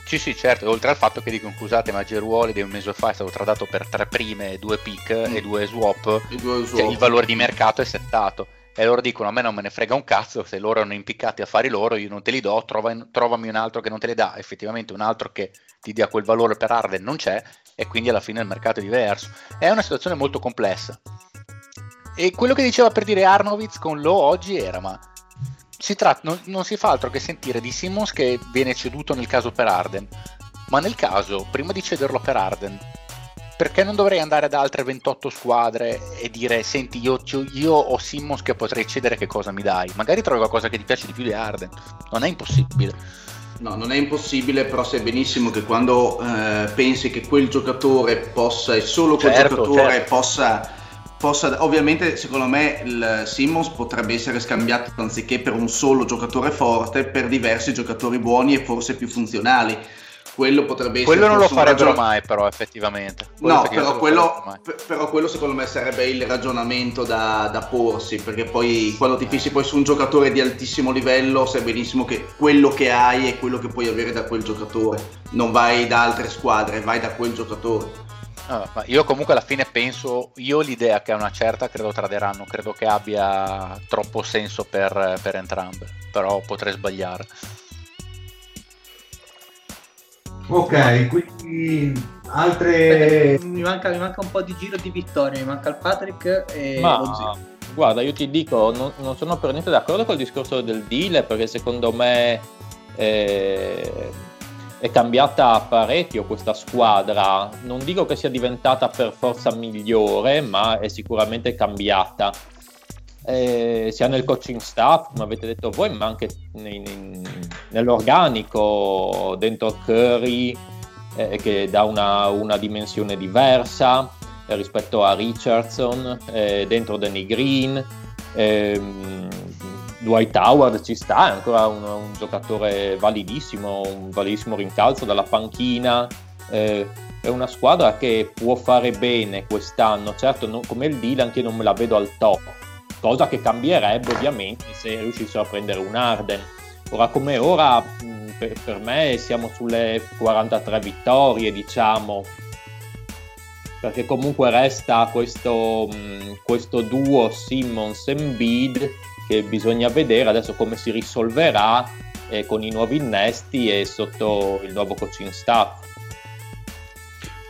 [SPEAKER 3] Sì, sì, certo, oltre al fatto che dicono scusate, ma Geruoli di un mese fa è stato tradato per tre prime, due pick e due swap,
[SPEAKER 6] I due
[SPEAKER 3] cioè
[SPEAKER 6] swap.
[SPEAKER 3] il valore di mercato è settato. E loro dicono a me non me ne frega un cazzo, se loro erano impiccati a fare loro io non te li do, trova- trovami un altro che non te li dà. Effettivamente un altro che ti dia quel valore per Arden non c'è e quindi alla fine il mercato è diverso. È una situazione molto complessa. E quello che diceva per dire Arnovitz con Lo oggi era ma si tratta, non, non si fa altro che sentire di Simmons che viene ceduto nel caso per Arden. Ma nel caso, prima di cederlo per Arden, perché non dovrei andare ad altre 28 squadre e dire senti io, io ho Simmons che potrei cedere che cosa mi dai? Magari trovi qualcosa che ti piace di più di Arden. Non è impossibile.
[SPEAKER 6] No, non è impossibile, però sai benissimo che quando eh, pensi che quel giocatore possa, e solo quel
[SPEAKER 3] Certo,
[SPEAKER 6] giocatore
[SPEAKER 3] certo.
[SPEAKER 6] possa, possa, ovviamente secondo me il Simmons potrebbe essere scambiato anziché per un solo giocatore forte, per diversi giocatori buoni e forse più funzionali. Quello potrebbe essere
[SPEAKER 3] Quello non lo farebbero
[SPEAKER 6] ragion-
[SPEAKER 3] mai però effettivamente.
[SPEAKER 6] No,
[SPEAKER 3] effettivamente
[SPEAKER 6] però quello, però quello secondo me sarebbe il ragionamento da, da porsi, perché poi quando ti fissi poi su un giocatore di altissimo livello sai benissimo che quello che hai è quello che puoi avere da quel giocatore, non vai da altre squadre, vai da quel giocatore.
[SPEAKER 3] Ma io comunque alla fine penso, io l'idea che è una certa credo traderanno, credo che abbia troppo senso per, per entrambe, però potrei sbagliare.
[SPEAKER 1] Ok, quindi altre...
[SPEAKER 5] Mi manca, mi manca un po' di giro di vittoria, mi manca il Patrick e
[SPEAKER 7] Ma
[SPEAKER 5] lo zio.
[SPEAKER 7] guarda, io ti dico, non, non sono per niente d'accordo col discorso del deal perché secondo me eh, è cambiata parecchio questa squadra. Non dico che sia diventata per forza migliore, ma è sicuramente cambiata. Eh, sia nel coaching staff, come avete detto voi, ma anche nei- nei- nell'organico, dentro Curry, eh, che dà una, una dimensione diversa eh, rispetto a Richardson, eh, dentro Danny Green, ehm, Dwight Howard ci sta, è ancora un, un giocatore validissimo, un validissimo rincalzo dalla panchina. eh, è una squadra che può fare bene quest'anno, certo non- come il Dylan che non me la vedo al top, cosa che cambierebbe ovviamente se riuscissero a prendere un Arden. Ora come ora mh, per, per me siamo sulle 43 vittorie diciamo, perché comunque resta questo, mh, questo duo Simmons Embiid che bisogna vedere adesso come si risolverà eh, con i nuovi innesti e sotto il nuovo coaching staff.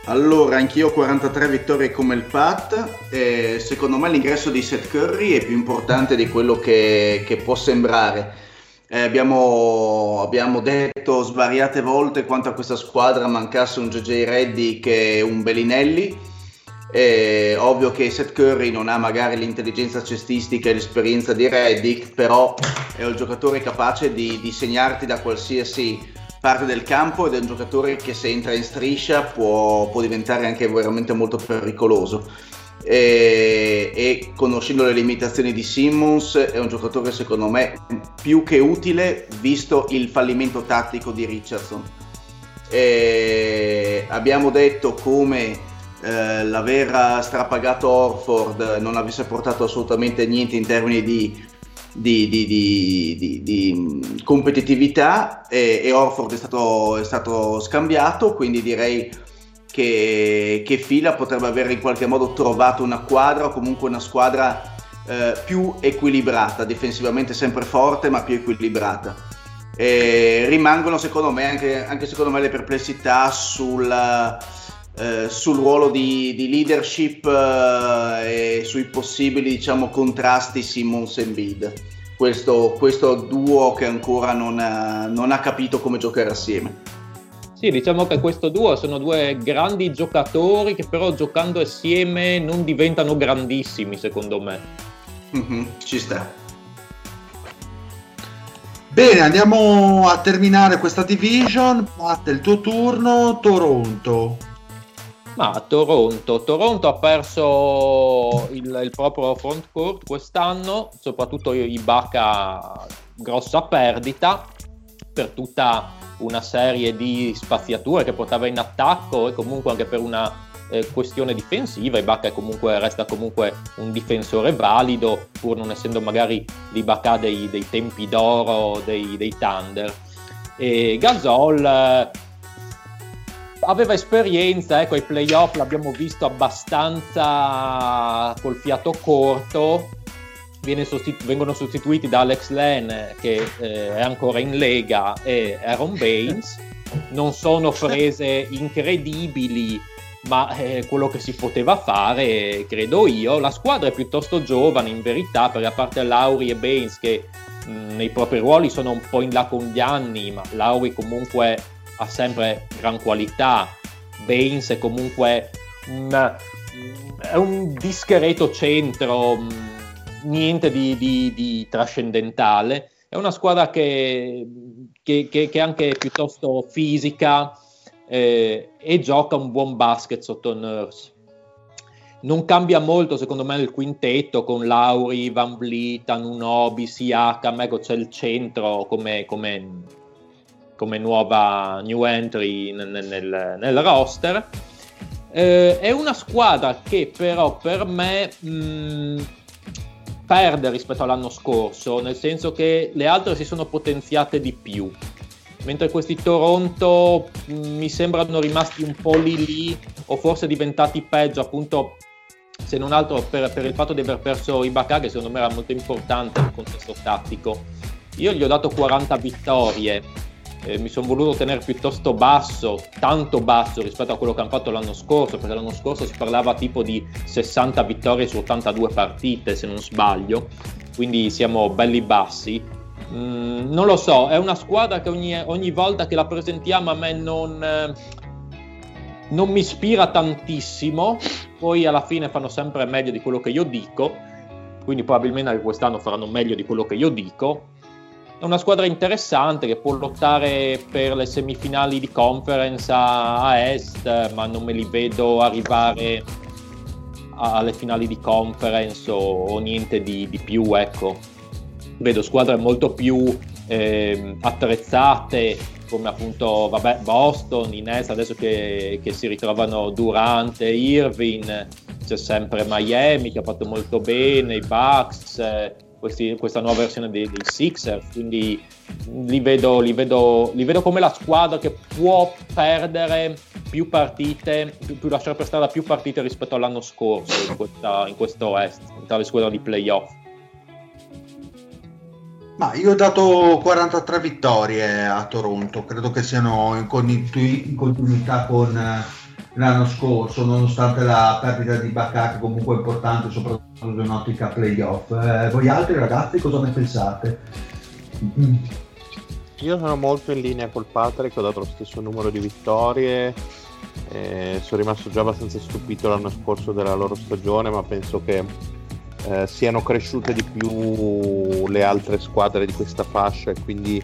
[SPEAKER 6] Allora, anch'io ho 43 vittorie come il Pat. e secondo me l'ingresso di Seth Curry è più importante di quello che, che può sembrare. Eh, abbiamo, abbiamo detto svariate volte quanto a questa squadra mancasse un JJ Reddy che un Bellinelli. È ovvio che Seth Curry non ha magari l'intelligenza cestistica e l'esperienza di Reddick, però è un giocatore capace di, di segnarti da qualsiasi parte del campo ed è un giocatore che se entra in striscia può, può diventare anche veramente molto pericoloso. E, e conoscendo le limitazioni di Simmons è un giocatore secondo me più che utile visto il fallimento tattico di Richardson. E abbiamo detto come eh, l'aver strapagato Orford non avesse portato assolutamente niente in termini di di, di, di, competitività e, e, Orford è stato, è stato scambiato, quindi direi che, che Fila potrebbe aver in qualche modo trovato una quadra o comunque una squadra eh, più equilibrata, difensivamente sempre forte ma più equilibrata. E rimangono secondo me anche, anche secondo me le perplessità sul, eh, sul ruolo di, di leadership eh, e sui possibili diciamo, contrasti Simmons e Embiid. Questo, questo duo che ancora non ha, non ha capito come giocare assieme.
[SPEAKER 7] Sì, diciamo che questo duo sono due grandi giocatori che però giocando assieme non diventano grandissimi, secondo me.
[SPEAKER 6] Mm-hmm, ci sta.
[SPEAKER 1] Bene, andiamo a terminare questa division. Pat, il tuo turno, Toronto.
[SPEAKER 7] Ma Toronto, Toronto ha perso il, il proprio front court quest'anno, soprattutto Ibaka grossa perdita per tutta una serie di spaziature che portava in attacco e comunque anche per una eh, questione difensiva. Ibaka comunque, resta comunque un difensore valido, pur non essendo magari l'Ibaka dei, dei tempi d'oro dei, dei Thunder. E Gasol aveva esperienza, ecco, ai playoff l'abbiamo visto abbastanza col fiato corto, sostitu- vengono sostituiti da Alex Len che eh, è ancora in Lega e Aaron Baines. Non sono prese incredibili, ma eh, quello che si poteva fare, credo io. La squadra è piuttosto giovane in verità, perché a parte Lauri e Baines che mh, nei propri ruoli sono un po' in là con gli anni, ma Lauri comunque ha sempre gran qualità. Baines è comunque un, è un discreto centro. Mh, niente di, di, di trascendentale. È una squadra che, che, che, che è anche piuttosto fisica eh, e gioca un buon basket sotto Nurse. Non cambia molto, secondo me, il quintetto con Lauri, Van Vliet, Anunobi, Siakam. Ecco, c'è il centro come, come, come nuova new entry nel, nel, nel roster. Eh, è una squadra che però per me mh, perde rispetto all'anno scorso, nel senso che le altre si sono potenziate di più. Mentre questi Toronto mh, mm, mi sembrano rimasti un po' lì lì o forse diventati peggio, appunto se non altro per, per il fatto di aver perso Ibaka che secondo me era molto importante nel contesto tattico. Io gli ho dato 40 vittorie, eh, mi sono voluto tenere piuttosto basso, tanto basso rispetto a quello che hanno fatto l'anno scorso, perché l'anno scorso si parlava tipo di 60 vittorie su 82 partite, se non sbaglio, quindi siamo belli bassi. Mm, non lo so, è una squadra che ogni, ogni, volta che la presentiamo a me non, eh, non mi ispira tantissimo, poi alla fine fanno sempre meglio di quello che io dico, quindi probabilmente anche quest'anno faranno meglio di quello che io dico è una squadra interessante che può lottare per le semifinali di conference a, est, ma non me li vedo arrivare alle finali di conference o, o niente di, di, più. Ecco. Vedo squadre molto più eh, attrezzate come appunto vabbè, Boston, Ines, adesso che, che si ritrovano Durante, Irving, c'è sempre Miami che ha fatto molto bene, i Bucks. Eh, questi, questa nuova versione dei, dei Sixers, quindi li vedo, li, vedo, li vedo, come la squadra che può perdere più partite, più, più lasciare per strada più partite rispetto all'anno scorso in, questa, in questo West, tra le squadre di playoff.
[SPEAKER 1] Ma io ho dato 43 vittorie a Toronto, credo che siano in, continuità con l'anno scorso, nonostante la perdita di Bacca, comunque importante, soprattutto in un'ottica playoff. Eh, voi altri ragazzi cosa ne pensate?
[SPEAKER 2] Io sono molto in linea col Patrick, ho dato lo stesso numero di vittorie. Eh, sono rimasto già abbastanza stupito l'anno scorso della loro stagione, ma penso che eh, siano cresciute di più le altre squadre di questa fascia e quindi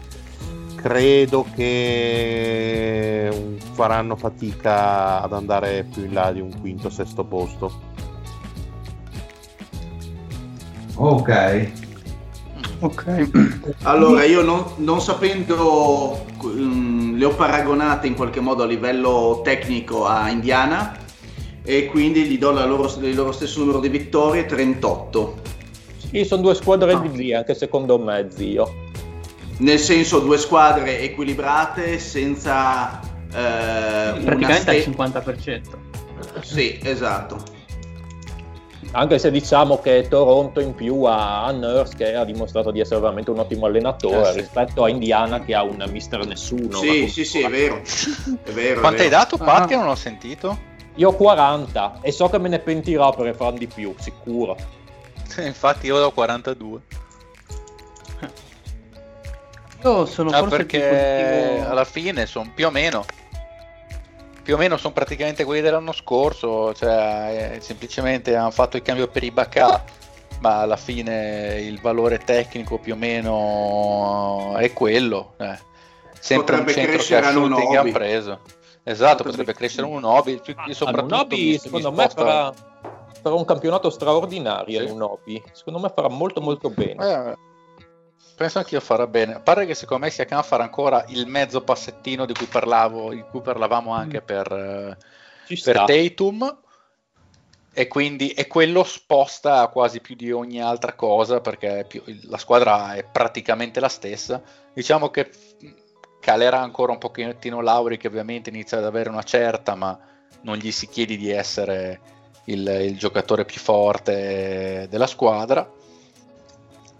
[SPEAKER 2] credo che faranno fatica ad andare più in là di un quinto sesto posto.
[SPEAKER 1] Ok.
[SPEAKER 6] Ok. Allora io non, non sapendo um, le ho paragonate in qualche modo a livello tecnico a Indiana e quindi gli do loro, il loro stesso numero di vittorie 38
[SPEAKER 7] Sì, sono due squadre di lì, anche secondo me, zio.
[SPEAKER 6] Nel senso due squadre equilibrate senza... eh,
[SPEAKER 5] Praticamente al
[SPEAKER 6] una
[SPEAKER 5] 50%.
[SPEAKER 6] Sì, esatto.
[SPEAKER 7] Anche se diciamo che Toronto in più ha, Nurse che ha dimostrato di essere veramente un ottimo allenatore
[SPEAKER 6] Eh, sì.
[SPEAKER 7] rispetto a Indiana che ha un mister nessuno.
[SPEAKER 6] Sì, sì, sì, è vero. È vero. è
[SPEAKER 3] Quanto hai
[SPEAKER 6] vero.
[SPEAKER 3] dato, Pat,
[SPEAKER 5] Ah.
[SPEAKER 3] non ho sentito?
[SPEAKER 7] Io ho 40 e so che me ne pentirò perché faranno di più, sicuro.
[SPEAKER 3] Infatti io do 42.
[SPEAKER 5] Io sono
[SPEAKER 3] Ah,
[SPEAKER 5] forse
[SPEAKER 3] perché
[SPEAKER 5] positivo-
[SPEAKER 3] alla fine sono più o meno più o meno sono praticamente quelli dell'anno scorso, cioè eh, semplicemente hanno fatto il cambio per i Bacà, ma alla fine il valore tecnico più o meno è quello. eh. Sempre
[SPEAKER 6] Potrebbe
[SPEAKER 3] un centro che
[SPEAKER 6] a
[SPEAKER 3] shooting ha preso. Esatto,
[SPEAKER 6] Potrebbe-
[SPEAKER 3] potrebbe crescere un più-
[SPEAKER 7] Ah,
[SPEAKER 3] soprattutto mi
[SPEAKER 7] secondo me farà, farà un campionato straordinario
[SPEAKER 3] Sì.
[SPEAKER 7] Anunobi. Secondo me farà molto molto bene.
[SPEAKER 3] Eh, penso anch'io farà bene. A parte che secondo me Siakam farà ancora il mezzo passettino di cui parlavo, di cui parlavamo anche per,
[SPEAKER 7] Ci
[SPEAKER 3] per
[SPEAKER 7] sta.
[SPEAKER 3] Tatum. E quindi e quello sposta quasi più di ogni altra cosa perché più- la squadra è praticamente la stessa. Diciamo che calerà ancora un pochettino Lauri che ovviamente inizia ad avere una certa, ma non gli si chiede di essere il, il giocatore più forte della squadra.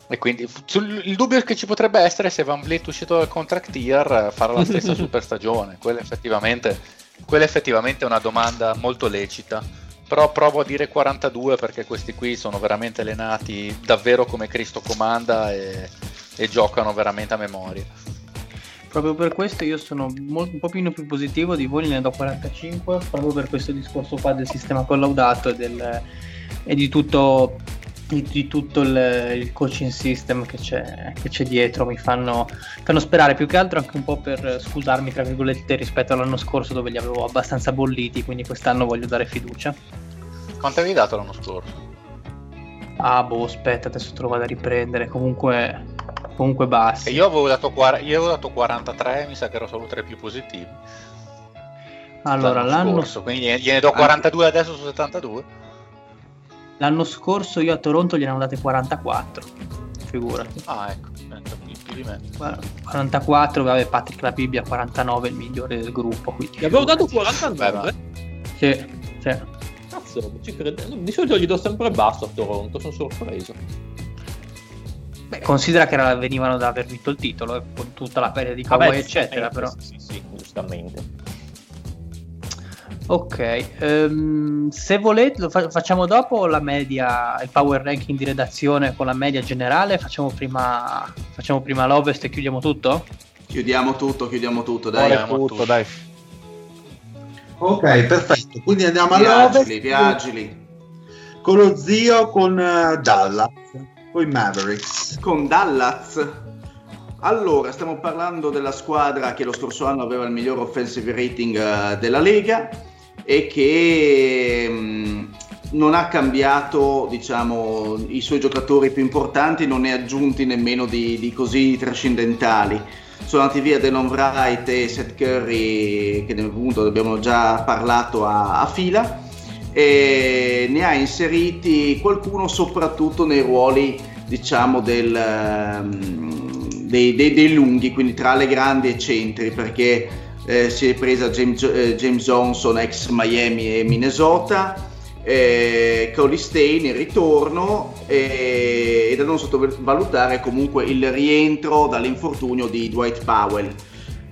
[SPEAKER 3] E quindi sul- il dubbio che ci potrebbe essere se Van Vliet uscito dal contract year eh, farà la stessa super stagione. Quella effettivamente, quella effettivamente è una domanda molto lecita. Però provo a dire 42 perché questi qui sono veramente allenati davvero come Cristo comanda e, e giocano veramente a memoria.
[SPEAKER 5] Proprio per questo io sono mol- un pochino più positivo di voi, ne do 45, proprio per questo discorso qua del sistema collaudato e, del- e di tutto, di, di tutto il, il coaching system che c'è, che c'è dietro. Mi fanno, fanno sperare più che altro anche un po' per scusarmi, tra virgolette, rispetto all'anno scorso dove li avevo abbastanza bolliti, quindi quest'anno voglio dare fiducia.
[SPEAKER 3] Quanto avevi dato l'anno scorso?
[SPEAKER 5] Ah, boh, aspetta, adesso te lo vado a riprendere. Comunque, comunque bassi.
[SPEAKER 3] E io avevo dato, io avevo dato 43, mi sa che ero solo tra i più positivi.
[SPEAKER 5] allora, l'anno
[SPEAKER 3] scorso, quindi gliene do 42 adesso su 72.
[SPEAKER 5] L'anno scorso io a Toronto gliene avevo date 44, figurati.
[SPEAKER 3] Ah, ecco, pensa, più, di me.
[SPEAKER 5] Guarda, 44, vabbè, Patrick La Bibbia 49, il migliore del gruppo. Quindi
[SPEAKER 7] Gli avevo dato
[SPEAKER 5] figurati.
[SPEAKER 7] 49.
[SPEAKER 5] Sì, sì.
[SPEAKER 7] Cazzo, non ci credo. Di solito gli do sempre basso a Toronto, sono sorpreso.
[SPEAKER 5] Beh, considera che era- venivano da aver vinto il titolo, eh, con tutta la pelle di Kawhi, eccetera,
[SPEAKER 7] eh,
[SPEAKER 5] però.
[SPEAKER 7] Sì, sì, giustamente.
[SPEAKER 5] Ok, ehm, se volete lo fa- facciamo dopo la media, il power ranking di redazione con la media generale, facciamo prima, facciamo prima l'Ovest e chiudiamo tutto?
[SPEAKER 6] Chiudiamo tutto, chiudiamo tutto, dai.
[SPEAKER 2] Ora
[SPEAKER 3] Andiamo
[SPEAKER 2] tutto,
[SPEAKER 3] tutti.
[SPEAKER 2] dai.
[SPEAKER 1] Ok, perfetto. Quindi andiamo all'Ovest
[SPEAKER 6] Viagili,
[SPEAKER 1] con lo zio con eh, Dallas, con i Mavericks.
[SPEAKER 6] Con Dallas. Allora, stiamo parlando della squadra che lo scorso anno aveva il miglior offensive rating eh, della Lega e che mh, non ha cambiato, diciamo, i suoi giocatori più importanti, non ne ha aggiunti nemmeno di, di così trascendentali. Sono andati via Delon Wright e Seth Curry, che appunto abbiamo già parlato a, a fila, e ne ha inseriti qualcuno soprattutto nei ruoli, diciamo, del, ehm, dei, dei- dei lunghi, quindi tra le grandi e centri, perché eh, si è presa James, eh, James Johnson, ex Miami e Minnesota, eh, Cody Stain in ritorno eh, e da non sottovalutare comunque il rientro dall'infortunio di Dwight Powell.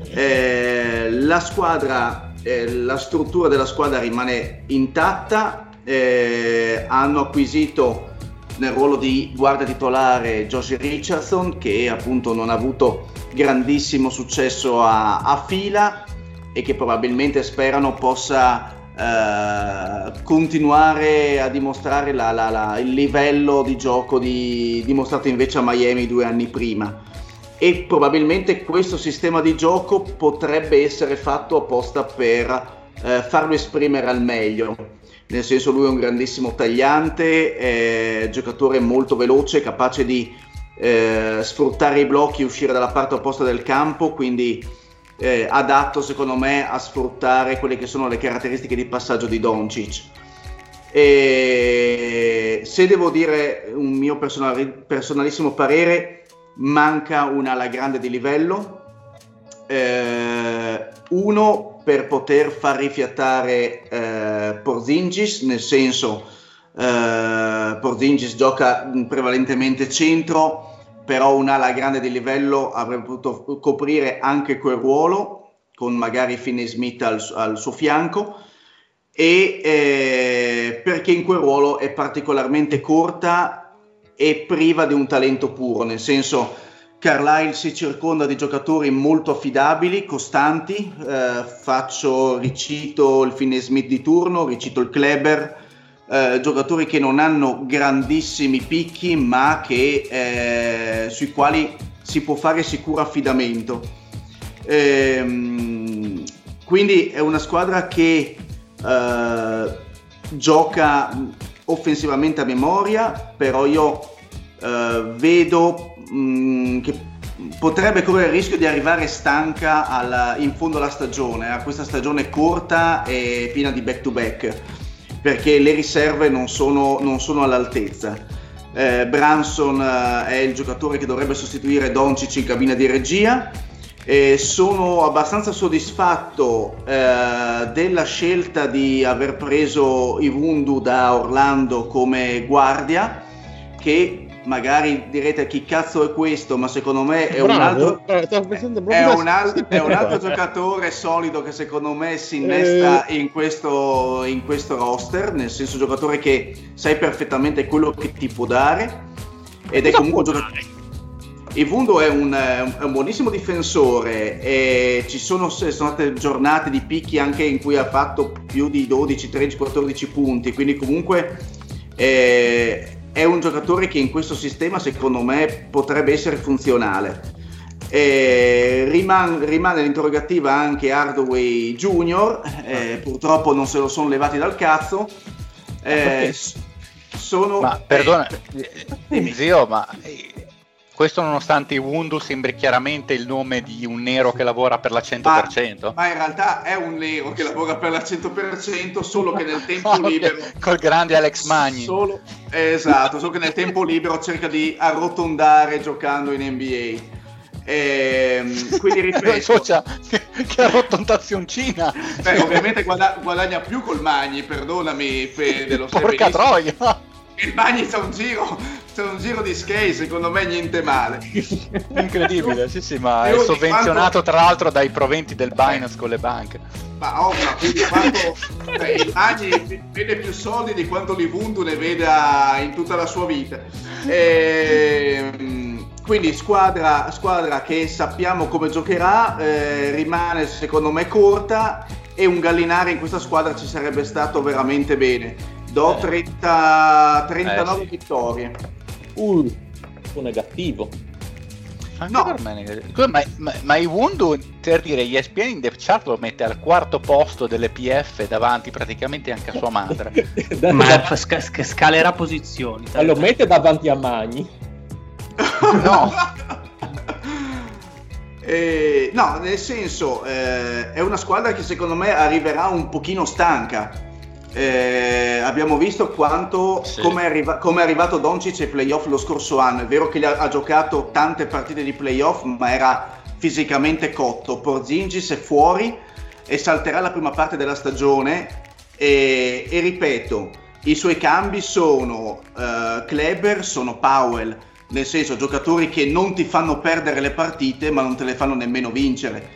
[SPEAKER 6] Eh, la squadra, eh, la struttura della squadra rimane intatta, eh, hanno acquisito nel ruolo di guardia titolare Josh Richardson che appunto non ha avuto grandissimo successo a, a fila e che probabilmente sperano possa eh, continuare a dimostrare la- la- la- il livello di gioco di- dimostrato invece a Miami due anni prima. E probabilmente questo sistema di gioco potrebbe essere fatto apposta per eh, farlo esprimere al meglio nel senso lui è un grandissimo tagliante, eh, giocatore molto veloce, capace di eh, sfruttare i blocchi e uscire dalla parte opposta del campo, quindi eh, adatto secondo me a sfruttare quelle che sono le caratteristiche di passaggio di Doncic. E se devo dire un mio personali- personalissimo parere, manca un'ala grande di livello. Eh, uno per poter far rifiatare eh, Porzingis, nel senso eh, Porzingis gioca prevalentemente centro, però un'ala grande di livello avrebbe potuto coprire anche quel ruolo, con magari Finney Smith al, al suo fianco. E eh, perché in quel ruolo è particolarmente corta e priva di un talento puro, nel senso Carlisle si circonda di giocatori molto affidabili, costanti, eh, faccio, ricito il Finney Smith di turno, ricito il Kleber, eh, giocatori che non hanno grandissimi picchi ma che, eh, sui quali si può fare sicuro affidamento. Ehm, quindi è una squadra che eh, gioca offensivamente a memoria, però io eh, vedo mm, che potrebbe correre il rischio di arrivare stanca alla, in fondo alla stagione, a questa stagione corta e piena di back to back, perché le riserve non sono, non sono all'altezza. Eh, Branson eh, è il giocatore che dovrebbe sostituire Doncic in cabina di regia e sono abbastanza soddisfatto eh, della scelta di aver preso Ivundu da Orlando come guardia che magari direte chi cazzo è questo ma secondo me è
[SPEAKER 2] Bravo,
[SPEAKER 6] un altro
[SPEAKER 2] eh,
[SPEAKER 6] è un, al- è un altro giocatore solido che secondo me si innesta
[SPEAKER 2] Eh.
[SPEAKER 6] in, questo, in questo roster, nel senso giocatore che sai perfettamente quello che ti può dare ed è comunque un giocatore... Ivundo è un, è un buonissimo difensore e ci sono, sono state giornate di picchi anche in cui ha fatto più di 12, 13, 14 punti, quindi comunque eh, è un giocatore che in questo sistema secondo me potrebbe essere funzionale. Eh, riman- rimane l'interrogativa anche Hardaway Junior, eh, purtroppo non se lo sono levati dal cazzo. Eh, s- sono,
[SPEAKER 3] Ma perdona,
[SPEAKER 6] eh,
[SPEAKER 3] eh, zio, ma eh, questo nonostante Wundu sembri chiaramente il nome di un nero che lavora per la 100%.
[SPEAKER 6] ma in realtà è un nero che lavora per la 100%, solo che nel tempo
[SPEAKER 3] Ok,
[SPEAKER 6] libero
[SPEAKER 3] Col grande Alex Magni.
[SPEAKER 6] Solo, esatto, solo che nel tempo libero cerca di arrotondare giocando in NBA. Ehm, quindi ripeto,
[SPEAKER 3] so, c'ha- che arrotondazioncina.
[SPEAKER 6] beh, ovviamente guada- guadagna più col Magni, perdonami Fede, lo
[SPEAKER 3] Porca troia.
[SPEAKER 6] Il Magni c'è un giro, un giro di skate, secondo me niente male.
[SPEAKER 3] Incredibile, sì sì, ma è sovvenzionato
[SPEAKER 6] quanto-
[SPEAKER 3] tra l'altro dai proventi del Binance con le banche.
[SPEAKER 6] Ma ovvio, quindi quanto cioè, il Magni vede più soldi di quanto l'Ivundu ne veda in tutta la sua vita. Ehm, quindi squadra, squadra che sappiamo come giocherà, eh, rimane secondo me corta e un gallinare in questa squadra ci sarebbe stato veramente bene. Do
[SPEAKER 7] Eh.
[SPEAKER 6] 30, 39
[SPEAKER 3] Eh, sì.
[SPEAKER 6] vittorie.
[SPEAKER 7] Uh, un negativo.
[SPEAKER 3] Anche
[SPEAKER 6] No.
[SPEAKER 3] per me. Scusa, Ma, ma, ma Iwundu, per dire, ESPN in depth chart lo mette al quarto posto delle PF davanti praticamente anche a sua madre.
[SPEAKER 5] Ma sca- scalerà posizioni.
[SPEAKER 7] Ma lo mette davanti a Magni.
[SPEAKER 3] No.
[SPEAKER 6] Eh, no, nel senso, eh, è una squadra che secondo me arriverà un pochino stanca. Eh, abbiamo visto quanto
[SPEAKER 3] Sì.
[SPEAKER 6] come, è arriva- come è arrivato Doncic ai playoff lo scorso anno. È vero che gli ha, ha giocato tante partite di playoff, ma era fisicamente cotto. Porzingis è fuori e salterà la prima parte della stagione. E, e ripeto, i suoi cambi sono eh, Kleber, sono Powell, nel senso giocatori che non ti fanno perdere le partite, ma non te le fanno nemmeno vincere.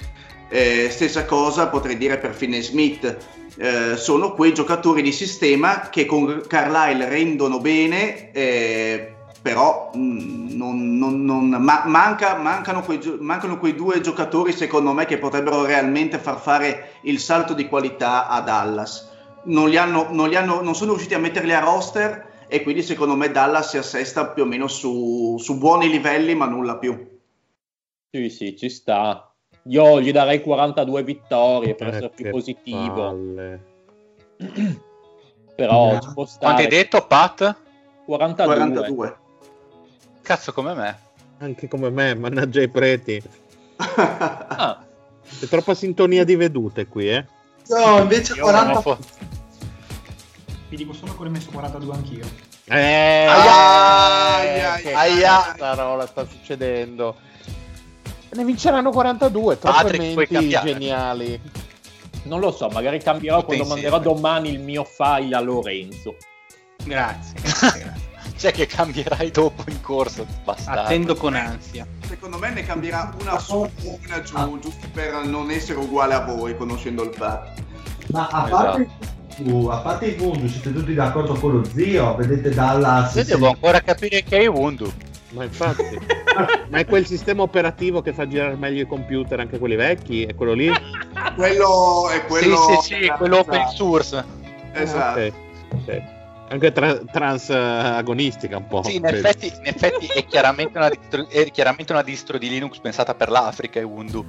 [SPEAKER 6] Eh, stessa cosa potrei dire per Finney Smith. Eh, sono quei giocatori di sistema che con Carlisle rendono bene, eh, però mh, non- non- non- ma- manca- mancano, quei, mancano quei due giocatori secondo me che potrebbero realmente far fare il salto di qualità a Dallas. Non, hanno- hanno- non sono riusciti a metterli a roster e quindi secondo me Dallas si assesta più o meno su, su buoni livelli ma nulla più.
[SPEAKER 7] Sì, sì, ci sta. Io gli darei 42 vittorie per
[SPEAKER 2] Eh,
[SPEAKER 7] essere più positivo.
[SPEAKER 2] palle.
[SPEAKER 7] Però
[SPEAKER 1] No.
[SPEAKER 7] ci può stare.
[SPEAKER 3] Quanto hai detto, Pat?
[SPEAKER 7] 42.
[SPEAKER 6] 42.
[SPEAKER 3] Cazzo come me.
[SPEAKER 2] Anche come me, mannaggia i preti.
[SPEAKER 7] Ah,
[SPEAKER 2] C'è troppa sintonia di vedute qui, eh.
[SPEAKER 1] No, invece
[SPEAKER 3] Io non ho
[SPEAKER 1] 40
[SPEAKER 3] fo-
[SPEAKER 8] Vi dico solo che ho messo 42 anch'io.
[SPEAKER 2] Eh,
[SPEAKER 3] Aia,
[SPEAKER 2] che
[SPEAKER 3] aia.
[SPEAKER 2] cazzarola sta succedendo. Ne vinceranno 42, troppe
[SPEAKER 3] Patrick, puoi
[SPEAKER 2] menti
[SPEAKER 3] cambiare.
[SPEAKER 2] geniali.
[SPEAKER 7] Non lo so, magari cambierò quando
[SPEAKER 3] Tutti
[SPEAKER 7] manderò
[SPEAKER 3] insieme.
[SPEAKER 7] domani il mio file a Lorenzo.
[SPEAKER 5] Grazie, grazie, grazie.
[SPEAKER 3] Cioè che cambierai dopo in corso, bastardo.
[SPEAKER 5] Attendo con ansia.
[SPEAKER 6] Secondo me ne cambierà una su una giù, giusto per non essere uguale a voi, conoscendo il fatto.
[SPEAKER 1] Ma a parte, uh, a parte i Wundu, siete tutti d'accordo con lo zio? Vedete Dallas?
[SPEAKER 3] Io devo ancora capire che è Wundu.
[SPEAKER 2] Ma infatti, ma è quel sistema operativo che fa girare meglio i computer, anche quelli vecchi, è quello lì?
[SPEAKER 6] Quello è quello...
[SPEAKER 3] Sì, sì, sì, quello open source.
[SPEAKER 6] Esatto.
[SPEAKER 2] Ok, ok. Anche tra- trans agonistica un po'.
[SPEAKER 3] Sì, in effetti, in effetti è, chiaramente una distro, è chiaramente una distro di Linux pensata per l'Africa, è Wundu.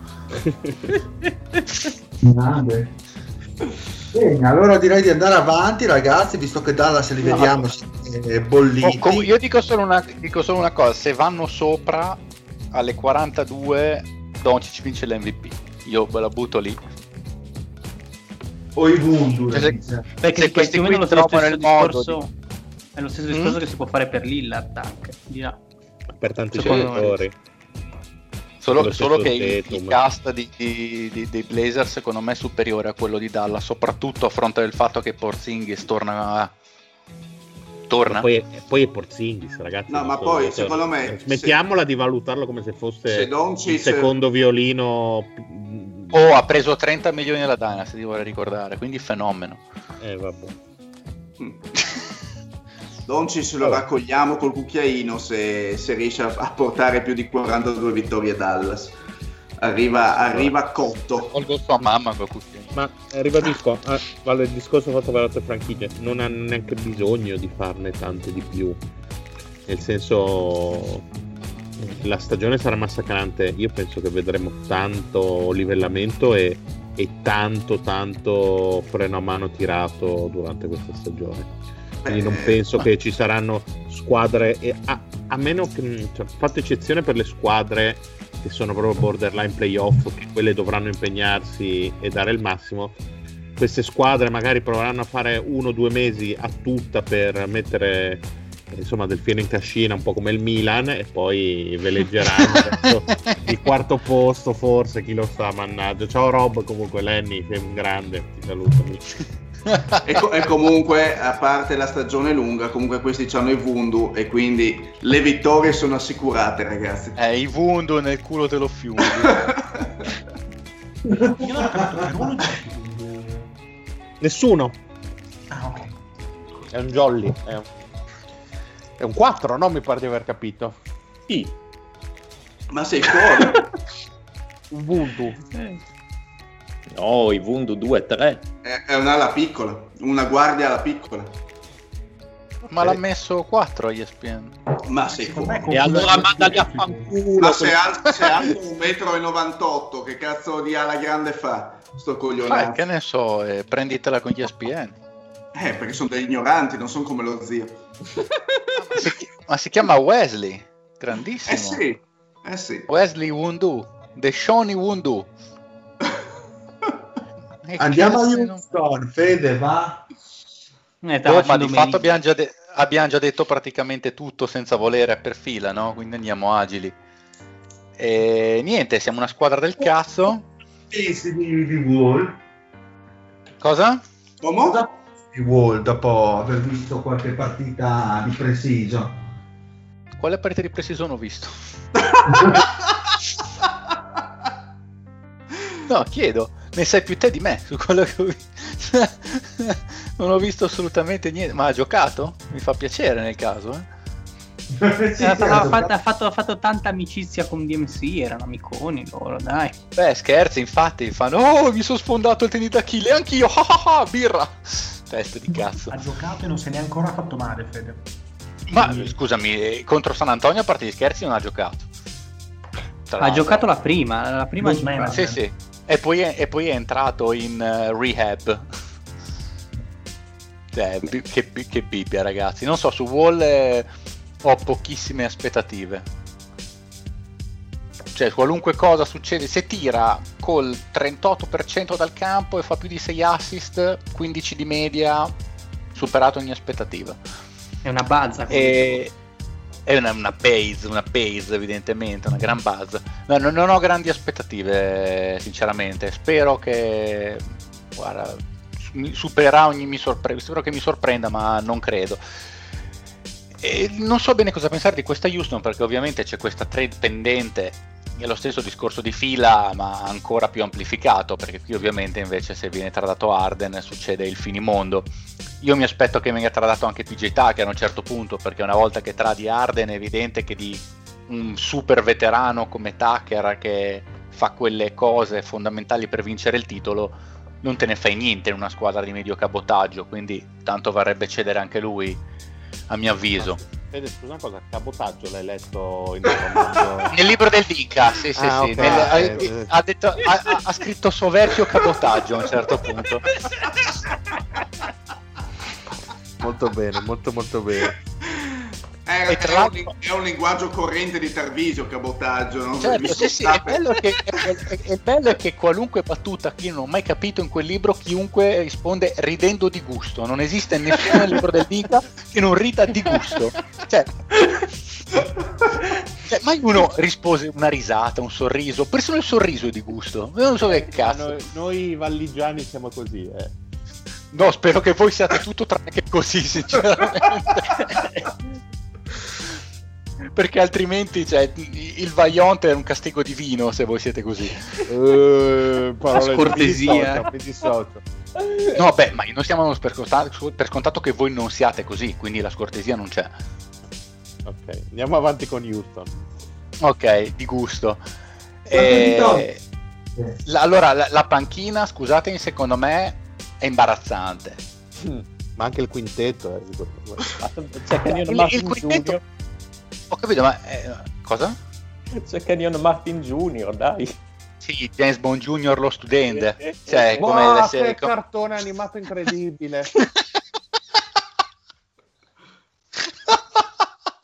[SPEAKER 1] Bene, allora direi di andare avanti, ragazzi, visto che Dallas li vediamo eh, bolliti.
[SPEAKER 3] Oh, com- io dico solo, una, dico solo una cosa, se vanno sopra alle 42 Doncic vince l'MVP. Io ve la butto lì.
[SPEAKER 1] O i Wundu,
[SPEAKER 3] Cioè, se-.
[SPEAKER 5] Perché
[SPEAKER 3] Se questi qui
[SPEAKER 5] lo
[SPEAKER 3] trovano
[SPEAKER 5] stesso
[SPEAKER 3] il modo
[SPEAKER 5] discorso, è lo stesso discorso
[SPEAKER 3] Mm?
[SPEAKER 5] che si può fare per Lillard anche. Di là.
[SPEAKER 2] per tanti
[SPEAKER 5] Secondo
[SPEAKER 2] giocatori.
[SPEAKER 3] Solo,
[SPEAKER 2] Lo
[SPEAKER 3] solo che il,
[SPEAKER 2] Tatum.
[SPEAKER 3] il cast di- di- di- dei Blazers secondo me è superiore a quello di Dallas, soprattutto a fronte del fatto che Porzingis torna... Torna?
[SPEAKER 2] Poi, poi è Porzingis, ragazzi.
[SPEAKER 6] No, ma
[SPEAKER 2] non
[SPEAKER 6] poi,
[SPEAKER 2] so-
[SPEAKER 6] secondo me,
[SPEAKER 2] Smettiamola di valutarlo come se fosse
[SPEAKER 6] Se
[SPEAKER 2] il secondo violino.
[SPEAKER 3] Oh, ha preso 30 milioni alla Dynasty, ti vorrei ricordare, quindi fenomeno.
[SPEAKER 2] Eh, vabbè.
[SPEAKER 6] Doncic lo raccogliamo col cucchiaino se, se riesce a, a portare più di 42 vittorie a Dallas. Arriva, arriva cotto.
[SPEAKER 3] Tolgo sua mamma quel cucchiaino.
[SPEAKER 2] Ma eh, ribadisco, ah, vale il discorso fatto per altre franchigie, non hanno neanche bisogno di farne tante di più. Nel senso, la stagione sarà massacrante. Io penso che vedremo tanto livellamento e, e tanto, tanto freno a mano tirato durante questa stagione. Quindi non penso che ci saranno squadre, e a, a meno che, cioè, fatto eccezione per le squadre che sono proprio borderline playoff, che quelle dovranno impegnarsi e dare il massimo. Queste squadre magari proveranno a fare uno o due mesi a tutta per mettere insomma del fieno in cascina, un po' come il Milan, e poi veleggeranno verso il quarto posto, forse chi lo sa, mannaggia. Ciao Rob, comunque Lenny, sei un grande, ti saluto.
[SPEAKER 6] E, co- e comunque, a parte la stagione lunga, comunque questi hanno i Vundu e quindi le vittorie sono assicurate, ragazzi.
[SPEAKER 3] Eh, i Wundu nel culo te lo fiumi.
[SPEAKER 8] Io non ho capito tu.
[SPEAKER 2] Nessuno,
[SPEAKER 8] Ah, ok.
[SPEAKER 2] è un jolly, è un, è un 4, no? Mi pare di aver capito.
[SPEAKER 7] Sì,
[SPEAKER 6] Ma sei fuori?
[SPEAKER 2] Ubuntu.
[SPEAKER 7] No, i Vundu 2-3.
[SPEAKER 6] è, è un'ala piccola, una guardia alla piccola.
[SPEAKER 3] Ma l'ha messo 4 a ESPN.
[SPEAKER 6] Ma
[SPEAKER 8] Secondo me.
[SPEAKER 7] E allora mandali a fanculo.
[SPEAKER 6] Ma se alto, se alto 1,98 m, che cazzo di ala grande fa? Sto
[SPEAKER 3] Fai,
[SPEAKER 6] coglionato.
[SPEAKER 3] che ne so, eh, prenditela con ESPN.
[SPEAKER 6] Eh, perché sono degli ignoranti, non sono come lo zio.
[SPEAKER 3] Ma si, ma si chiama Wesley, grandissimo.
[SPEAKER 6] Eh sì, eh sì.
[SPEAKER 3] Wesley Wundu, The Shoni Wundu. E
[SPEAKER 1] Andiamo a
[SPEAKER 3] cazzo non-
[SPEAKER 1] Houston, Fede, va?
[SPEAKER 5] Eh,
[SPEAKER 3] ma di fatto abbiamo già, de- abbiamo già detto praticamente tutto senza volere per fila, no? Quindi andiamo agili. E niente, siamo una squadra del cazzo.
[SPEAKER 1] Pensi di, di Wall?
[SPEAKER 3] Cosa?
[SPEAKER 6] Come?
[SPEAKER 1] Di Wall, dopo aver visto qualche partita di preciso.
[SPEAKER 3] Quale partita di precision ho visto? No, chiedo, ne sai più te di me su quello che ho visto. non ho visto assolutamente niente, ma ha giocato? Mi fa piacere nel caso, eh.
[SPEAKER 1] Sì, sì,
[SPEAKER 5] ha,
[SPEAKER 1] ha
[SPEAKER 5] fatto, ha fatto- ha fatto tanta amicizia con DMC, erano amiconi loro, dai.
[SPEAKER 3] Beh, scherzi, infatti, fanno Oh, mi sono sfondato il tennis d'Achille, anch'io, ah, ah, ah, birra! Teste di cazzo.
[SPEAKER 8] Ha giocato e non se ne è ancora fatto male, Fede.
[SPEAKER 3] Ma
[SPEAKER 8] Quindi-
[SPEAKER 3] scusami, eh, contro San Antonio a parte gli scherzi non ha giocato. Tra
[SPEAKER 5] Ha
[SPEAKER 3] l'altro.
[SPEAKER 5] giocato la prima, la prima ha
[SPEAKER 8] Loose
[SPEAKER 5] giocato.
[SPEAKER 8] manager.
[SPEAKER 3] Sì, sì. E poi è, e poi è entrato in eh, rehab. Cioè, bi- che, bi- che bibbia, ragazzi. Non so, su Wall eh, ho pochissime aspettative. Cioè, qualunque cosa succede, se tira col 38% dal campo e fa più di 6 assist, 15 di media, superato ogni aspettativa.
[SPEAKER 5] È una bazza.
[SPEAKER 3] E... È una, una base, una base evidentemente, una gran base. No, non, non ho grandi aspettative, sinceramente. Spero che guarda, mi supererà ogni mi sorpresa. Spero che mi sorprenda, ma non credo. E non so bene cosa pensare di questa Houston perché ovviamente c'è questa trade pendente è lo stesso discorso di fila ma ancora più amplificato perché qui ovviamente invece se viene tradato Arden succede il finimondo io mi aspetto che venga tradato anche PJ Tucker a un certo punto perché una volta che tradi Arden è evidente che di un super veterano come Tucker che fa quelle cose fondamentali per vincere il titolo non te ne fai niente in una squadra di medio cabotaggio quindi tanto varrebbe cedere anche lui a mio avviso.
[SPEAKER 2] Fede, scusa una cosa, cabotaggio l'hai letto in
[SPEAKER 3] nel libro del Dica, sì, sì,
[SPEAKER 2] Ah,
[SPEAKER 3] sì.
[SPEAKER 2] ok.
[SPEAKER 3] Nel- ha,
[SPEAKER 2] Eh,
[SPEAKER 3] ha detto, ha- ha scritto Soverchio cabotaggio a un certo punto.
[SPEAKER 2] molto bene, molto molto bene.
[SPEAKER 6] È,
[SPEAKER 3] E tra
[SPEAKER 6] è un, è un linguaggio corrente di Tarvisio, cabotaggio. No?
[SPEAKER 3] Certo, sì, sì, è bello, che, è, è- è bello che qualunque battuta che io non ho mai capito in quel libro, chiunque risponde ridendo di gusto. Non esiste nessuno nel libro del Dica che non rida di gusto. Cioè, cioè, mai uno rispose una risata, un sorriso, persino il sorriso è di gusto. Io non so che cazzo.
[SPEAKER 2] Noi, noi valligiani siamo così, eh.
[SPEAKER 3] No, spero che voi siate tutto tranne che così, sinceramente. Perché altrimenti cioè, il Vaillant è un castigo divino se voi siete così.
[SPEAKER 2] Eh, parole-
[SPEAKER 5] Scortesia.
[SPEAKER 2] Mi dissocio.
[SPEAKER 3] No, beh, ma non stiamo per scontato, per scontato che voi non siate così, quindi la scortesia non c'è.
[SPEAKER 2] Ok, andiamo avanti con Houston.
[SPEAKER 3] Ok, di gusto.
[SPEAKER 8] Quanto
[SPEAKER 3] Eh, la- allora, la, la panchina, scusatemi, secondo me è imbarazzante.
[SPEAKER 2] Ma anche il quintetto, eh.
[SPEAKER 7] C'è Kenyon
[SPEAKER 3] Il-
[SPEAKER 7] Martin
[SPEAKER 3] il quintetto-
[SPEAKER 7] Jr.
[SPEAKER 3] Ho capito, ma eh, cosa?
[SPEAKER 7] C'è Kenyon Martin Jr., dai.
[SPEAKER 3] Sì, James Bond Jr. lo studente. Cioè, come le serie-
[SPEAKER 2] che cartone animato incredibile!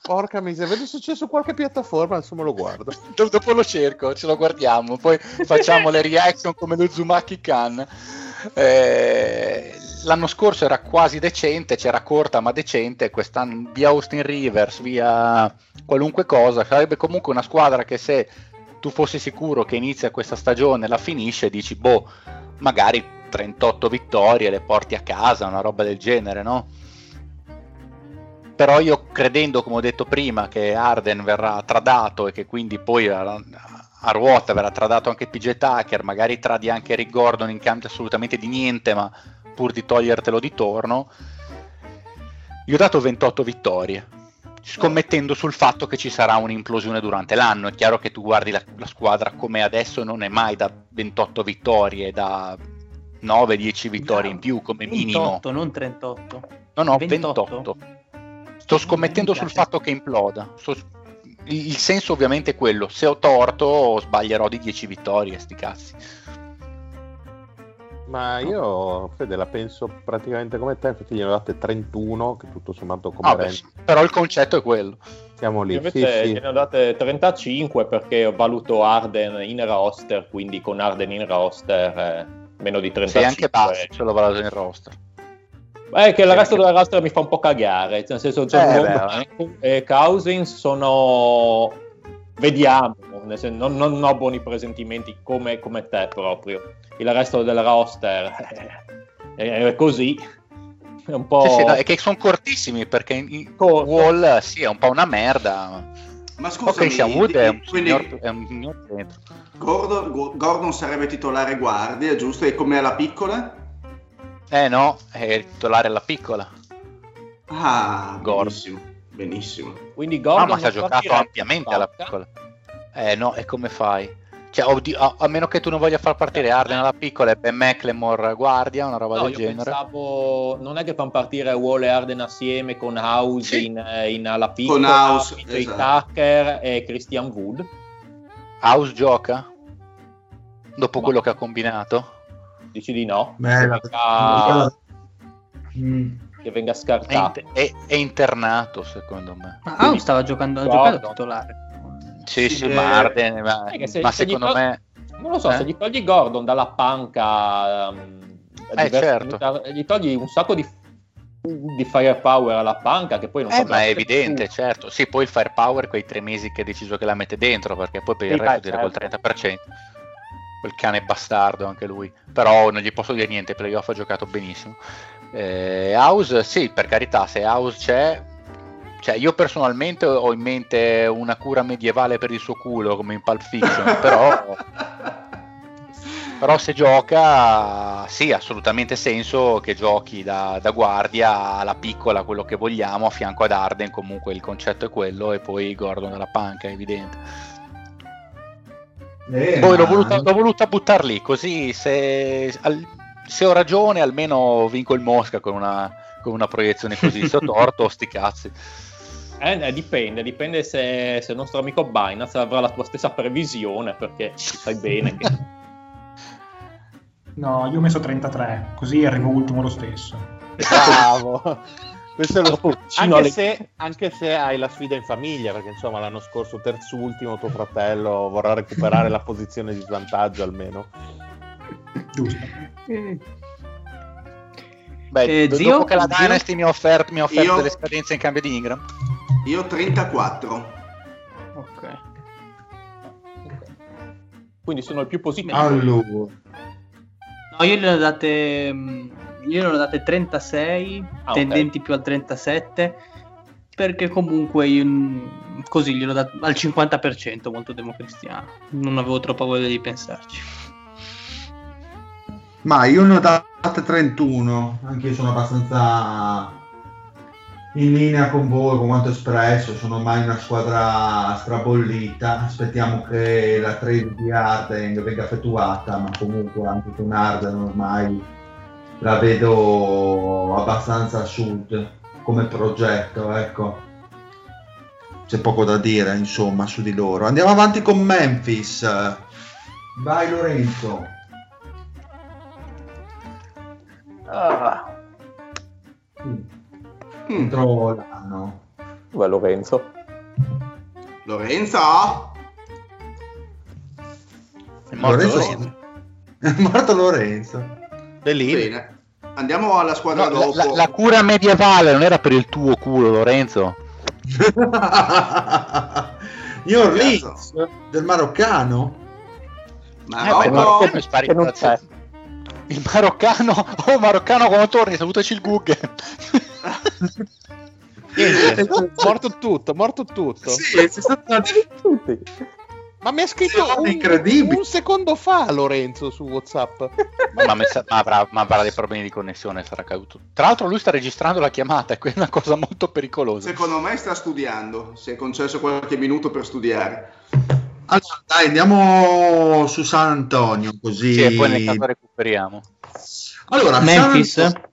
[SPEAKER 2] Porca miseria, vedo se c'è su qualche piattaforma, adesso me lo guardo.
[SPEAKER 3] Do- dopo lo cerco, ce lo guardiamo, poi facciamo le reaction come lo Zumaki Khan. Eh, l'anno scorso era quasi decente, c'era corta ma decente, quest'anno via Austin Rivers, via qualunque cosa, sarebbe comunque una squadra che se tu fossi sicuro che inizia questa stagione la finisce, dici boh, magari 38 vittorie le porti a casa, una roba del genere, no? Però io credendo, come ho detto prima, che Arden verrà tradato e che quindi poi a, ruota verrà tradato anche PJ Tucker, magari tradi anche Rick Gordon in cambio assolutamente di niente, ma pur di togliertelo di torno, gli ho dato 28 vittorie, scommettendo sul fatto che ci sarà un'implosione durante l'anno. È chiaro che tu guardi la, la squadra come adesso non è mai da 28 vittorie, da 9-10 vittorie in più come minimo.
[SPEAKER 5] 28, non 38.
[SPEAKER 3] No, no,
[SPEAKER 5] 28.
[SPEAKER 3] 28. Sto scommettendo sul fatto che imploda. Sto- Il senso ovviamente è quello. Se ho torto sbaglierò di 10 vittorie, sti cazzi.
[SPEAKER 2] Ma io, Fede, la penso praticamente come te, infatti gliene ho date 31, che tutto sommato come
[SPEAKER 3] Ah, beh, però il concetto è quello.
[SPEAKER 2] siamo lì.
[SPEAKER 7] Io
[SPEAKER 2] Sì,
[SPEAKER 7] invece
[SPEAKER 2] sì.
[SPEAKER 7] gliene ho date 35 perché ho valuto Arden in roster, quindi con Arden in roster eh, meno di 35.
[SPEAKER 3] Sei anche basso, ce l'ho valato in roster.
[SPEAKER 7] Eh, che il resto della roster mi fa un po' cagare, nel senso John
[SPEAKER 3] Eh,
[SPEAKER 7] Wall e Cousins sono... vediamo, nel senso, non, non ho buoni presentimenti come, come te proprio. Il resto del roster eh, è così, è un po'...
[SPEAKER 3] Sì, sì, no, è che sono cortissimi perché in-
[SPEAKER 7] Corto.
[SPEAKER 3] Wall sì, è un po' una merda.
[SPEAKER 6] Ma scusami,
[SPEAKER 3] Ok, Sia Wood è un
[SPEAKER 6] quindi
[SPEAKER 3] signor, è un signor.
[SPEAKER 6] Gordon, Gordon sarebbe titolare guardia, giusto? E come alla piccola?
[SPEAKER 3] Eh no, è il titolare alla piccola.
[SPEAKER 6] Ah,
[SPEAKER 3] Gordon.
[SPEAKER 6] benissimo, benissimo.
[SPEAKER 7] Quindi
[SPEAKER 3] Ah,
[SPEAKER 7] Gordon
[SPEAKER 3] ma si è giocato ampiamente alla piccola. Eh no, e come fai? Cioè, oddio, a, a meno che tu non voglia far partire Arden alla piccola e Ben McLemore guardia, una roba
[SPEAKER 7] No,
[SPEAKER 3] del
[SPEAKER 7] io
[SPEAKER 3] genere.
[SPEAKER 7] pensavo, non è che fanno partire Wall e Arden assieme con House
[SPEAKER 6] Sì.
[SPEAKER 7] in, eh, in alla piccola,
[SPEAKER 6] Con House,
[SPEAKER 7] PJ
[SPEAKER 6] esatto.
[SPEAKER 7] Tucker e Christian Wood.
[SPEAKER 3] House gioca? Dopo
[SPEAKER 7] Ma-
[SPEAKER 3] quello che ha combinato?
[SPEAKER 7] Dici di no?
[SPEAKER 1] Bella.
[SPEAKER 7] Che venga,
[SPEAKER 1] Mm.
[SPEAKER 7] che venga
[SPEAKER 3] È,
[SPEAKER 7] scartato.
[SPEAKER 3] inter- è- è internato, secondo me.
[SPEAKER 5] Ma House stava giocando,
[SPEAKER 7] Guarda.
[SPEAKER 5] giocato titolare.
[SPEAKER 3] Sì,
[SPEAKER 6] Sì,
[SPEAKER 3] sì,
[SPEAKER 6] eh,
[SPEAKER 3] ma Arden, ma,
[SPEAKER 7] è se-
[SPEAKER 3] ma
[SPEAKER 7] se
[SPEAKER 3] secondo
[SPEAKER 7] tol-
[SPEAKER 3] me...
[SPEAKER 7] Non lo so,
[SPEAKER 3] Eh?
[SPEAKER 7] se gli togli Gordon dalla panca, ehm,
[SPEAKER 3] Eh, certo.
[SPEAKER 7] minuti- gli togli un sacco di di firepower alla panca che poi non
[SPEAKER 3] Eh, ma è evidente,
[SPEAKER 7] nessuno.
[SPEAKER 3] certo. Sì, poi il firepower quei tre mesi che ha deciso che la mette dentro, perché poi per il
[SPEAKER 7] Sì,
[SPEAKER 3] resto
[SPEAKER 7] beh,
[SPEAKER 3] direi col
[SPEAKER 7] certo.
[SPEAKER 3] 30%. Quel cane bastardo anche lui. Però non gli posso dire niente, playoff ha giocato benissimo. Eh, House, sì, per carità, se House c'è... Cioè, io personalmente ho in mente una cura medievale per il suo culo, come in Pulp Fiction, però... Però se gioca, sì, ha assolutamente senso che giochi da, da guardia alla piccola, quello che vogliamo, a fianco ad Arden, comunque il concetto è quello, e poi Gordon dalla panca, è evidente.
[SPEAKER 1] Eh,
[SPEAKER 3] Poi l'ho
[SPEAKER 1] ma-
[SPEAKER 3] voluta, l'ho voluta buttar lì, così se, al- se ho ragione almeno vinco il Mosca con una, con una proiezione così, se ho torto sti cazzi.
[SPEAKER 7] Eh, eh, dipende, dipende se, se il nostro amico Binance avrà la tua stessa previsione, perché sai bene che...
[SPEAKER 8] No, io ho messo 33, così arrivo ultimo lo stesso.
[SPEAKER 2] Bravo. Questo è lo anche,
[SPEAKER 7] alle-
[SPEAKER 2] se, anche se hai la sfida in famiglia, perché insomma l'anno scorso terzultimo tuo fratello vorrà recuperare la posizione di svantaggio almeno.
[SPEAKER 8] Giusto.
[SPEAKER 3] Beh,
[SPEAKER 5] Eh, zio?
[SPEAKER 3] dopo che la
[SPEAKER 5] Zio?
[SPEAKER 3] Dynasty mi ha offerto, mi ha offerto
[SPEAKER 6] Io-
[SPEAKER 3] delle scadenze in cambio di Ingram,
[SPEAKER 6] Io 34.
[SPEAKER 5] Ok.
[SPEAKER 7] Quindi sono il più positivo.
[SPEAKER 1] Allora,
[SPEAKER 5] No, io gliene ho date, mm, io gliene ho date 36,
[SPEAKER 7] Ah,
[SPEAKER 5] tendenti più al 37, perché comunque io, così glielo ho dato al 50%, molto democristiano. Non avevo troppa voglia di pensarci.
[SPEAKER 1] ma io ne ho date 31, anche io sono abbastanza in linea con voi, con quanto espresso, sono ormai una squadra strabollita, aspettiamo che la trade di Arden venga effettuata, ma comunque anche con Arden ormai la vedo abbastanza a sud come progetto, ecco. C'è poco da dire, insomma, su di loro. Andiamo avanti con Memphis. Vai Lorenzo. Entro l'anno.
[SPEAKER 7] Dov'è Lorenzo?
[SPEAKER 6] Lorenzo?
[SPEAKER 3] è morto
[SPEAKER 1] Lorenzo-
[SPEAKER 3] Lorenzo.
[SPEAKER 1] È morto Lorenzo.
[SPEAKER 2] Lì
[SPEAKER 6] Bene. Andiamo alla squadra
[SPEAKER 3] No,
[SPEAKER 6] dopo.
[SPEAKER 3] la- la cura medievale non era per il tuo culo, Lorenzo.
[SPEAKER 1] New Orleans del maroccano.
[SPEAKER 6] Ma
[SPEAKER 3] Eh, beh, maroccano è sparito
[SPEAKER 7] che non c'è.
[SPEAKER 3] Il maroccano, oh maroccano quando torni, salutaci il Guggen.
[SPEAKER 2] niente, morto tutto, morto tutto.
[SPEAKER 1] Sì, è stato
[SPEAKER 7] Tutti.
[SPEAKER 2] Ma mi ha scritto un, un secondo fa Lorenzo su WhatsApp.
[SPEAKER 3] ma, ma sa- ma avrà, ma avrà dei problemi di connessione, sarà caduto. Tra l'altro lui sta registrando la chiamata, e quella è una cosa molto pericolosa.
[SPEAKER 6] Secondo me sta studiando. Si è concesso qualche minuto per studiare.
[SPEAKER 1] Allora, dai, andiamo su San Antonio così.
[SPEAKER 3] Sì, e poi nel caso recuperiamo.
[SPEAKER 1] Allora,
[SPEAKER 5] Memphis?
[SPEAKER 1] San Antonio-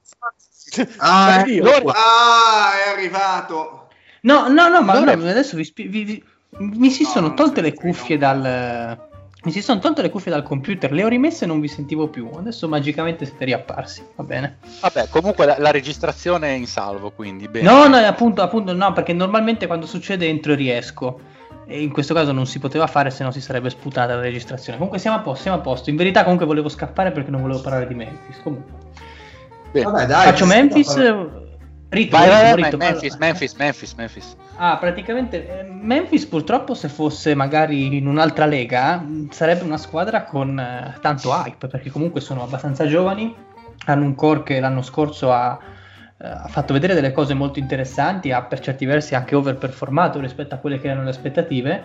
[SPEAKER 1] Ah, ecco.
[SPEAKER 6] Ah, è arrivato.
[SPEAKER 5] No, no, no, ma
[SPEAKER 2] Allora-
[SPEAKER 5] no, adesso vi, spie- vi- vi- mi si
[SPEAKER 6] No,
[SPEAKER 5] sono tolte le cuffie
[SPEAKER 6] non
[SPEAKER 5] dal... Mi si sono tolte le cuffie dal computer, le ho rimesse e non vi sentivo più. Adesso magicamente siete riapparsi, va bene.
[SPEAKER 3] Vabbè, comunque la, la registrazione è in salvo, quindi bene.
[SPEAKER 5] No, no, appunto, appunto, no, perché normalmente quando succede entro e riesco. E in questo caso non si poteva fare, se no si sarebbe sputata la registrazione. Comunque siamo a posto, siamo a posto. In verità comunque volevo scappare perché non volevo parlare di Memphis. Comunque.
[SPEAKER 3] Bene.
[SPEAKER 1] Vabbè, dai,
[SPEAKER 5] Faccio
[SPEAKER 1] ci
[SPEAKER 5] Memphis... Ritmo,
[SPEAKER 3] Vai, vai,
[SPEAKER 5] ritmo,
[SPEAKER 3] vai. Memphis,
[SPEAKER 5] Allora-
[SPEAKER 3] Memphis, Memphis, Memphis.
[SPEAKER 5] Ah, praticamente eh, Memphis purtroppo se fosse magari in un'altra lega sarebbe una squadra con eh, tanto hype perché comunque sono abbastanza giovani, hanno un core che l'anno scorso ha, eh, ha fatto vedere delle cose molto interessanti, ha per certi versi anche overperformato rispetto a quelle che erano le aspettative,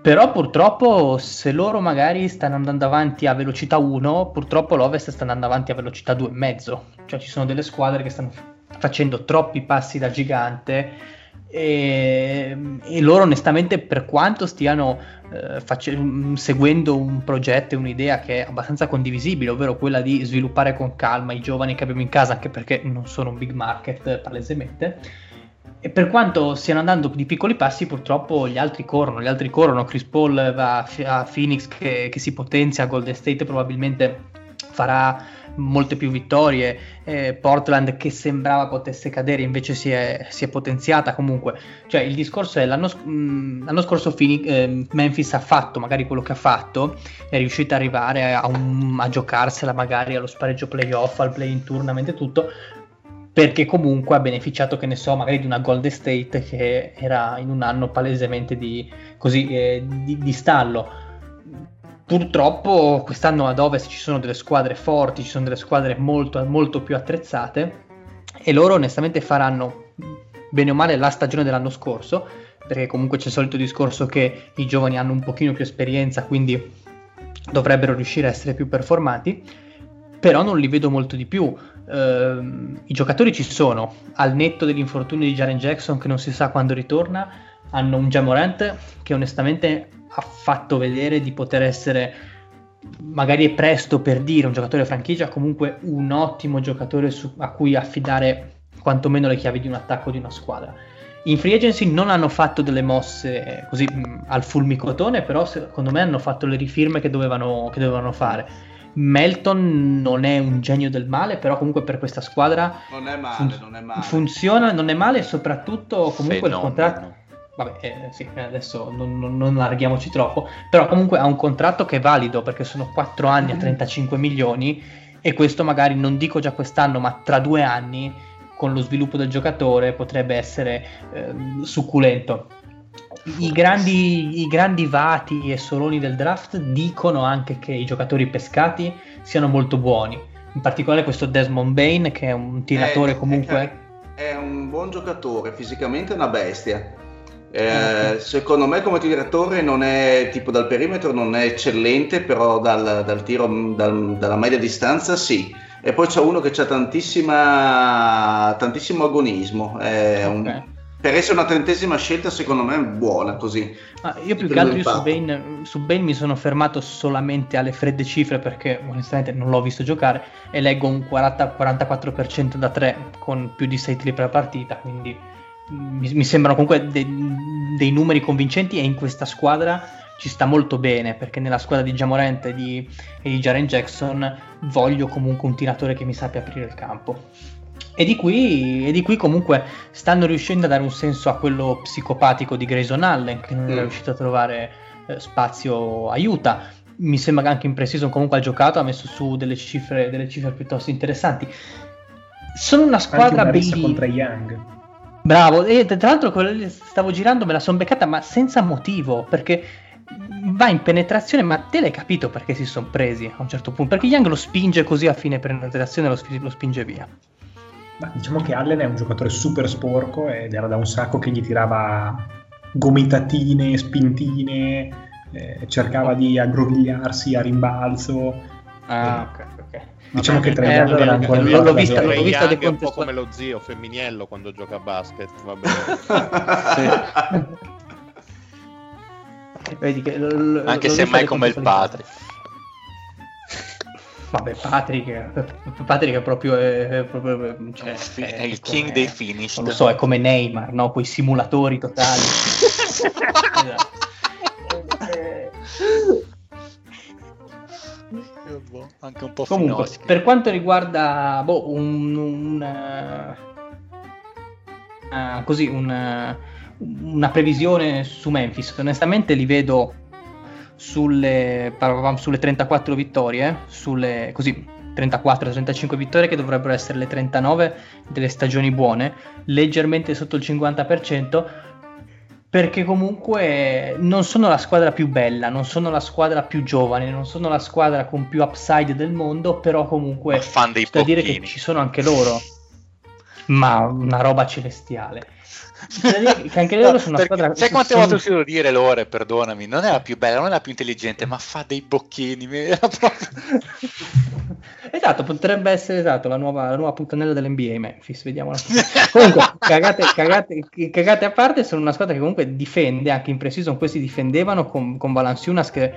[SPEAKER 5] però purtroppo se loro magari stanno andando avanti a velocità 1, purtroppo l'Ovest sta andando avanti a velocità 2,5, cioè ci sono delle squadre che stanno facendo troppi passi da gigante e, e loro onestamente per quanto stiano eh, face- mm, seguendo un progetto e un'idea che è abbastanza condivisibile, ovvero quella di sviluppare con calma i giovani che abbiamo in casa, anche perché non sono un big market eh, palesemente, e per quanto stiano andando di piccoli passi, purtroppo gli altri corrono, gli altri corrono, Chris Paul va a Phoenix che, che si potenzia, Golden State probabilmente farà molte più vittorie, eh, Portland che sembrava potesse cadere invece si è, si è potenziata comunque, cioè il discorso è l'anno, mh, l'anno scorso Phoenix- eh, Memphis ha fatto magari quello che ha fatto, è riuscita ad arrivare a, un- a giocarsela magari allo spareggio playoff, al play in tournament e tutto, perché comunque ha beneficiato, che ne so, magari di una Golden State che era in un anno palesemente di, così, eh, di, di stallo. Purtroppo quest'anno ad Ovest ci sono delle squadre forti, ci sono delle squadre molto, molto più attrezzate e loro onestamente faranno bene o male la stagione dell'anno scorso, perché comunque c'è il solito discorso che i giovani hanno un pochino più esperienza, quindi dovrebbero riuscire a essere più performanti, però non li vedo molto di più. Ehm, i giocatori ci sono, al netto dell'infortunio di Jaren Jackson che non si sa quando ritorna, hanno un Jamorant che onestamente ha fatto vedere di poter essere magari è presto per dire un giocatore franchigia, comunque un ottimo giocatore su, a cui affidare quantomeno le chiavi di un attacco di una squadra. In free agency non hanno fatto delle mosse così mh, al fulmicotone, però secondo me hanno fatto le rifirme che dovevano, che dovevano fare Melton non è un genio del male, però comunque per questa squadra
[SPEAKER 6] non è male, fun- non è male.
[SPEAKER 5] funziona, non è male e soprattutto comunque Fenomeno. il contratto... Vabbè, eh, sì, adesso non, non, non allarghiamoci troppo, però comunque ha un contratto che è valido perché sono 4 anni a 35 milioni e questo magari non dico già quest'anno, ma tra due anni con lo sviluppo del giocatore potrebbe essere eh, succulento i grandi, i grandi vati e soloni del draft dicono anche che i giocatori pescati siano molto buoni. In particolare questo Desmond Bain, che è un tiratore è, comunque.
[SPEAKER 6] È, un buon giocatore, fisicamente è una bestia. Eh, secondo me come tiratore non è tipo dal perimetro non è eccellente però dal, dal tiro dal, dalla media distanza sì. E poi c'è uno che ha tantissimo agonismo okay. un, per essere una trentesima scelta secondo me è buona così.
[SPEAKER 5] Ah, io più che altro su Bane, su Bane, mi sono fermato solamente alle fredde cifre perché onestamente non l'ho visto giocare e leggo un 40-44% da 3 con più di 6 tiri per partita quindi mi, mi sembrano comunque de, dei numeri convincenti e in questa squadra ci sta molto bene perché nella squadra di Jamorant e di, e di Jaren Jackson voglio comunque un tiratore che mi sappia aprire il campo e di, qui, e di qui comunque stanno riuscendo a dare un senso a quello psicopatico di Grayson Allen che non mm. era riuscito a trovare eh, spazio aiuta. Mi sembra che anche in precision comunque ha giocato, ha messo su delle cifre, delle cifre piuttosto interessanti. Sono una squadra bellissima.
[SPEAKER 8] contro Young.
[SPEAKER 5] Bravo, e tra l'altro stavo girando, me la sono beccata, ma senza motivo, perché va in penetrazione, ma te l'hai capito perché si sono presi a un certo punto? Perché Young lo spinge così a fine penetrazione, lo, lo spinge via.
[SPEAKER 8] Ma diciamo che Allen è un giocatore super sporco ed era da un sacco che gli tirava gomitatine, spintine, eh, cercava di aggrovigliarsi a rimbalzo.
[SPEAKER 5] Ah, ok, ok.
[SPEAKER 8] Diciamo Vabbè, che Trae Young era
[SPEAKER 2] ancora l'ho, l'ho vista, l'ho vista è un po' come lo zio Femminiello quando gioca a basket, va bene.
[SPEAKER 3] Vedi che l- Anche se mai come il padre.
[SPEAKER 5] Vabbè, Patrick, Patrick è proprio, è, proprio
[SPEAKER 3] cioè, è, è il king dei finish.
[SPEAKER 5] Non lo so, è come Neymar, no? Quei simulatori totali.
[SPEAKER 3] Anche un po'
[SPEAKER 5] Comunque, finoschi. per quanto riguarda boh, un, un uh, così un, una previsione su Memphis, onestamente li vedo sulle, sulle 34 vittorie, sulle così 34-35 vittorie che dovrebbero essere le 39 delle stagioni buone, leggermente sotto il 50%, perché comunque non sono la squadra più bella, non sono la squadra più giovane, non sono la squadra con più upside del mondo, però comunque
[SPEAKER 3] fan dei
[SPEAKER 5] da dire che ci sono anche loro. Ma una roba celestiale
[SPEAKER 3] che anche loro sono una squadra. Sai quante sono... volte ho sentito dire Lore, perdonami, non è la più bella, non è la più intelligente, ma fa dei bocchini.
[SPEAKER 5] esatto, potrebbe essere esatto, la nuova, la nuova puttanella dell'NBA Memphis, vediamo. comunque, cagate, cagate, cagate, a parte, sono una squadra che comunque difende, anche in pre-season questi difendevano con, con Valanciunas che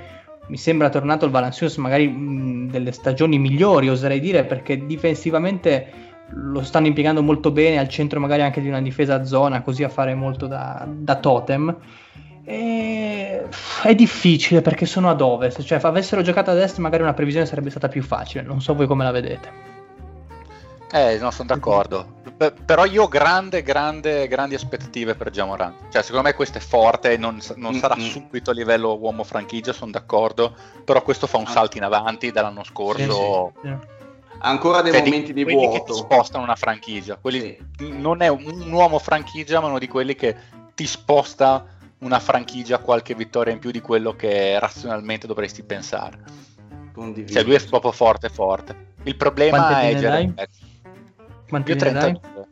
[SPEAKER 5] mi sembra tornato il Valanciunas magari mh, delle stagioni migliori, oserei dire, perché difensivamente lo stanno impiegando molto bene al centro magari anche di una difesa a zona, così a fare molto da, da totem. È difficile perché sono ad ovest, cioè se avessero giocato ad est magari una previsione sarebbe stata più facile, non so voi come la vedete.
[SPEAKER 3] Eh, no, sono d'accordo. P- però io ho grande, grande, grandi aspettative per Jamoran. Cioè, secondo me questo è forte, non, non sarà mm-hmm. subito a livello uomo franchigia, sono d'accordo. Però questo fa un salto in avanti dall'anno scorso. Sì, sì, sì
[SPEAKER 6] ancora dei
[SPEAKER 3] Cioè, di
[SPEAKER 6] momenti di
[SPEAKER 3] quelli che ti
[SPEAKER 6] vuoto.
[SPEAKER 3] spostano una franchigia. Quelli- Non è un, un uomo franchigia, ma uno di quelli che ti sposta una franchigia qualche vittoria in più di quello che razionalmente dovresti pensare.
[SPEAKER 6] Condivido.
[SPEAKER 3] Cioè, lui è proprio forte, forte. Il problema
[SPEAKER 5] Quante
[SPEAKER 3] è? Jackson.
[SPEAKER 5] Quanti
[SPEAKER 3] Io
[SPEAKER 5] ne dai?
[SPEAKER 3] 32.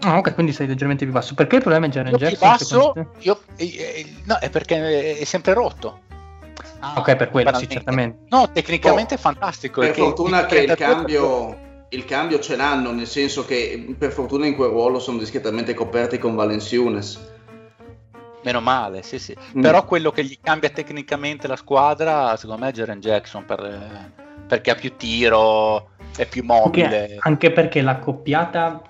[SPEAKER 5] Ah, ok, quindi sei leggermente più basso. Perché il problema è Jaren
[SPEAKER 3] Io più
[SPEAKER 5] Jackson?
[SPEAKER 3] basso, io, eh, no, è perché è sempre rotto.
[SPEAKER 5] Ah, ok, per quello, sì, certamente.
[SPEAKER 3] No, tecnicamente è fantastico.
[SPEAKER 6] Per fortuna che il
[SPEAKER 3] 32
[SPEAKER 6] cambio, il cambio ce l'hanno, nel senso che per fortuna in quel ruolo sono discretamente coperti con Valenciunes.
[SPEAKER 3] Meno male, sì, sì.
[SPEAKER 6] Mm.
[SPEAKER 3] Però quello che gli cambia tecnicamente la squadra, secondo me, è Jaren Jackson per- perché ha più tiro, è più mobile.
[SPEAKER 5] Anche, anche perché l'accoppiata.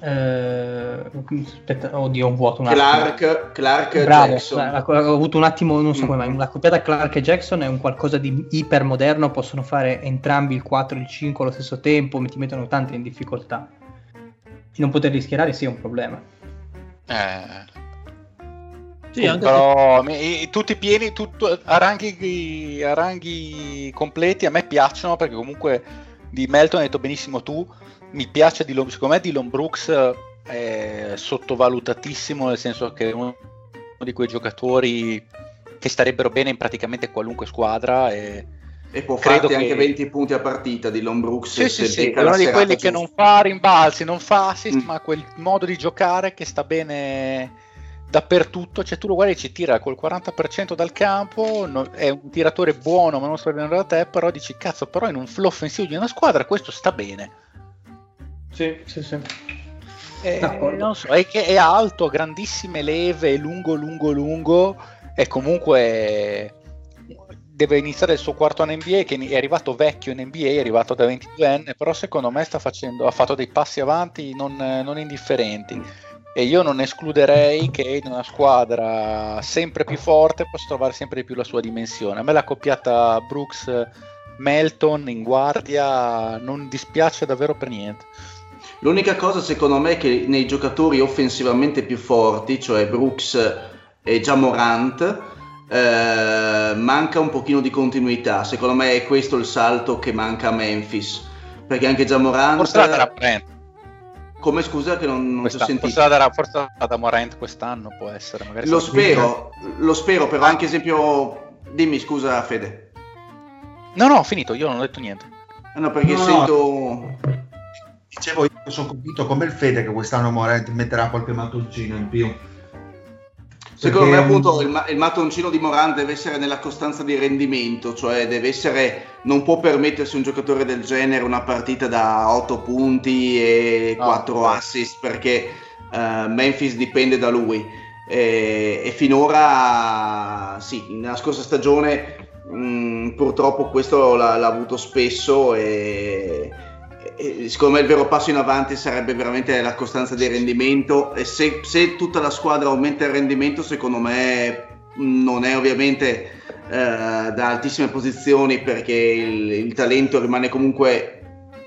[SPEAKER 5] Eh, aspetta, oddio, un vuoto un attimo.
[SPEAKER 6] Clark, Clark
[SPEAKER 5] Bravo,
[SPEAKER 6] Jackson.
[SPEAKER 5] la- la- ho avuto un attimo, non so
[SPEAKER 6] Mm.
[SPEAKER 5] come mai, la coppiata Clark e Jackson è un qualcosa di ipermoderno, possono fare entrambi il 4 e il 5 allo stesso tempo, mi ti mettono tanto in difficoltà. Non poterli schierare sì è un problema.
[SPEAKER 3] Eh,
[SPEAKER 7] Sì, anche
[SPEAKER 3] però i- tutti pieni, tutto, a, ranghi, a ranghi completi a me piacciono perché comunque di Melton hai detto benissimo tu, mi piace Dylan, secondo me Dylan Brooks è sottovalutatissimo nel senso che è uno di quei giocatori che starebbero bene in praticamente qualunque squadra e
[SPEAKER 6] E può
[SPEAKER 3] credo
[SPEAKER 6] farti
[SPEAKER 3] che-
[SPEAKER 6] anche 20 punti a partita di Lon Brooks.
[SPEAKER 3] sì, sì, sì, è uno di quelli che
[SPEAKER 6] giusta.
[SPEAKER 3] non fa rimbalzi, non fa assist,
[SPEAKER 6] Mm.
[SPEAKER 3] ma quel modo di giocare che sta bene dappertutto. Cioè, tu lo guardi e ci tira col 40% dal campo. no- è un tiratore buono, ma non sta bene da te. Però dici, cazzo, però in un flow offensivo di una squadra questo sta bene.
[SPEAKER 5] Sì, sì, sì.
[SPEAKER 3] Eh,
[SPEAKER 5] D'accordo.
[SPEAKER 3] non so, è che è alto, grandissime leve, lungo, lungo, lungo. E comunque deve iniziare il suo quarto anno NBA che è arrivato vecchio in NBA, è arrivato da 22enne, però secondo me sta facendo, ha fatto dei passi avanti non, non indifferenti e io non escluderei che in una squadra sempre più forte possa trovare sempre di più la sua dimensione. A me la coppiata Brooks Melton in guardia non dispiace davvero per niente.
[SPEAKER 6] L'unica cosa secondo me è che nei giocatori offensivamente più forti, cioè Brooks e Jamorant, eh, manca un pochino di continuità. Secondo me è questo il salto che manca a Memphis. Perché anche Jamorant...
[SPEAKER 3] Forse la Brent.
[SPEAKER 6] Come scusa che non, non ti ho
[SPEAKER 3] Questa-
[SPEAKER 6] sentito?
[SPEAKER 3] forse la darà, forse da Morant quest'anno può essere. Magari
[SPEAKER 6] Lo spero, lo spero, però anche esempio... Dimmi scusa Fede.
[SPEAKER 3] No, no, ho finito, io non ho detto niente.
[SPEAKER 6] Eh No, perché
[SPEAKER 1] No, no.
[SPEAKER 6] sento...
[SPEAKER 1] Dicevo, io sono convinto come il Fede che quest'anno Morant metterà qualche mattoncino in più.
[SPEAKER 6] Secondo me appunto
[SPEAKER 1] mm,
[SPEAKER 6] il, ma- il mattoncino di Moran deve essere nella costanza di rendimento, cioè deve essere, non può permettersi un giocatore del genere una partita da 8 punti e
[SPEAKER 3] No.
[SPEAKER 6] 4 assist perché eh, Memphis dipende da lui e, e finora sì, nella scorsa stagione mh, purtroppo questo l'ha, l'ha avuto spesso e, e secondo me il vero passo in avanti sarebbe veramente la costanza di rendimento e se, se tutta la squadra aumenta il rendimento secondo me non è ovviamente eh, da altissime posizioni perché il, il talento rimane comunque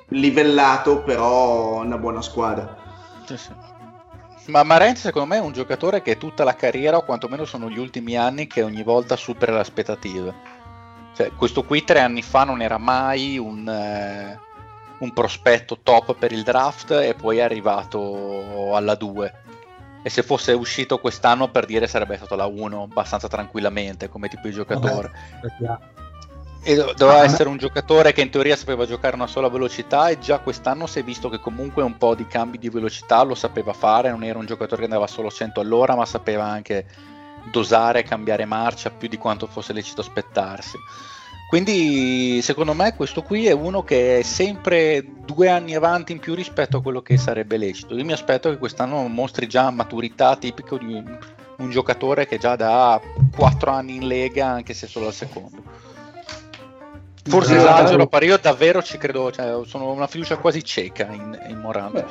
[SPEAKER 6] livellato però è una buona squadra
[SPEAKER 3] Sì, sì. Ma Marent secondo me è un giocatore che tutta la carriera, o quantomeno sono gli ultimi anni, che ogni volta supera le aspettative. Cioè, questo qui tre anni fa non era mai un, eh, un prospetto top per il draft e poi è arrivato alla 2. E se fosse uscito quest'anno per dire sarebbe stato la 1 abbastanza tranquillamente come tipo di giocatore. E do- doveva
[SPEAKER 1] Ah,
[SPEAKER 3] essere un giocatore che in teoria sapeva giocare una sola velocità e già quest'anno si è visto che comunque un po' di cambi di velocità lo sapeva fare, non era un giocatore che andava solo a 100 all'ora ma sapeva anche dosare, cambiare marcia più di quanto fosse lecito aspettarsi. Quindi secondo me questo qui è uno che è sempre due anni avanti in più rispetto a quello che sarebbe lecito. Io mi aspetto che quest'anno mostri già maturità tipico di un, un giocatore che già da 4 anni in lega, anche se solo al secondo. Forse
[SPEAKER 1] Eh,
[SPEAKER 3] esagero, ma io davvero ci credo, cioè, sono una fiducia quasi cieca in, in Morant.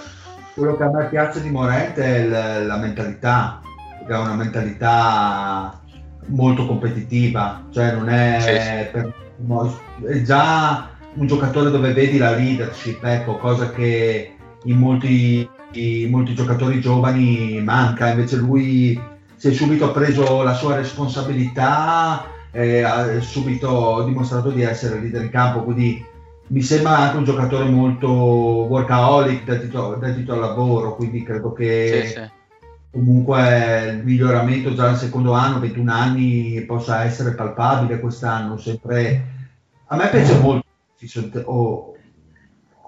[SPEAKER 1] Quello che a me piace di Morente è il- la mentalità, perché ha una mentalità molto competitiva, cioè non è,
[SPEAKER 3] Sì, sì.
[SPEAKER 1] per- no, è già un giocatore dove vedi la leadership, ecco, cosa che in molti, in molti giocatori giovani manca, invece lui si è subito preso la sua responsabilità e ha subito dimostrato di essere leader in campo, quindi mi sembra anche un giocatore molto workaholic, dedito, dedito al lavoro, quindi credo che
[SPEAKER 3] Sì, sì.
[SPEAKER 1] Comunque il miglioramento già al secondo anno, 21 anni, possa essere palpabile quest'anno. Sempre... A me piace molto, oh,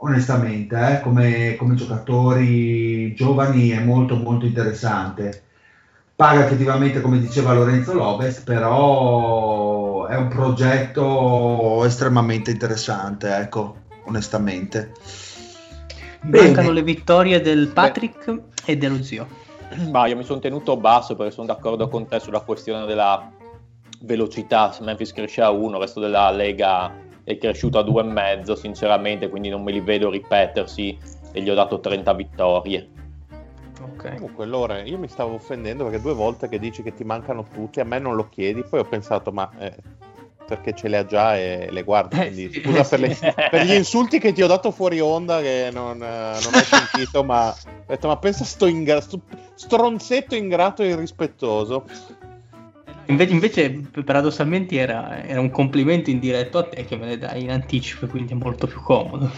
[SPEAKER 1] onestamente, eh, come, come giocatori giovani è molto molto interessante. Paga effettivamente, come diceva Lorenzo Lopez, però è un progetto estremamente interessante, ecco, onestamente.
[SPEAKER 5] Mancano le vittorie del Patrick e dello zio.
[SPEAKER 7] Ma io mi sono tenuto basso perché sono d'accordo con te sulla questione della velocità. Se Memphis cresce a 1, il resto della Lega è cresciuto a 2,5 sinceramente, quindi non me li vedo ripetersi e gli ho dato 30 vittorie.
[SPEAKER 5] Ok.
[SPEAKER 2] Comunque, Lore, io mi stavo offendendo perché due volte che dici che ti mancano tutti, a me non lo chiedi, poi ho pensato, ma eh, perché ce le ha già e le guardi.
[SPEAKER 5] Eh,
[SPEAKER 2] Quindi,
[SPEAKER 5] sì,
[SPEAKER 2] scusa
[SPEAKER 5] eh,
[SPEAKER 2] per, le-
[SPEAKER 5] sì.
[SPEAKER 2] per gli insulti che ti ho dato fuori onda, che non, eh, non ho sentito, ma ho detto, ma pensa sto, ingra- sto stronzetto ingrato e irrispettoso.
[SPEAKER 5] Invece, invece, paradossalmente era, era un complimento indiretto a te che me ne dai in anticipo, quindi è molto più comodo.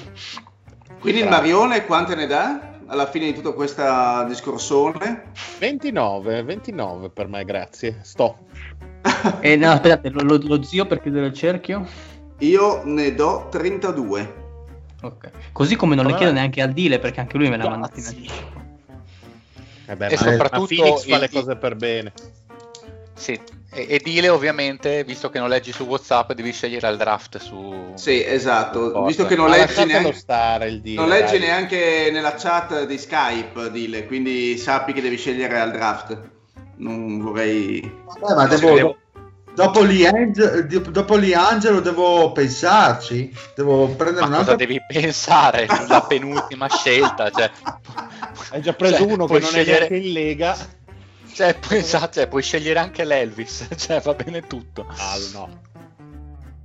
[SPEAKER 6] Quindi il Marione quante ne dà alla fine di tutto questo discorsone?
[SPEAKER 2] 29, 29 per me, grazie. Sto.
[SPEAKER 5] E no, aspettate, lo, lo- lo zio per chiudere il cerchio?
[SPEAKER 6] Io ne do 32.
[SPEAKER 5] Ok. Così come non le chiedo neanche al Dile perché anche lui me l'ha mandato in anticipo.
[SPEAKER 2] Eh beh,
[SPEAKER 3] E
[SPEAKER 2] ma,
[SPEAKER 3] soprattutto
[SPEAKER 2] ma Phoenix fa
[SPEAKER 3] il-
[SPEAKER 2] le cose per bene.
[SPEAKER 3] Sì. E, e dile ovviamente, visto che non leggi su WhatsApp, devi scegliere al draft su...
[SPEAKER 6] Sì, esatto.
[SPEAKER 2] Forza.
[SPEAKER 6] Visto che non
[SPEAKER 2] Ma
[SPEAKER 6] leggi, neanche,
[SPEAKER 2] stare il deal,
[SPEAKER 6] non leggi
[SPEAKER 2] dai.
[SPEAKER 6] neanche nella chat di Skype, dile, quindi sappi che devi scegliere al draft. Non vorrei...
[SPEAKER 1] Eh, ma devo-
[SPEAKER 6] devo-
[SPEAKER 1] dopo, Liang- di- dopo Liangelo devo pensarci, devo prendere
[SPEAKER 3] Ma
[SPEAKER 1] un
[SPEAKER 3] cosa devi pensare sulla penultima scelta? Cioè,
[SPEAKER 2] Hai già preso
[SPEAKER 3] Cioè,
[SPEAKER 2] uno che
[SPEAKER 3] puoi
[SPEAKER 2] non
[SPEAKER 3] scegliere-
[SPEAKER 2] è neanche in Lega.
[SPEAKER 3] cioè, puoi, esatto, cioè, puoi scegliere anche l'Elvis, cioè va bene tutto.
[SPEAKER 2] Ah, no.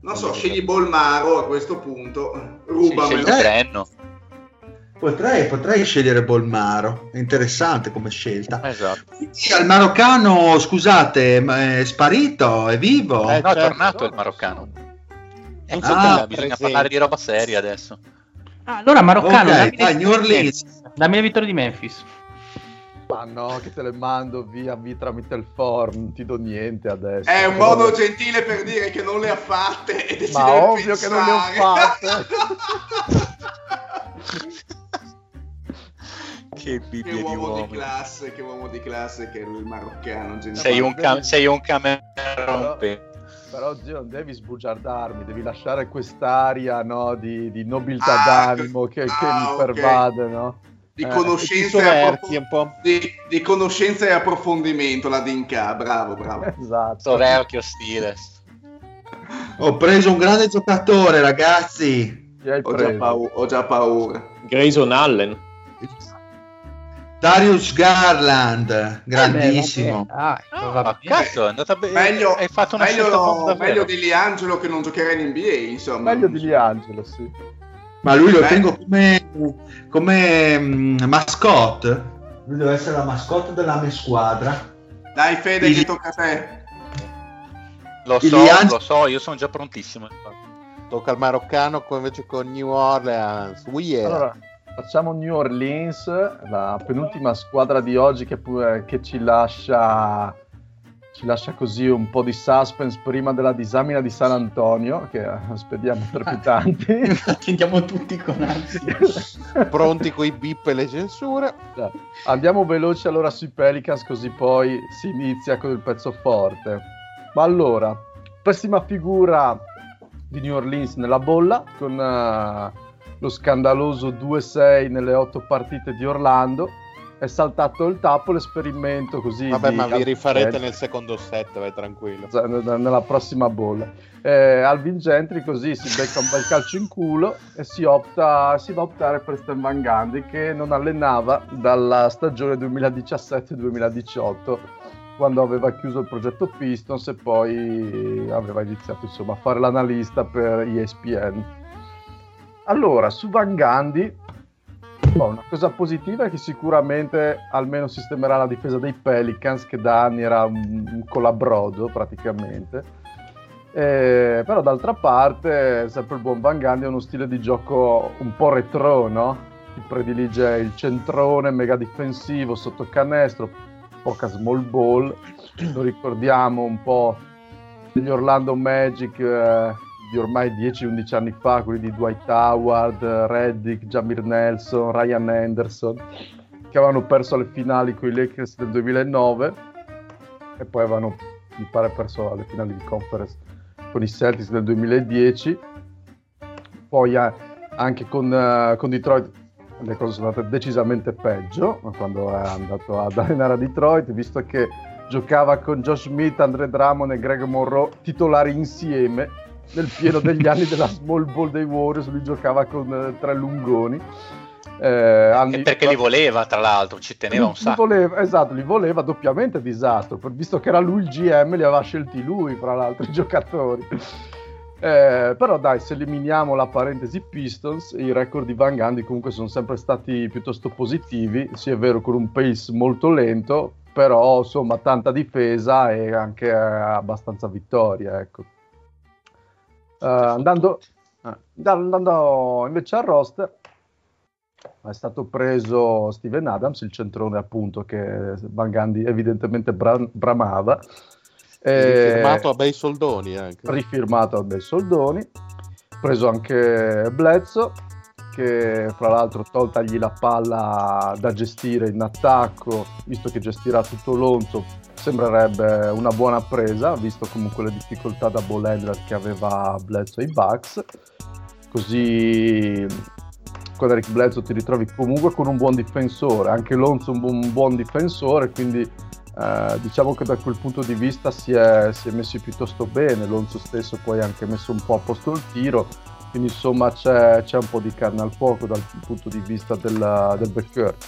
[SPEAKER 6] Non so, scegli Bolmaro a questo punto.
[SPEAKER 3] Sì,
[SPEAKER 6] Rubamelo.
[SPEAKER 3] scegli Trenno.
[SPEAKER 1] Potrei, potrei scegliere Bolmaro, è interessante come scelta.
[SPEAKER 3] Esatto.
[SPEAKER 1] Sì, al maroccano, scusate, è sparito, è vivo?
[SPEAKER 2] Eh,
[SPEAKER 3] No, è
[SPEAKER 2] certo.
[SPEAKER 3] tornato il maroccano. Eh,
[SPEAKER 2] Non
[SPEAKER 1] so
[SPEAKER 3] insomma,
[SPEAKER 1] che
[SPEAKER 3] bisogna
[SPEAKER 2] presente.
[SPEAKER 3] parlare di roba seria adesso.
[SPEAKER 5] Ah, allora Maroccano,
[SPEAKER 1] Ok,
[SPEAKER 5] dammi le
[SPEAKER 1] vai,
[SPEAKER 5] vittorie
[SPEAKER 1] New
[SPEAKER 5] di
[SPEAKER 1] Orleans.
[SPEAKER 5] Memphis. Dammi le vittorie di Memphis.
[SPEAKER 4] Ma no, che te le mando via, via tramite il form, non ti do niente adesso.
[SPEAKER 6] È un modo gentile per dire che non le ha fatte e
[SPEAKER 4] Ma ovvio che non le ho
[SPEAKER 6] pensare.
[SPEAKER 3] Che
[SPEAKER 6] che
[SPEAKER 3] bibbia di
[SPEAKER 6] uomo di
[SPEAKER 3] uomo.
[SPEAKER 6] classe, che uomo di classe che è il maroccano. gentile.
[SPEAKER 3] Sei un, cam- sei un Cameron
[SPEAKER 4] Però-
[SPEAKER 3] Pe-
[SPEAKER 4] Però zio, non devi sbugiardarmi, devi lasciare quest'aria no, di, di nobiltà
[SPEAKER 6] Ah,
[SPEAKER 4] d'animo che, che
[SPEAKER 6] ah,
[SPEAKER 4] mi
[SPEAKER 6] ok.
[SPEAKER 4] pervade, no?
[SPEAKER 6] Di
[SPEAKER 4] Eh,
[SPEAKER 6] conoscenza, e approf-
[SPEAKER 2] un po'.
[SPEAKER 6] di, di conoscenza e approfondimento la Dinka, bravo, bravo.
[SPEAKER 4] Esatto.
[SPEAKER 3] Soverchio stile.
[SPEAKER 1] Ho preso un grande giocatore, ragazzi.
[SPEAKER 6] Ho già, pau- ho già paura.
[SPEAKER 7] Grayson Allen.
[SPEAKER 1] Darius Garland, grandissimo.
[SPEAKER 5] Eh beh, dai, va
[SPEAKER 3] cazzo, è andata bene.
[SPEAKER 6] Meglio,
[SPEAKER 3] Hai fatto una
[SPEAKER 6] meglio, meglio di Liangelo che non giocherà in NBA, insomma.
[SPEAKER 4] Meglio di Liangelo, sì.
[SPEAKER 1] Ma lui lo
[SPEAKER 6] Beh.
[SPEAKER 1] tengo come, come mm, mascotte. Lui deve essere la mascotte della mia squadra.
[SPEAKER 6] Dai Fede,
[SPEAKER 1] Il-
[SPEAKER 6] che tocca a te.
[SPEAKER 3] Lo so,
[SPEAKER 1] Lian-
[SPEAKER 3] lo so, io sono già prontissimo.
[SPEAKER 2] Tocca al maroccano invece con New Orleans. Oh yeah.
[SPEAKER 4] Allora, facciamo New Orleans, la penultima squadra di oggi che, pure- che ci lascia ci lascia così un po' di suspense prima della disamina di San Antonio, che aspettiamo trepidanti.
[SPEAKER 5] Attendiamo tutti con ansia.
[SPEAKER 2] Pronti coi bip e le censure.
[SPEAKER 4] Andiamo veloci allora sui Pelicans, così poi si inizia con il pezzo forte. Ma allora, pessima figura di New Orleans nella bolla, con eh, lo scandaloso 2-6 nelle otto partite di Orlando. È saltato il tappo l'esperimento così.
[SPEAKER 2] Vabbè, ma vi rifarete
[SPEAKER 4] Alvin
[SPEAKER 2] nel secondo set, vai tranquillo.
[SPEAKER 4] Gentry, n- nella prossima bolla. Eh, Alvin Gentry così si becca un bel calcio in culo e si, opta, si va a optare per Stan Van Gundy che non allenava dalla stagione 2017-2018 quando aveva chiuso il progetto Pistons e poi aveva iniziato insomma, a fare l'analista per ESPN. Allora, su Van Gundy, oh, una cosa positiva è che sicuramente almeno sistemerà la difesa dei Pelicans, che da anni era un, un colabrodo praticamente. Eh, però d'altra parte, sempre il buon Van Gundy ha uno stile di gioco un po' retro, no? Ti predilige il centrone mega difensivo sotto canestro, poca small ball. Lo ricordiamo un po' degli Orlando Magic eh, di ormai 10-11 anni fa, quelli di Dwight Howard, Reddick, Jamir Nelson, Ryan Anderson, che avevano perso le finali con i Lakers del 2009 e poi avevano, mi pare, perso alle finali di conference con i Celtics del 2010, poi eh, anche con, uh, con, Detroit le cose sono andate decisamente peggio quando è andato ad allenare a Detroit, visto che giocava con Josh Smith, Andre Drummond e Greg Monroe titolari insieme nel pieno degli anni della small ball dei Warriors, lui giocava con uh, tre lungoni.
[SPEAKER 3] Eh, anni... perché li voleva, tra l'altro, ci teneva un sacco.
[SPEAKER 4] Voleva, esatto, li voleva doppiamente disastro, visto che era lui il GM, li aveva scelti lui, fra l'altro, i giocatori. Eh, però dai, se eliminiamo la parentesi Pistons, i record di Van Gundy comunque sono sempre stati piuttosto positivi, sì è vero con un pace molto lento, però insomma tanta difesa e anche eh, abbastanza vittoria, ecco. Uh, andando, uh, andando invece al roster, è stato preso Steven Adams, il centrone appunto che Van Gandhi evidentemente bra- bramava.
[SPEAKER 2] Rifirmato a bei soldoni anche.
[SPEAKER 4] Rifirmato a bei soldoni. Preso anche Blezzo, che fra l'altro toltagli la palla da gestire in attacco, visto che gestirà tutto Lonzo, sembrerebbe una buona presa, visto comunque le difficoltà da ball che aveva Blezzo ai Bucks. Così con Eric Bledsoe ti ritrovi comunque con un buon difensore, anche Lonzo un buon, un buon difensore, quindi eh, diciamo che da quel punto di vista si è, si è messi piuttosto bene, Lonzo stesso poi ha anche messo un po' a posto il tiro, quindi insomma c'è, c'è un po' di carne al fuoco dal punto di vista del, del backcourt.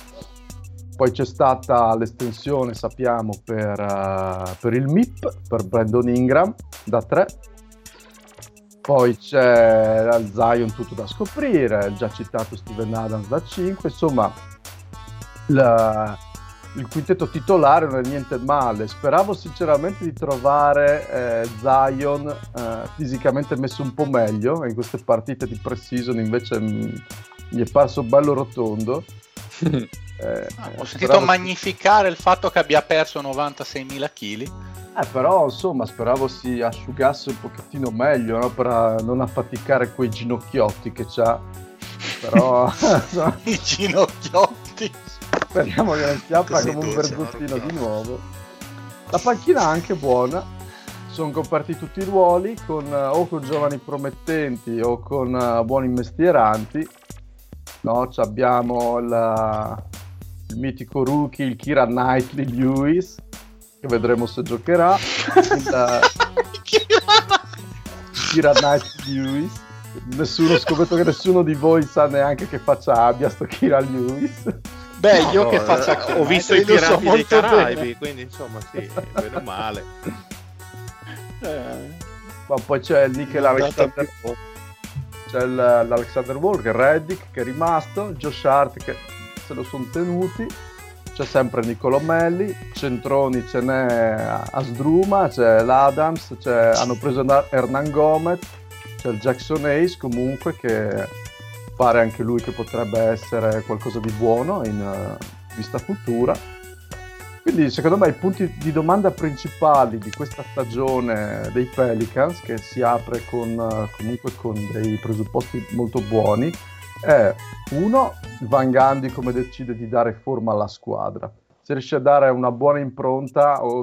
[SPEAKER 4] Poi c'è stata l'estensione, sappiamo, per, uh, per il MIP, per Brandon Ingram da 3, poi c'è Zion tutto da scoprire, già citato Steven Adams da 5, insomma la, il quintetto titolare non è niente male. Speravo sinceramente di trovare eh, Zion eh, fisicamente messo un po' meglio in queste partite di pre-season, invece m- mi è parso bello rotondo.
[SPEAKER 3] Eh, ah, ho sentito magnificare il fatto che abbia perso 96.000 kg.
[SPEAKER 4] Eh, però insomma speravo si asciugasse un pochettino meglio no? per non affaticare quei ginocchiotti che c'ha. Però
[SPEAKER 3] i ginocchiotti.
[SPEAKER 4] Speriamo che non si apra come un vergottino di nuovo. La panchina anche buona. Sono comparti tutti i ruoli con, o con giovani promettenti o con uh, buoni mestieranti. No, abbiamo la, il mitico rookie, il Kira Knightley Lewis, che vedremo se giocherà. Il, Kira Knightley Lewis. Nessuno, scommetto che nessuno di voi sa neanche che faccia abbia sto Kira Lewis.
[SPEAKER 3] Beh, io no, che faccia
[SPEAKER 2] eh, ho visto i pirati dei Caraibi, bene. quindi insomma sì, meno male.
[SPEAKER 4] Eh. Ma poi c'è il Nickel Alexander c'è l'Alexander Walker, Reddick che è rimasto, Josh Hart che se lo sono tenuti. C'è sempre Nicolo Melli, centroni ce n'è Asdruma, c'è l'Adams, c'è, hanno preso Hernan Gomez, c'è il Jackson Ace comunque che pare anche lui che potrebbe essere qualcosa di buono in uh, vista futura. Quindi secondo me i punti di domanda principali di questa stagione dei Pelicans, che si apre con, uh, comunque con dei presupposti molto buoni, è uno, Van Gandhi come decide di dare forma alla squadra, se riesce a dare una buona impronta o,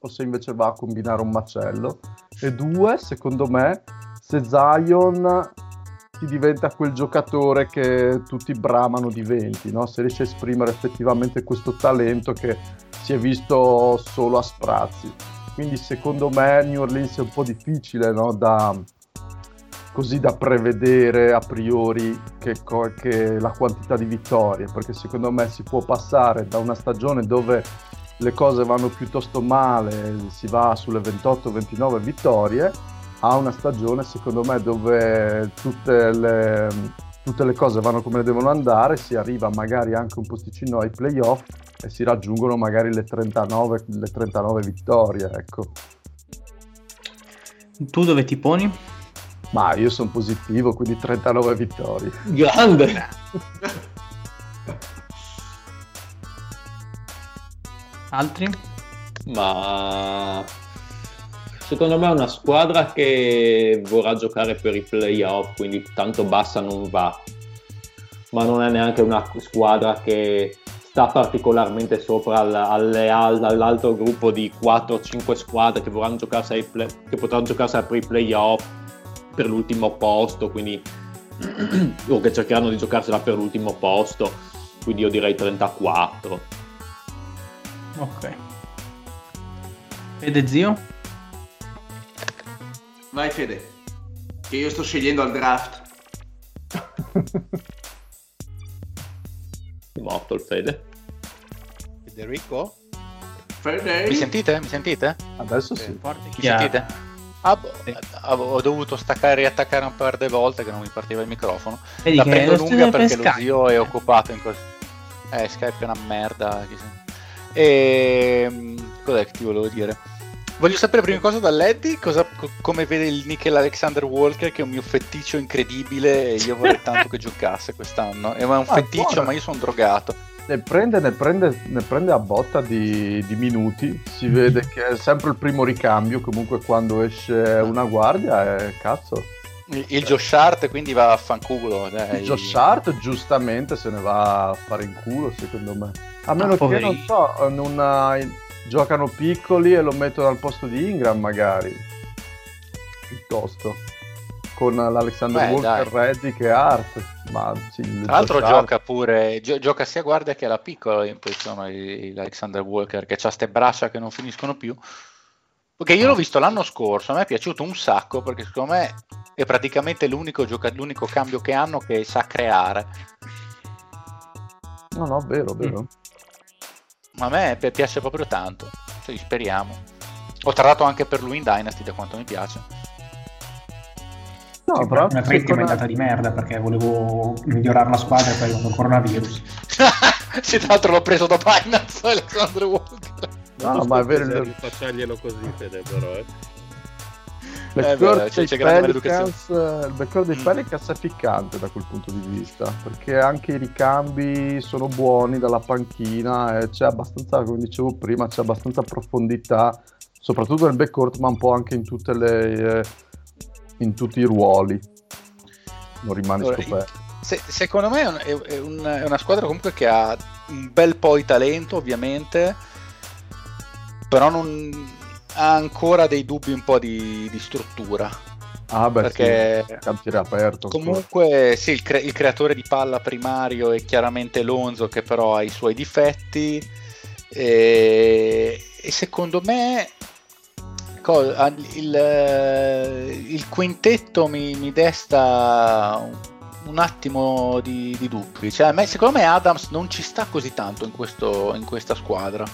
[SPEAKER 4] o se invece va a combinare un macello. E due, secondo me, se Zion ti diventa quel giocatore che tutti bramano diventi, no? se riesce a esprimere effettivamente questo talento che si è visto solo a sprazzi. Quindi secondo me New Orleans è un po' difficile no? da, così da prevedere a priori che, che la quantità di vittorie, perché secondo me si può passare da una stagione dove le cose vanno piuttosto male, si va sulle 28-29 vittorie, a una stagione secondo me dove tutte le, tutte le cose vanno come devono andare, si arriva magari anche un posticino ai playoff e si raggiungono magari le 39, le 39 vittorie. Ecco.
[SPEAKER 5] Tu dove ti poni?
[SPEAKER 4] Ma io sono positivo, quindi 39 vittorie.
[SPEAKER 7] Grande!
[SPEAKER 5] Altri?
[SPEAKER 7] Ma secondo me è una squadra che vorrà giocare per i playoff, quindi tanto bassa non va. Ma non è neanche una squadra che sta particolarmente sopra al- alle- al- all'altro gruppo di 4-5 squadre che, vorranno giocarsi ai play- che potranno giocarsi per i playoff per l'ultimo posto, quindi o che cercheranno di giocarsela per l'ultimo posto, quindi io direi 34.
[SPEAKER 5] Ok. Fede zio?
[SPEAKER 6] Vai Fede, che io sto scegliendo al draft.
[SPEAKER 7] Morto il Fede.
[SPEAKER 2] Federico?
[SPEAKER 6] Fede?
[SPEAKER 3] Mi sentite? Mi sentite?
[SPEAKER 4] Adesso sì.
[SPEAKER 5] Forte
[SPEAKER 3] Mi
[SPEAKER 5] chiaro.
[SPEAKER 3] sentite? Ah, boh, ah, ho dovuto staccare e riattaccare un paio di volte che non mi partiva il microfono.
[SPEAKER 5] Vedi
[SPEAKER 3] La prendo lunga perché
[SPEAKER 5] per
[SPEAKER 3] lo zio è occupato in questo. Eh, Skype è una merda. E cos'è che ti volevo dire? Voglio sapere prima cosa da Leddy cosa, co- come vede il Nickel Alexander Walker, che è un mio feticcio incredibile e io vorrei tanto che giocasse quest'anno. È un
[SPEAKER 4] Ah,
[SPEAKER 3] feticcio,
[SPEAKER 4] buono.
[SPEAKER 3] ma io sono drogato.
[SPEAKER 4] Ne prende, ne prende, ne prende a botta di, di minuti. Si vede che è sempre il primo ricambio. Comunque, quando esce una guardia, è cazzo.
[SPEAKER 3] Il, il Josh Hart quindi va a fanculo. Dai.
[SPEAKER 4] Il Josh Hart giustamente se ne va a fare in culo, secondo me. A meno che
[SPEAKER 5] poverino.
[SPEAKER 4] non so, non ha- giocano piccoli e lo mettono al posto di Ingram, magari. Piuttosto. Con l'Alexander
[SPEAKER 3] Beh,
[SPEAKER 4] Walker,
[SPEAKER 3] dai.
[SPEAKER 4] Reddick e Hart. Ma sì,
[SPEAKER 3] Tra l'altro
[SPEAKER 4] Josh Hart-
[SPEAKER 3] gioca pure, gio- gioca sia guardia che alla piccola in posizione l'Alexander Walker che ha ste braccia che non finiscono più. Perché io l'ho visto l'anno scorso, a me è piaciuto un sacco perché secondo me è praticamente l'unico, gioca- l'unico cambio che hanno che sa creare.
[SPEAKER 4] No, no, vero, vero.
[SPEAKER 3] Ma a me pi- piace proprio tanto, cioè, speriamo. Ho trattato anche per lui in Dynasty da quanto mi piace.
[SPEAKER 4] No,
[SPEAKER 8] Sì,
[SPEAKER 4] però
[SPEAKER 8] una trade
[SPEAKER 4] secondo-
[SPEAKER 8] immediata di merda perché volevo migliorare la squadra e poi con il coronavirus.
[SPEAKER 3] sì, tra l'altro l'ho preso da Binance Alexander Walker.
[SPEAKER 4] No, ma è vero,
[SPEAKER 2] Se
[SPEAKER 4] il-
[SPEAKER 2] Facciaglielo così, Fede, però. Eh.
[SPEAKER 4] Il
[SPEAKER 3] Eh,
[SPEAKER 4] backcourt
[SPEAKER 3] c'è-
[SPEAKER 4] dei Pelicans, eh, il backcourt dei
[SPEAKER 3] Mm.
[SPEAKER 4] Pelicans è ficcante da quel punto di vista perché anche i ricambi sono buoni dalla panchina e c'è abbastanza, come dicevo prima, c'è abbastanza profondità soprattutto nel backcourt ma un po' anche in tutte le eh, in tutti i ruoli. Non rimane
[SPEAKER 3] Allora,
[SPEAKER 4] scoperto.
[SPEAKER 3] Se- secondo me è, un- è un- è una squadra comunque che ha un bel po' di talento, ovviamente, però non ha ancora dei dubbi un po' di, di struttura.
[SPEAKER 4] ah beh
[SPEAKER 3] perché
[SPEAKER 4] sì, cantiere aperto.
[SPEAKER 3] Comunque, sì, il, cre- il creatore di palla primario è chiaramente Lonzo, che però ha i suoi difetti. E, e secondo me co- il, il quintetto mi, mi desta un, un attimo di, di dubbi. Cioè, a me- secondo me Adams non ci sta così tanto in, questo- in questa squadra.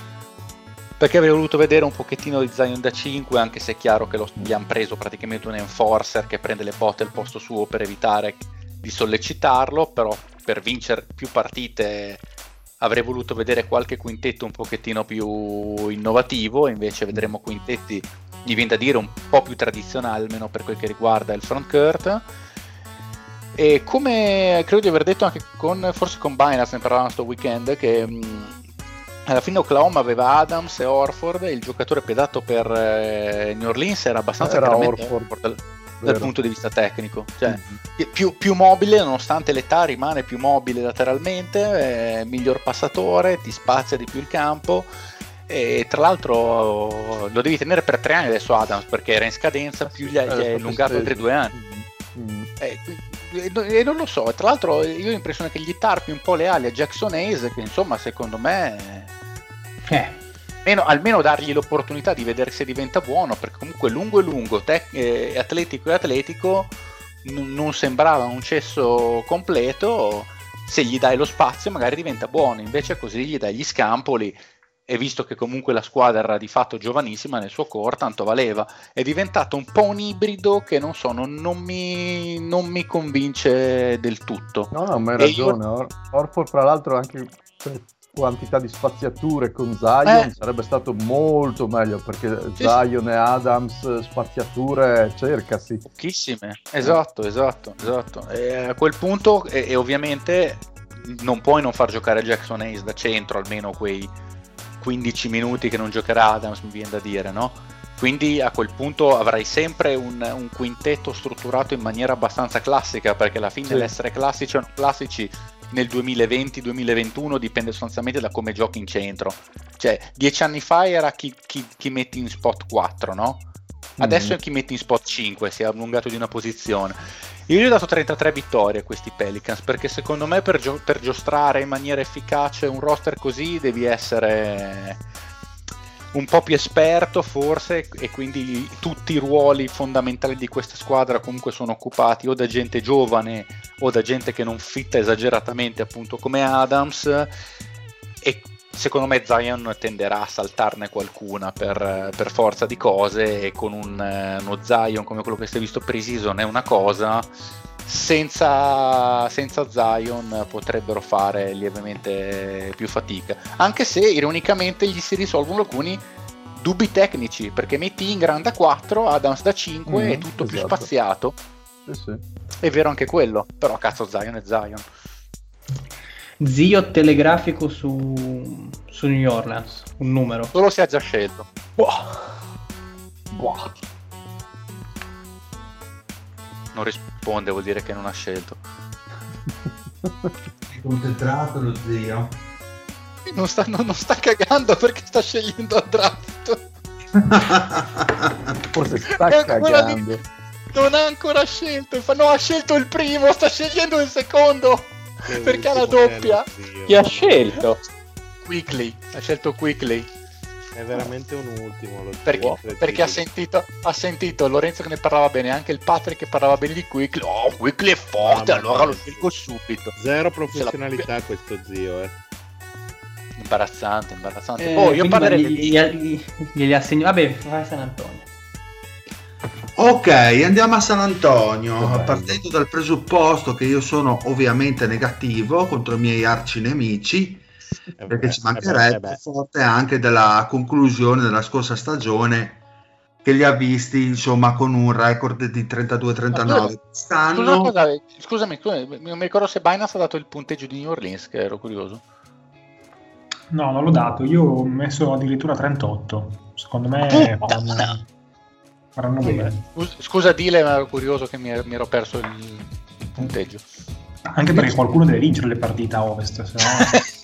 [SPEAKER 3] Perché avrei voluto vedere un pochettino di Zion da 5, anche se è chiaro che lo- gli hanno preso praticamente un enforcer che prende le botte al posto suo per evitare di sollecitarlo, però per vincere più partite avrei voluto vedere qualche quintetto un pochettino più innovativo, invece vedremo quintetti, mi viene da dire, un po' più tradizionali, almeno per quel che riguarda il front court. E come credo di aver detto anche con, forse con Binance, ne parlavamo sto weekend, che mh, alla fine Oklahoma aveva Adams e Orford il giocatore pedato per eh, New Orleans era abbastanza
[SPEAKER 4] Era Horford,
[SPEAKER 3] dal, dal punto di vista tecnico. Cioè,
[SPEAKER 4] Mhm.
[SPEAKER 3] più, più mobile, nonostante l'età, rimane più mobile lateralmente, è miglior passatore, ti spazia di più il campo. E tra l'altro lo devi tenere per tre anni adesso Adams perché era in scadenza, più gli,
[SPEAKER 4] Eh,
[SPEAKER 3] è
[SPEAKER 4] proprio
[SPEAKER 3] allungato altri due anni.
[SPEAKER 4] Mm.
[SPEAKER 3] Eh, e, e non lo so, tra l'altro io ho l'impressione che gli tarpi un po' le ali a Jackson Hayes, che insomma secondo me
[SPEAKER 5] Eh,
[SPEAKER 3] almeno, almeno dargli l'opportunità di vedere se diventa buono, perché comunque lungo e lungo, tec- eh, atletico e atletico, n- non sembrava un cesso completo, se gli dai lo spazio magari diventa buono, invece così gli dai gli scampoli e visto che comunque la squadra era di fatto giovanissima nel suo core, tanto valeva. È diventato un po' un ibrido che non so, non, non mi, non mi convince del tutto.
[SPEAKER 4] No, no, ma hai
[SPEAKER 3] io-
[SPEAKER 4] ragione. Or- Orford, fra l'altro, anche per, quantità di spaziature con Zion
[SPEAKER 3] Eh.
[SPEAKER 4] sarebbe stato molto meglio perché
[SPEAKER 3] Sì,
[SPEAKER 4] Zion e Adams spaziature cercasi.
[SPEAKER 3] Pochissime, esatto, esatto, esatto. E a quel punto, e, e ovviamente non puoi non far giocare Jackson Hayes da centro, almeno quei 15 minuti che non giocherà Adams, mi viene da dire, no? Quindi a quel punto avrai sempre un, un quintetto strutturato in maniera abbastanza classica, perché alla fine
[SPEAKER 4] Sì.
[SPEAKER 3] l'essere classici o non classici nel 2020-2021 dipende sostanzialmente da come giochi in centro. Cioè, dieci anni fa era chi, chi- chi metti in spot 4, no? Adesso
[SPEAKER 4] Mm.
[SPEAKER 3] è chi metti in spot 5, si è allungato di una posizione. Io gli ho dato 33 vittorie a questi Pelicans perché secondo me per, gio- per giostrare in maniera efficace un roster così devi essere un po' più esperto forse e quindi tutti i ruoli fondamentali di questa squadra comunque sono occupati o da gente giovane o da gente che non fitta esageratamente appunto come Adams e secondo me Zion tenderà a saltarne qualcuna per, per forza di cose e con un, eh, uno Zion come quello che si è visto pre-season è una cosa senza, senza Zion potrebbero fare lievemente più fatica anche se ironicamente gli si risolvono alcuni dubbi tecnici perché metti Ingram da 4 Adams da 5
[SPEAKER 4] Mm,
[SPEAKER 3] è tutto più
[SPEAKER 4] esatto.
[SPEAKER 3] spaziato
[SPEAKER 4] Sì, sì.
[SPEAKER 3] è vero anche quello però cazzo Zion è Zion
[SPEAKER 5] Zio telegrafico su, su New Orleans, un numero.
[SPEAKER 3] solo se ha già scelto. Non risponde vuol dire che non ha scelto.
[SPEAKER 1] Concentrato lo zio.
[SPEAKER 3] non sta, non- non sta cagando perché sta scegliendo a draft
[SPEAKER 4] Forse sta
[SPEAKER 3] È ancora di-
[SPEAKER 4] cagando.
[SPEAKER 3] non ha ancora scelto fa no ha scelto il primo sta scegliendo il secondo Perché ha la doppia?
[SPEAKER 7] Chi ha scelto?
[SPEAKER 3] Quickly ha scelto Quickly
[SPEAKER 2] È veramente un ultimo. Lo
[SPEAKER 3] perché,
[SPEAKER 2] zio,
[SPEAKER 3] perché ha, sentito, ha sentito Lorenzo che ne parlava bene anche il Patrick che parlava bene di Quickly oh Quickly è forte
[SPEAKER 2] Mamma
[SPEAKER 3] allora lo scelgo subito
[SPEAKER 2] Zero professionalità questo zio, eh.
[SPEAKER 3] imbarazzante imbarazzante
[SPEAKER 5] Eh,
[SPEAKER 3] oh io parlerei
[SPEAKER 5] gli, gli, gli, glieli assegno. Vabbè, vai San Antonio.
[SPEAKER 1] Ok, andiamo a San Antonio, partendo dal presupposto che io sono ovviamente negativo contro i miei arci nemici,
[SPEAKER 2] Eh
[SPEAKER 1] perché
[SPEAKER 2] beh,
[SPEAKER 1] ci
[SPEAKER 2] eh beh,
[SPEAKER 1] mancherebbe
[SPEAKER 2] eh beh.
[SPEAKER 1] forte anche della conclusione della scorsa stagione che li ha visti insomma con un record di 32-39
[SPEAKER 3] Scusa,
[SPEAKER 1] quest'anno
[SPEAKER 3] cosa, scusami, scusami, non mi ricordo se Binance ha dato il punteggio di New Orleans, che ero curioso.
[SPEAKER 8] No, non l'ho dato, io ho messo addirittura 38. Secondo me
[SPEAKER 3] Puttana!
[SPEAKER 8] Faranno, faranno bene.
[SPEAKER 3] Scus- Scusa, Dile, ma ero curioso che mi, mi ero perso il, il punteggio.
[SPEAKER 8] Anche perché qualcuno deve vincere le partite a ovest, se no...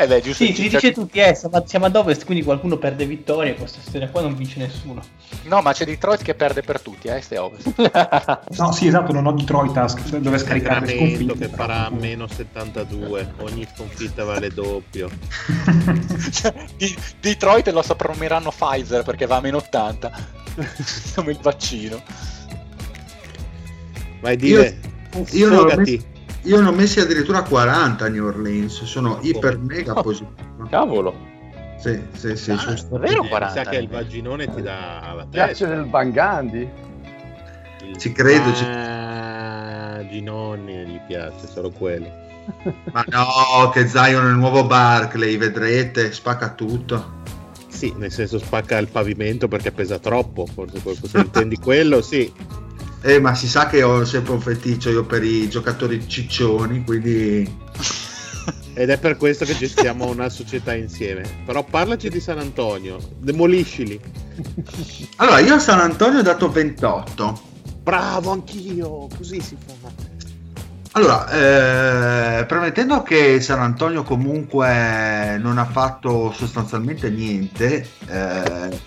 [SPEAKER 3] Eh beh, giusto.
[SPEAKER 5] Sì, si dice tutti, eh, siamo, siamo ad ovest, quindi qualcuno perde vittorie. Questa storia qua non vince nessuno.
[SPEAKER 3] No, ma c'è Detroit che perde per tutti, a est e ovest.
[SPEAKER 8] No, sì, esatto, non ho Detroit dove scaricare le sconfitte.
[SPEAKER 2] che farà meno 72, ogni sconfitta vale doppio.
[SPEAKER 3] Cioè, di- Detroit lo sopprimeranno Pfizer perché va a meno 80. Come il vaccino.
[SPEAKER 2] Vai dire,
[SPEAKER 1] io non, ho
[SPEAKER 2] sfogati.
[SPEAKER 1] Io ne ho messi addirittura 40 a New Orleans sono iper mega
[SPEAKER 7] Oh.
[SPEAKER 1] positivo
[SPEAKER 7] Cavolo.
[SPEAKER 1] sì sì sì
[SPEAKER 3] Ah,
[SPEAKER 1] sono
[SPEAKER 3] davvero?
[SPEAKER 2] Eh,
[SPEAKER 3] 40
[SPEAKER 2] mi sa che il vaginone ti dà la
[SPEAKER 4] Piace
[SPEAKER 2] testa.
[SPEAKER 4] del Bangandi?
[SPEAKER 2] Il
[SPEAKER 1] Ci credo, ci-
[SPEAKER 2] vaginone gli piace, solo quello.
[SPEAKER 1] ma no che Zion è il nuovo Barclay vedrete spacca tutto
[SPEAKER 2] Sì, nel senso spacca il pavimento perché pesa troppo, forse se intendi quello, sì.
[SPEAKER 1] Eh, ma si sa che ho sempre un feticcio io per i giocatori ciccioni, quindi
[SPEAKER 2] Ed è per questo che gestiamo una società insieme. Però parlaci di San Antonio, demoliscili.
[SPEAKER 1] allora io a San Antonio ho dato 28.
[SPEAKER 2] Bravo, anch'io, così si fa.
[SPEAKER 1] Allora, eh, premettendo che San Antonio comunque non ha fatto sostanzialmente niente eh,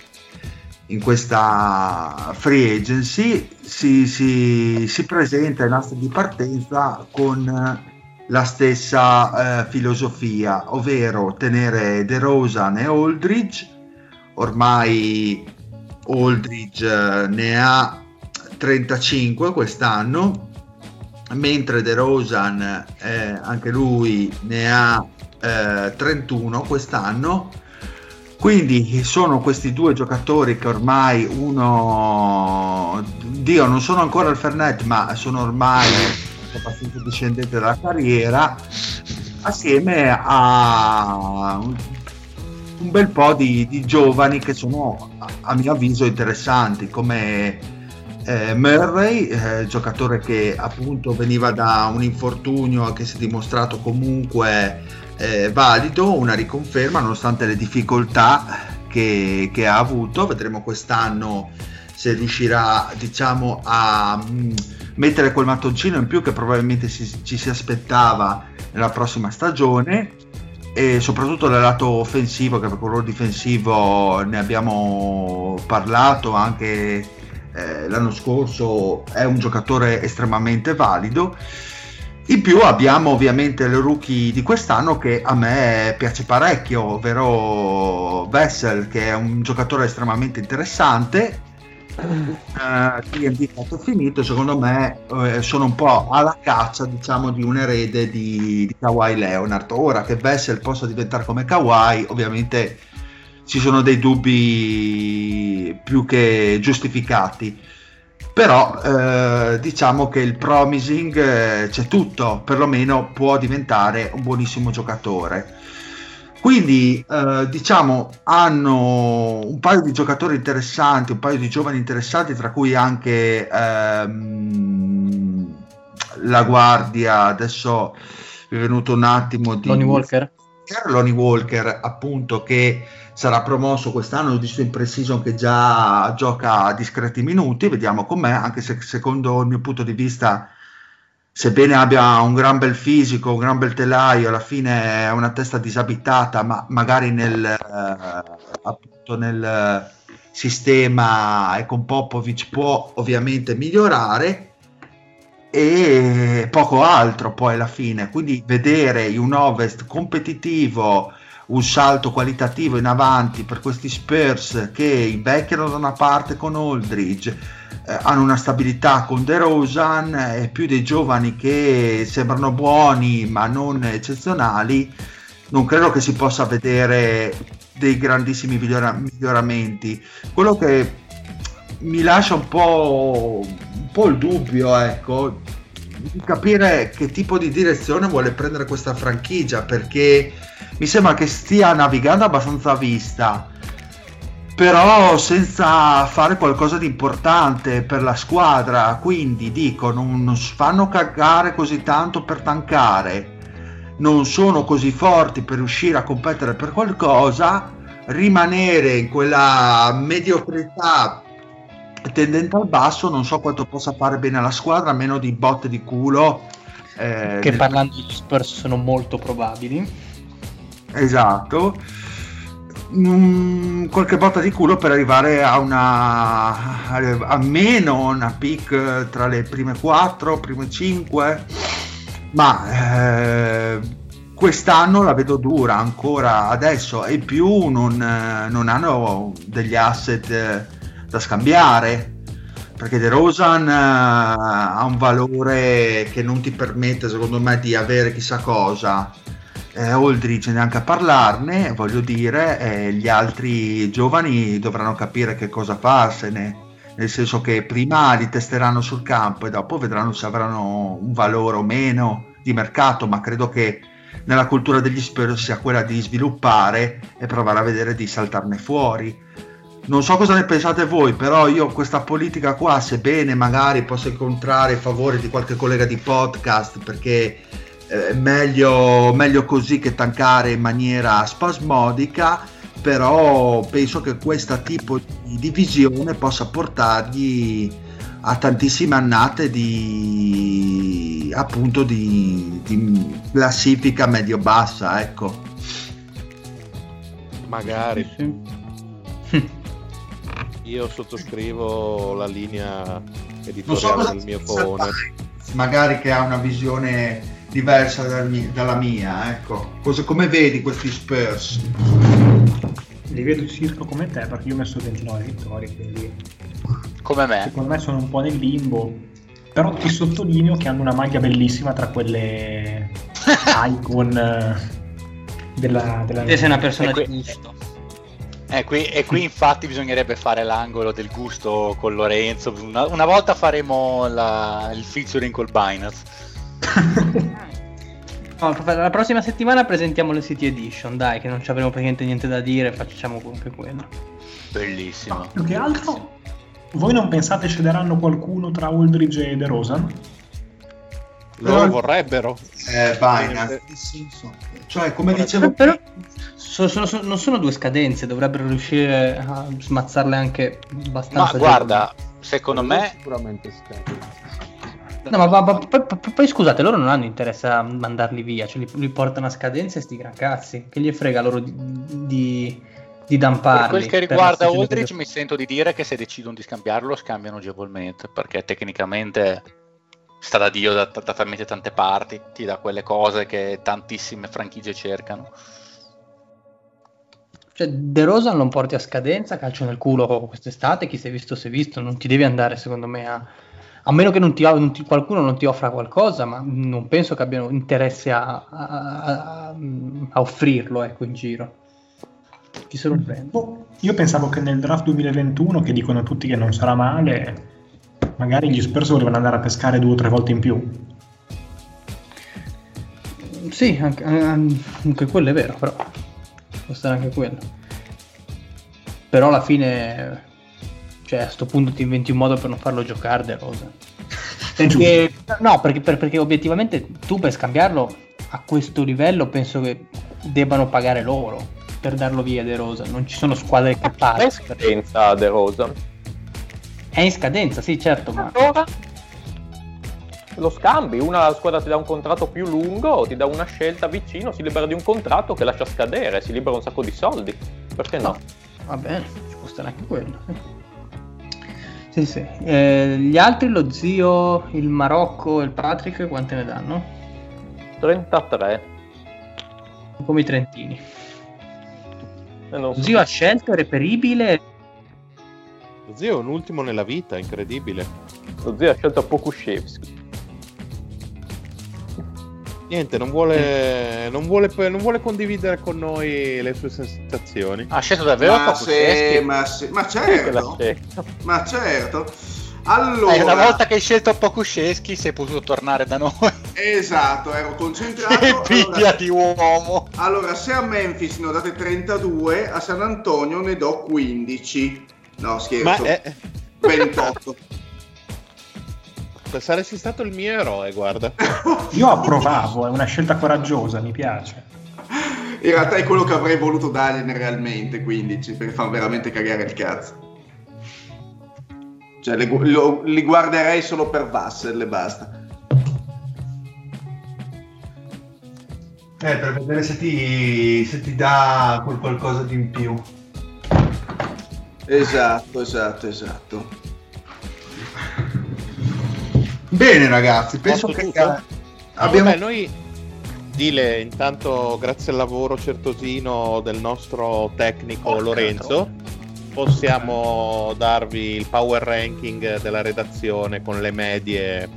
[SPEAKER 1] in questa free agency, si, si- si presenta in asta di partenza con la stessa eh, filosofia, ovvero tenere DeRozan e Aldridge. Ormai Aldridge eh, ne ha 35 quest'anno mentre De Rosan eh, anche lui ne ha eh, 31 quest'anno quindi sono questi due giocatori che ormai uno Dio non sono ancora al Fernet ma sono ormai abbastanza discendenti della carriera assieme a un, bel po' di, di giovani che sono a, mio avviso interessanti come eh, Murray, eh, giocatore che appunto veniva da un infortunio che si è dimostrato comunque eh, valido, una riconferma nonostante le difficoltà che, che, ha avuto. Vedremo quest'anno se riuscirà diciamo a mh, mm, mettere quel mattoncino in più che probabilmente si, ci si aspettava nella prossima stagione e soprattutto dal lato offensivo che per quello difensivo ne abbiamo parlato anche eh, l'anno scorso è un giocatore estremamente valido in più abbiamo ovviamente il rookie di quest'anno che a me piace parecchio ovvero Vessel che è un giocatore estremamente interessante uh, TNT fatto finito secondo me uh, sono un po' alla caccia diciamo di un erede di, di Kawhi Leonard ora che Vessel possa diventare come Kawhi ovviamente ci sono dei dubbi più che giustificati. Però eh, diciamo che il promising eh, c'è tutto, perlomeno può diventare un buonissimo giocatore. Quindi eh, diciamo hanno un paio di giocatori interessanti, un paio di giovani interessanti, tra cui anche ehm, la guardia, adesso è venuto un attimo di...
[SPEAKER 5] Lonnie Walker?
[SPEAKER 1] Lonnie Walker appunto che sarà promosso quest'anno, ho visto in pre-season che già gioca discreti minuti, vediamo com'è, anche se secondo il mio punto di vista, sebbene abbia un gran bel fisico, un gran bel telaio, alla fine è una testa disabitata, ma magari nel, eh, nel sistema e con Popovic può ovviamente migliorare e poco altro poi alla fine. Quindi vedere un Ovest competitivo un salto qualitativo in avanti per questi Spurs che invecchiano da una parte con Aldridge, eh, hanno una stabilità con De Rosan e più dei giovani che sembrano buoni ma non eccezionali, non credo che si possa vedere dei grandissimi migliora- miglioramenti. Quello che mi lascia un po', un po' il dubbio, ecco, di capire che tipo di direzione vuole prendere questa franchigia perché mi sembra che stia navigando abbastanza a vista però senza fare qualcosa di importante per la squadra. Quindi dico non fanno cagare così tanto per tankare non sono così forti per riuscire a competere per qualcosa rimanere in quella mediocrità tendente al basso non so quanto possa fare bene alla squadra a meno di botte di culo
[SPEAKER 5] eh, che parlando di Spurs sono molto probabili.
[SPEAKER 1] Esatto. Mm, qualche botta di culo per arrivare a una a meno una pick tra le prime 4 prime 5 ma eh, quest'anno la vedo dura ancora adesso. E più non, non hanno degli asset da scambiare perché De Rosan uh, ha un valore che non ti permette secondo me di avere chissà cosa. Eh, Aldridge neanche a parlarne voglio dire eh, gli altri giovani dovranno capire che cosa farsene nel senso che prima li testeranno sul campo e dopo vedranno se avranno un valore o meno di mercato ma credo che nella cultura degli Spurs sia quella di sviluppare e provare a vedere di saltarne fuori non so cosa ne pensate voi, però io questa politica qua, sebbene magari possa incontrare il favore di qualche collega di podcast, perché eh, è meglio, meglio così che tankare in maniera spasmodica, però penso che questo tipo di divisione possa portargli a tantissime annate di appunto di, di classifica medio bassa ecco.
[SPEAKER 2] Magari io sottoscrivo la linea editoriale so del mio phone.
[SPEAKER 1] Magari che ha una visione diversa dalla mia, ecco. Cosa, come vedi questi Spurs?
[SPEAKER 8] Li vedo circa come te, perché io ho messo 29 vittorie, quindi...
[SPEAKER 3] Come me.
[SPEAKER 8] Secondo me sono un po' nel limbo. Però ti sottolineo che hanno una maglia bellissima tra quelle icon eh, della... della...
[SPEAKER 5] Te sei una persona di gusto.
[SPEAKER 3] Eh, qui, e qui infatti bisognerebbe fare l'angolo del gusto con Lorenzo. Una, una volta faremo la, il featuring col Binance.
[SPEAKER 5] No, la prossima settimana presentiamo le City Edition, dai, che non ci avremo praticamente niente da dire, facciamo comunque quello.
[SPEAKER 3] Bellissimo.
[SPEAKER 8] No, più che altro, voi non pensate cederanno qualcuno tra Aldridge e De Rosan?
[SPEAKER 2] Loro vorrebbero.
[SPEAKER 1] Eh, Binance. Cioè, come dicevo...
[SPEAKER 5] Però so- so- so- non sono due scadenze, dovrebbero riuscire a smazzarle anche abbastanza.
[SPEAKER 3] Ma guarda, secondo me
[SPEAKER 4] Sicuramente scade.
[SPEAKER 5] No, ma, ma- ma- poi, poi- poi scusate, loro non hanno interesse a mandarli via, cioè li, li portano a scadenza e sti gran cazzi. Che gli frega loro di, di, di
[SPEAKER 3] per
[SPEAKER 5] damparli.
[SPEAKER 3] quel che
[SPEAKER 5] per
[SPEAKER 3] riguarda Aldridge mi sento di dire che se decidono di scambiarlo lo scambiano agevolmente perché tecnicamente sta da Dio da, da talmente tante parti, ti dà quelle cose che tantissime franchigie cercano.
[SPEAKER 5] Cioè, De Rosa non porti a scadenza, calcio nel culo quest'estate, chi si è visto si è visto, non ti devi andare secondo me a... A meno che non ti, non ti- qualcuno non ti offra qualcosa, ma non penso che abbiano interesse a, a- a- offrirlo ecco, in giro. Chi se lo prende?
[SPEAKER 8] Boh, io pensavo che nel draft 2021, che dicono tutti che non sarà male, magari gli Spurs volevano andare a pescare due o tre volte in più.
[SPEAKER 5] Sì, anche, anche quello è vero, però può stare anche quello. Però alla fine, cioè a sto punto ti inventi un modo per non farlo giocare De Rosa. Perché, no, perché, per- perché obiettivamente tu per scambiarlo a questo livello penso che debbano pagare loro per darlo via De Rosa. Non ci sono squadre
[SPEAKER 7] È in
[SPEAKER 5] capaci.
[SPEAKER 7] scadenza De Rosa.
[SPEAKER 5] È in scadenza, sì, certo, ma
[SPEAKER 7] Allora lo scambi, una squadra ti dà un contratto più lungo, ti dà una scelta vicino, si libera di un contratto che lascia scadere, si libera un sacco di soldi. Perché no?
[SPEAKER 5] va bene, ci può stare anche quello. Sì, sì. Eh, gli altri, lo zio, il Marocco e il Patrick, quante ne danno?
[SPEAKER 7] 33.
[SPEAKER 5] Come i trentini.
[SPEAKER 7] E non so.
[SPEAKER 5] Zio ha scelto, è reperibile.
[SPEAKER 2] Lo zio è un ultimo nella vita, incredibile.
[SPEAKER 7] Lo zio ha scelto Pokushevski.
[SPEAKER 2] Niente, non vuole, non vuole, non vuole condividere con noi le sue sensazioni.
[SPEAKER 3] Ha scelto davvero
[SPEAKER 6] Ma, se, ma, se- ma certo, ma certo. Allora,
[SPEAKER 3] Eh, una volta che hai scelto Pokushevski sei potuto tornare da noi.
[SPEAKER 6] esatto, ero concentrato.
[SPEAKER 3] che
[SPEAKER 6] Allora,
[SPEAKER 3] piglia di uomo.
[SPEAKER 6] allora, se a Memphis ne ho date 32, a San Antonio ne do 15. No,
[SPEAKER 2] Ma
[SPEAKER 6] scherzo,
[SPEAKER 2] eh,
[SPEAKER 6] 28.
[SPEAKER 2] Saresti stato il mio eroe, guarda.
[SPEAKER 8] Io approvavo, è una scelta coraggiosa, mi piace.
[SPEAKER 6] In realtà è quello che avrei voluto dargliene realmente 15 perché fanno veramente cagare il cazzo. Cioè, li, lo- li guarderei solo per Vassel e basta.
[SPEAKER 1] Eh, per vedere se ti, se ti dà quel qualcosa di in più.
[SPEAKER 6] Esatto, esatto, esatto.
[SPEAKER 1] Bene ragazzi, penso che abbiamo...
[SPEAKER 2] Ah, Vabbè, noi dile intanto grazie al lavoro certosino del nostro tecnico
[SPEAKER 3] Porca
[SPEAKER 2] Lorenzo possiamo darvi il power ranking della redazione con le medie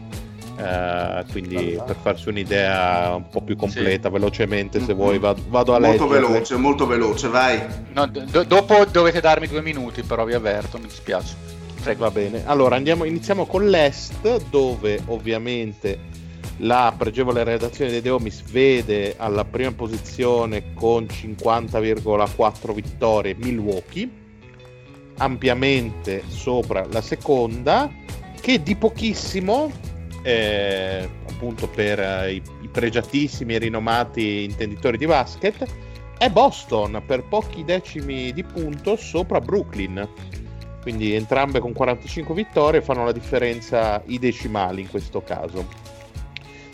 [SPEAKER 2] eh, quindi per farsi un'idea un po' più completa velocemente se vuoi vado, vado a
[SPEAKER 6] Molto
[SPEAKER 2] leggere.
[SPEAKER 6] veloce, molto veloce, vai.
[SPEAKER 3] No, do- dopo dovete darmi due minuti, però vi avverto, mi dispiace. Prego.
[SPEAKER 2] Va bene, allora andiamo, iniziamo con l'Est, dove ovviamente la pregevole redazione dei Deomis vede alla prima posizione con 50,4 vittorie Milwaukee, ampiamente sopra la seconda, che di pochissimo, eh, appunto per eh, i, i pregiatissimi e rinomati intenditori di basket, è Boston per pochi decimi di punto sopra Brooklyn quindi entrambe con 45 vittorie fanno la differenza i decimali in questo caso.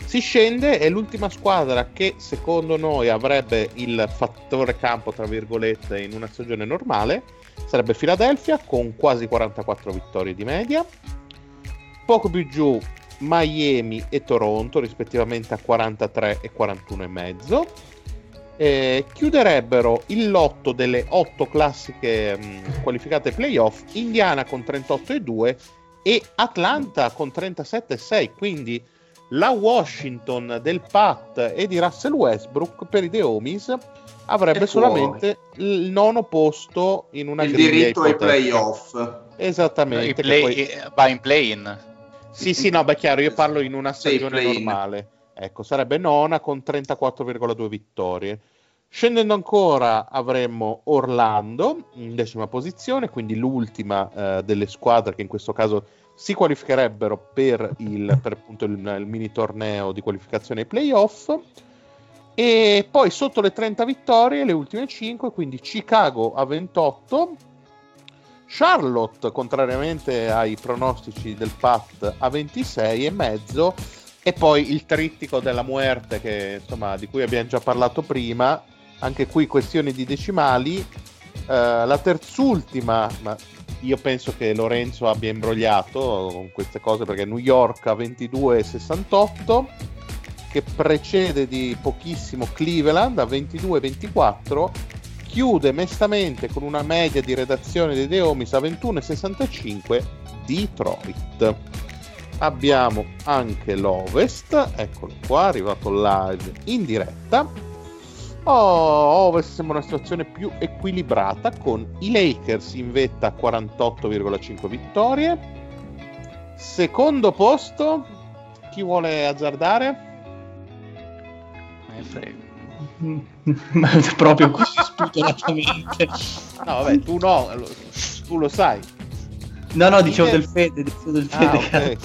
[SPEAKER 2] Si scende, è l'ultima squadra che secondo noi avrebbe il fattore campo, tra virgolette, in una stagione normale, sarebbe Philadelphia con quasi 44 vittorie di media, poco più giù Miami e Toronto rispettivamente a 43 e 41,5 eh, chiuderebbero il lotto delle otto classiche mh, qualificate playoff Indiana con 38,2 e Atlanta con 37,6 quindi la Washington del Pat e di Russell Westbrook per i The Homies avrebbe solamente il nono posto in una
[SPEAKER 6] Il diritto ai
[SPEAKER 2] ipotetica.
[SPEAKER 6] playoff.
[SPEAKER 2] esattamente
[SPEAKER 3] play-
[SPEAKER 2] poi-
[SPEAKER 3] eh, va in play-in.
[SPEAKER 2] sì sì no beh chiaro io parlo in una stagione normale Ecco, sarebbe nona con 34,2 vittorie. Scendendo ancora avremmo Orlando in decima posizione, quindi l'ultima eh, delle squadre che in questo caso si qualificherebbero per il, per il, il mini torneo di qualificazione ai playoff. E poi sotto le 30 vittorie, le ultime 5, quindi Chicago a 28, Charlotte, contrariamente ai pronostici del Pat, a 26 e mezzo, e poi il trittico della muerte che, insomma, di cui abbiamo già parlato prima, anche qui questioni di decimali. Uh, la terzultima, ma io penso che Lorenzo abbia imbrogliato con queste cose perché New York a 22,68 che precede di pochissimo Cleveland a 22,24 chiude mestamente con una media di redazione dei Deomis a 21,65 Detroit abbiamo anche l'Ovest eccolo qua arrivato live in diretta Oh, Ovest sembra una situazione più equilibrata con i Lakers in vetta a 48,5 vittorie. Secondo posto, chi vuole azzardare?
[SPEAKER 5] Me frego. Proprio così spudoratamente.
[SPEAKER 2] No, vabbè, tu no, tu lo sai.
[SPEAKER 5] No, no, dicevo del Fede, dicevo del Fede.
[SPEAKER 2] Ah, okay.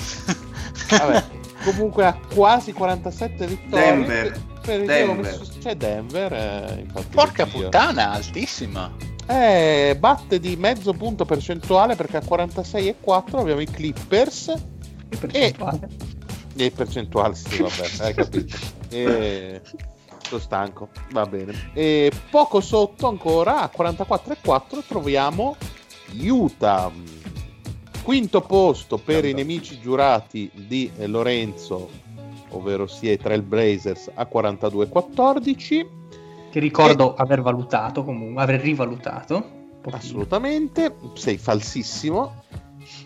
[SPEAKER 2] vabbè, comunque ha quasi 47 vittorie.
[SPEAKER 6] Denver
[SPEAKER 2] per
[SPEAKER 6] Denver.
[SPEAKER 2] c'è Denver. Eh,
[SPEAKER 3] Porca puttana, altissima.
[SPEAKER 2] Eh, batte di mezzo punto percentuale perché a 46,4 abbiamo i Clippers.
[SPEAKER 5] Che percentuale?
[SPEAKER 2] E, e percentuale, sì, vabbè, hai capito. E, sto stanco, va bene. E poco sotto ancora, a 44,4 troviamo Utah. Quinto posto per i nemici giurati di Lorenzo ovvero sia i Trailblazers a 42-14.
[SPEAKER 5] Che ricordo e... aver valutato comunque, aver rivalutato.
[SPEAKER 2] Assolutamente, sei falsissimo.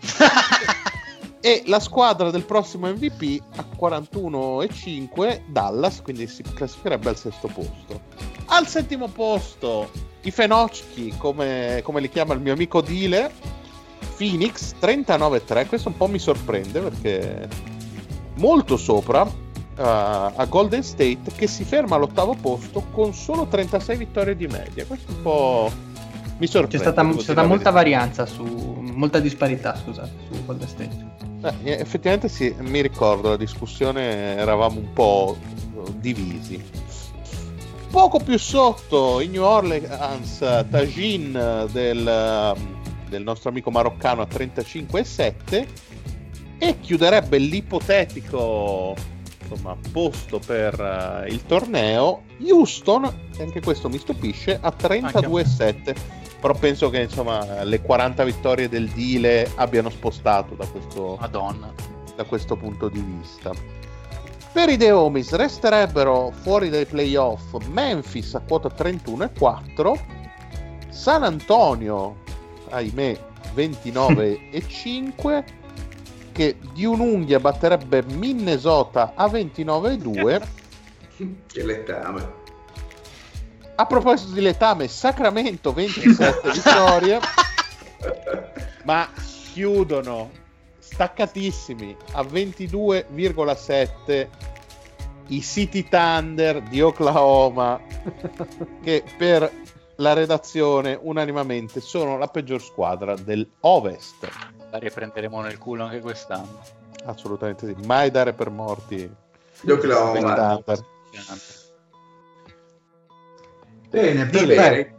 [SPEAKER 2] e la squadra del prossimo MVP a 41-5 Dallas, quindi si classificherebbe al sesto posto. Al settimo posto i Fenocchi, come, come li chiama il mio amico Dile, Phoenix 39-3. Questo un po' mi sorprende perché molto sopra uh, a Golden State che si ferma all'ottavo posto con solo 36 vittorie di media. Questo un po' mi sorprende.
[SPEAKER 5] C'è stata, c'è stata molta varianza su molta disparità, scusate, su Golden State.
[SPEAKER 2] Eh, effettivamente sì, mi ricordo la discussione, eravamo un po' divisi. Poco più sotto in New Orleans Tajin del, del nostro amico maroccano a 35,7 e chiuderebbe l'ipotetico insomma, posto per uh, il torneo. Houston, anche questo mi stupisce, a 32-7 però penso che insomma le 40 vittorie del Dile abbiano spostato da questo, da questo punto di vista. Per i The Homies resterebbero fuori dai playoff Memphis a quota 31,4, San Antonio, ahimè, 29,5 che di un'unghia batterebbe Minnesota a 29-2.
[SPEAKER 6] che letame.
[SPEAKER 2] A proposito di letame, Sacramento 27 vittorie, ma chiudono staccatissimi a 22,7 i City Thunder di Oklahoma che per la redazione unanimemente sono la peggior squadra dell'Ovest
[SPEAKER 3] la riprenderemo nel culo anche quest'anno.
[SPEAKER 2] Assolutamente sì, mai dare per morti
[SPEAKER 6] L'Oklahoma.
[SPEAKER 1] Bene,
[SPEAKER 6] bene.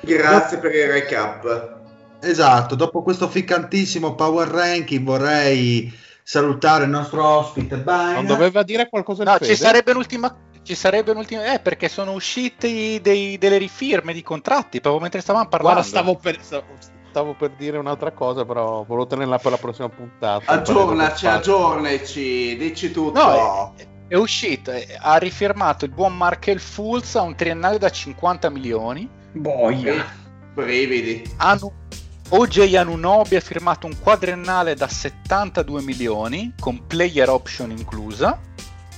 [SPEAKER 6] Grazie per il recap.
[SPEAKER 1] Esatto, dopo questo ficcantissimo power ranking vorrei salutare il nostro ospite Baina.
[SPEAKER 2] Non doveva dire qualcosa di
[SPEAKER 3] No, ci sarebbe un'ultima ci sarebbe un'ultima eh, perché sono usciti dei, delle rifirme di contratti proprio mentre stavamo parlando.
[SPEAKER 2] Guarda, stavo per, stavo per dire un'altra cosa, però volevo tenerla per la prossima puntata.
[SPEAKER 6] Aggiornaci, aggiornaci, dici tutto.
[SPEAKER 3] No, è, è uscito, ha rifirmato il buon Markel Fools a un triennale da 50 milioni.
[SPEAKER 5] Boia.
[SPEAKER 6] Brividi.
[SPEAKER 3] Anu, OJ Anunobi ha firmato un quadriennale da 72 milioni, con player option inclusa.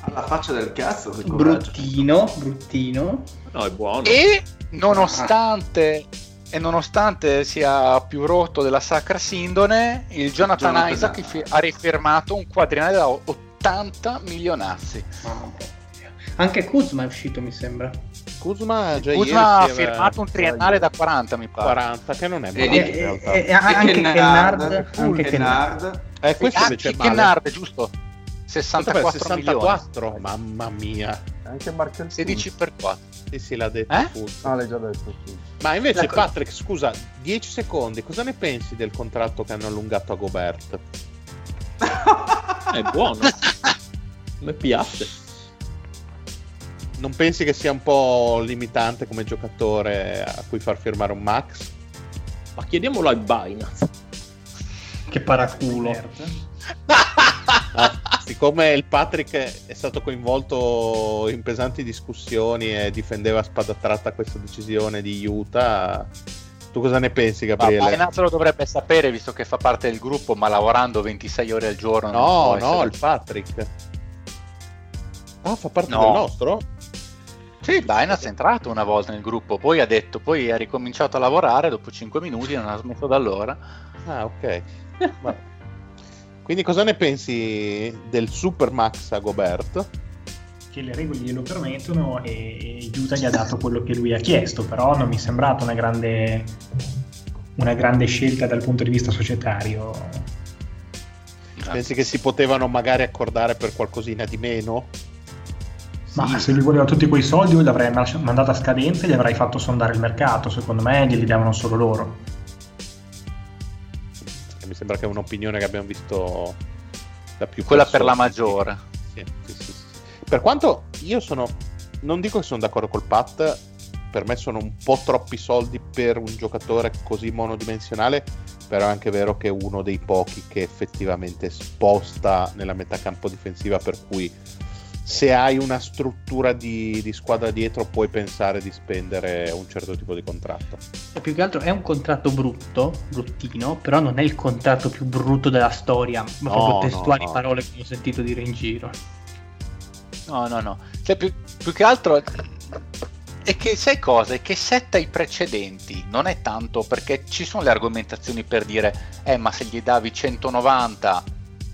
[SPEAKER 6] Alla faccia del cazzo,
[SPEAKER 5] bruttino, bruttino.
[SPEAKER 7] No, è buono.
[SPEAKER 3] E nonostante e nonostante sia più rotto della sacra sindone, il Jonathan, Jonathan Isaac ha rifirmato un quadrinale da 80 milionazzi.
[SPEAKER 5] Anche Kuzma è uscito, mi sembra.
[SPEAKER 2] Kuzma già
[SPEAKER 3] Kuzma ha firmato un triennale da 40, mi pare.
[SPEAKER 2] 40, che non è
[SPEAKER 6] E
[SPEAKER 2] male in
[SPEAKER 5] E-
[SPEAKER 2] realtà.
[SPEAKER 5] e- e anche
[SPEAKER 6] Kennard,
[SPEAKER 5] anche Kennard.
[SPEAKER 6] Kennard.
[SPEAKER 2] Eh, questo
[SPEAKER 3] Ah,
[SPEAKER 2] invece è male.
[SPEAKER 3] Kennard, giusto?
[SPEAKER 2] Vabbè,
[SPEAKER 3] 64 milioni.
[SPEAKER 2] 64, mamma mia.
[SPEAKER 4] Anche Markel
[SPEAKER 3] 16 per 4.
[SPEAKER 2] Sì, sì, l'ha detto.
[SPEAKER 3] Eh?
[SPEAKER 4] Ah, l'hai già detto, sì.
[SPEAKER 2] Ma invece,
[SPEAKER 3] co-
[SPEAKER 2] Patrick, scusa, 10 secondi, cosa ne pensi del contratto che hanno allungato a Gobert?
[SPEAKER 7] È buono. Mi piace.
[SPEAKER 2] Non pensi che sia un po' limitante come giocatore a cui far firmare un max?
[SPEAKER 7] Ma chiediamolo ai Binance.
[SPEAKER 5] Che paraculo.
[SPEAKER 2] Ah, siccome il Patrick è stato coinvolto in pesanti discussioni e difendeva a spada tratta questa decisione di Utah, tu cosa ne pensi,
[SPEAKER 3] Ma
[SPEAKER 2] Gabriele?
[SPEAKER 3] Binance lo dovrebbe sapere visto che fa parte del gruppo, ma lavorando 26 ore al giorno.
[SPEAKER 2] No, no, il Patrick. Ah, fa parte
[SPEAKER 3] No.
[SPEAKER 2] del nostro?
[SPEAKER 3] Sì, Binance è entrato una volta nel gruppo, poi ha detto, poi ha ricominciato a lavorare dopo 5 minuti, non ha smesso da allora.
[SPEAKER 2] Ah, ok. Va- Quindi cosa ne pensi del Super Max a Gobert?
[SPEAKER 8] che le regole glielo permettono e Utah gli ha dato quello che lui ha chiesto, però non mi è sembrata una grande, una grande scelta dal punto di vista societario.
[SPEAKER 2] Pensi che si potevano magari accordare per qualcosina di meno?
[SPEAKER 8] Ma se lui voleva tutti quei soldi, io l'avrei ma- mandato a scadenza e gli avrei fatto sondare il mercato. Secondo me glieli davano solo loro.
[SPEAKER 2] Sembra che è un'opinione che abbiamo visto da più
[SPEAKER 3] Quella per
[SPEAKER 2] persone.
[SPEAKER 3] la maggiore.
[SPEAKER 2] Sì, sì, sì. Per quanto io sono, non dico che sono d'accordo col Pat, per me sono un po' troppi soldi per un giocatore così monodimensionale, però è anche vero che è uno dei pochi che effettivamente sposta nella metà campo difensiva, per cui se hai una struttura di, di squadra dietro puoi pensare di spendere un certo tipo di contratto.
[SPEAKER 5] E più che altro è un contratto brutto, bruttino, però non è il contratto più brutto della storia, ma
[SPEAKER 2] No,
[SPEAKER 5] proprio testuali
[SPEAKER 2] no, no.
[SPEAKER 5] parole che ho sentito dire in giro.
[SPEAKER 3] No, no, no. Cioè, più, più che altro è che sai cosa? È che setta i precedenti, non è tanto perché ci sono le argomentazioni per dire, eh, ma se gli davi 190,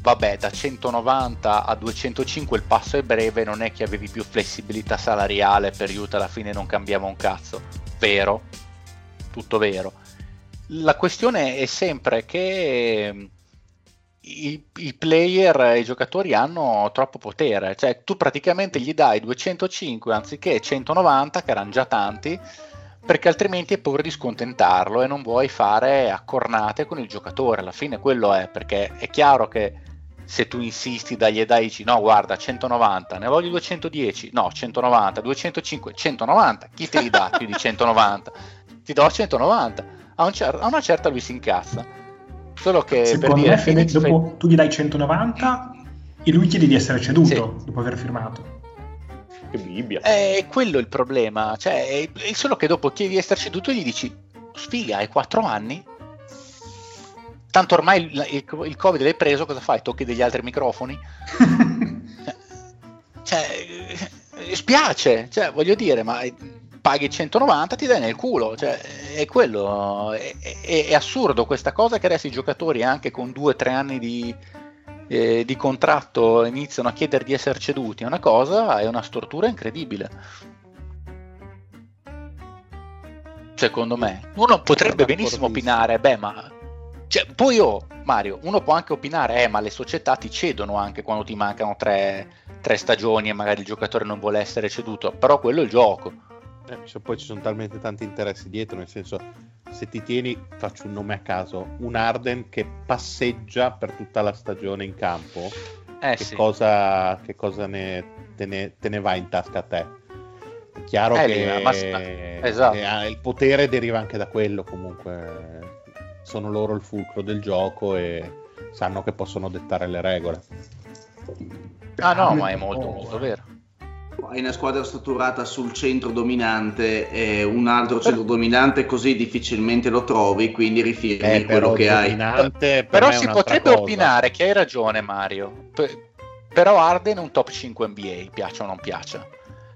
[SPEAKER 3] vabbè, da 190 a 205 il passo è breve, non è che avevi più flessibilità salariale per Utah, alla fine non cambiava un cazzo. Vero, tutto vero. La questione è sempre che ehm, i, i player i giocatori hanno troppo potere, cioè tu praticamente gli dai 205 anziché 190 che erano già tanti perché altrimenti hai paura di scontentarlo e non vuoi fare accornate con il giocatore, alla fine quello è perché è chiaro che se tu insisti dagli e dai dici no guarda 190 ne voglio 210 no 190 205 190 chi te li dà più di 190 ti do 190 a, un cer- a una certa lui si incazza solo che per
[SPEAKER 8] Secondo
[SPEAKER 3] dire
[SPEAKER 8] me,
[SPEAKER 3] Phoenix
[SPEAKER 8] dopo tu gli dai 190 e lui chiede di essere ceduto
[SPEAKER 3] Sì.
[SPEAKER 8] dopo aver firmato.
[SPEAKER 7] Che Bibbia.
[SPEAKER 3] È quello il problema, cioè è, è solo che dopo chiedi di essere ceduto e gli dici sfiga, hai 4 anni? Tanto ormai il, il, il Covid l'hai preso, cosa fai? Tocchi degli altri microfoni? Cioè, eh, spiace, cioè, voglio dire, ma paghi 190 ti dai nel culo, cioè, è quello, è, è- è assurdo questa cosa che adesso i giocatori anche con 2-3 anni di, eh, di contratto iniziano a chiedere di essere ceduti, è una cosa, è una stortura incredibile. Secondo me, uno potrebbe benissimo opinare, beh, ma cioè, poi oh, Mario, uno può anche opinare, eh, ma le società ti cedono anche quando ti mancano tre, tre stagioni e magari il giocatore non vuole essere ceduto, però quello è il gioco.
[SPEAKER 2] Eh, cioè, poi ci sono talmente tanti interessi dietro, nel senso, se ti tieni, faccio un nome a caso, un Arden che passeggia per tutta la stagione in campo,
[SPEAKER 3] Eh
[SPEAKER 2] che,
[SPEAKER 3] sì.
[SPEAKER 2] cosa, che cosa ne, te, ne, te ne va in tasca a te? È chiaro
[SPEAKER 3] Eh,
[SPEAKER 2] che
[SPEAKER 3] lì, la massima- esatto.
[SPEAKER 2] eh, il potere deriva anche da quello, comunque sono loro il fulcro del gioco e sanno che possono dettare le regole.
[SPEAKER 3] Ah no, ma è molto molto vero.
[SPEAKER 6] Hai una squadra strutturata sul centro dominante e un altro centro dominante così difficilmente lo trovi, quindi rifirmi
[SPEAKER 2] Eh,
[SPEAKER 6] quello che hai.
[SPEAKER 2] dominante per
[SPEAKER 3] Però si potrebbe
[SPEAKER 2] cosa.
[SPEAKER 3] opinare che hai ragione Mario, P- però Arden è un top 5 NBA, piaccia o non piaccia.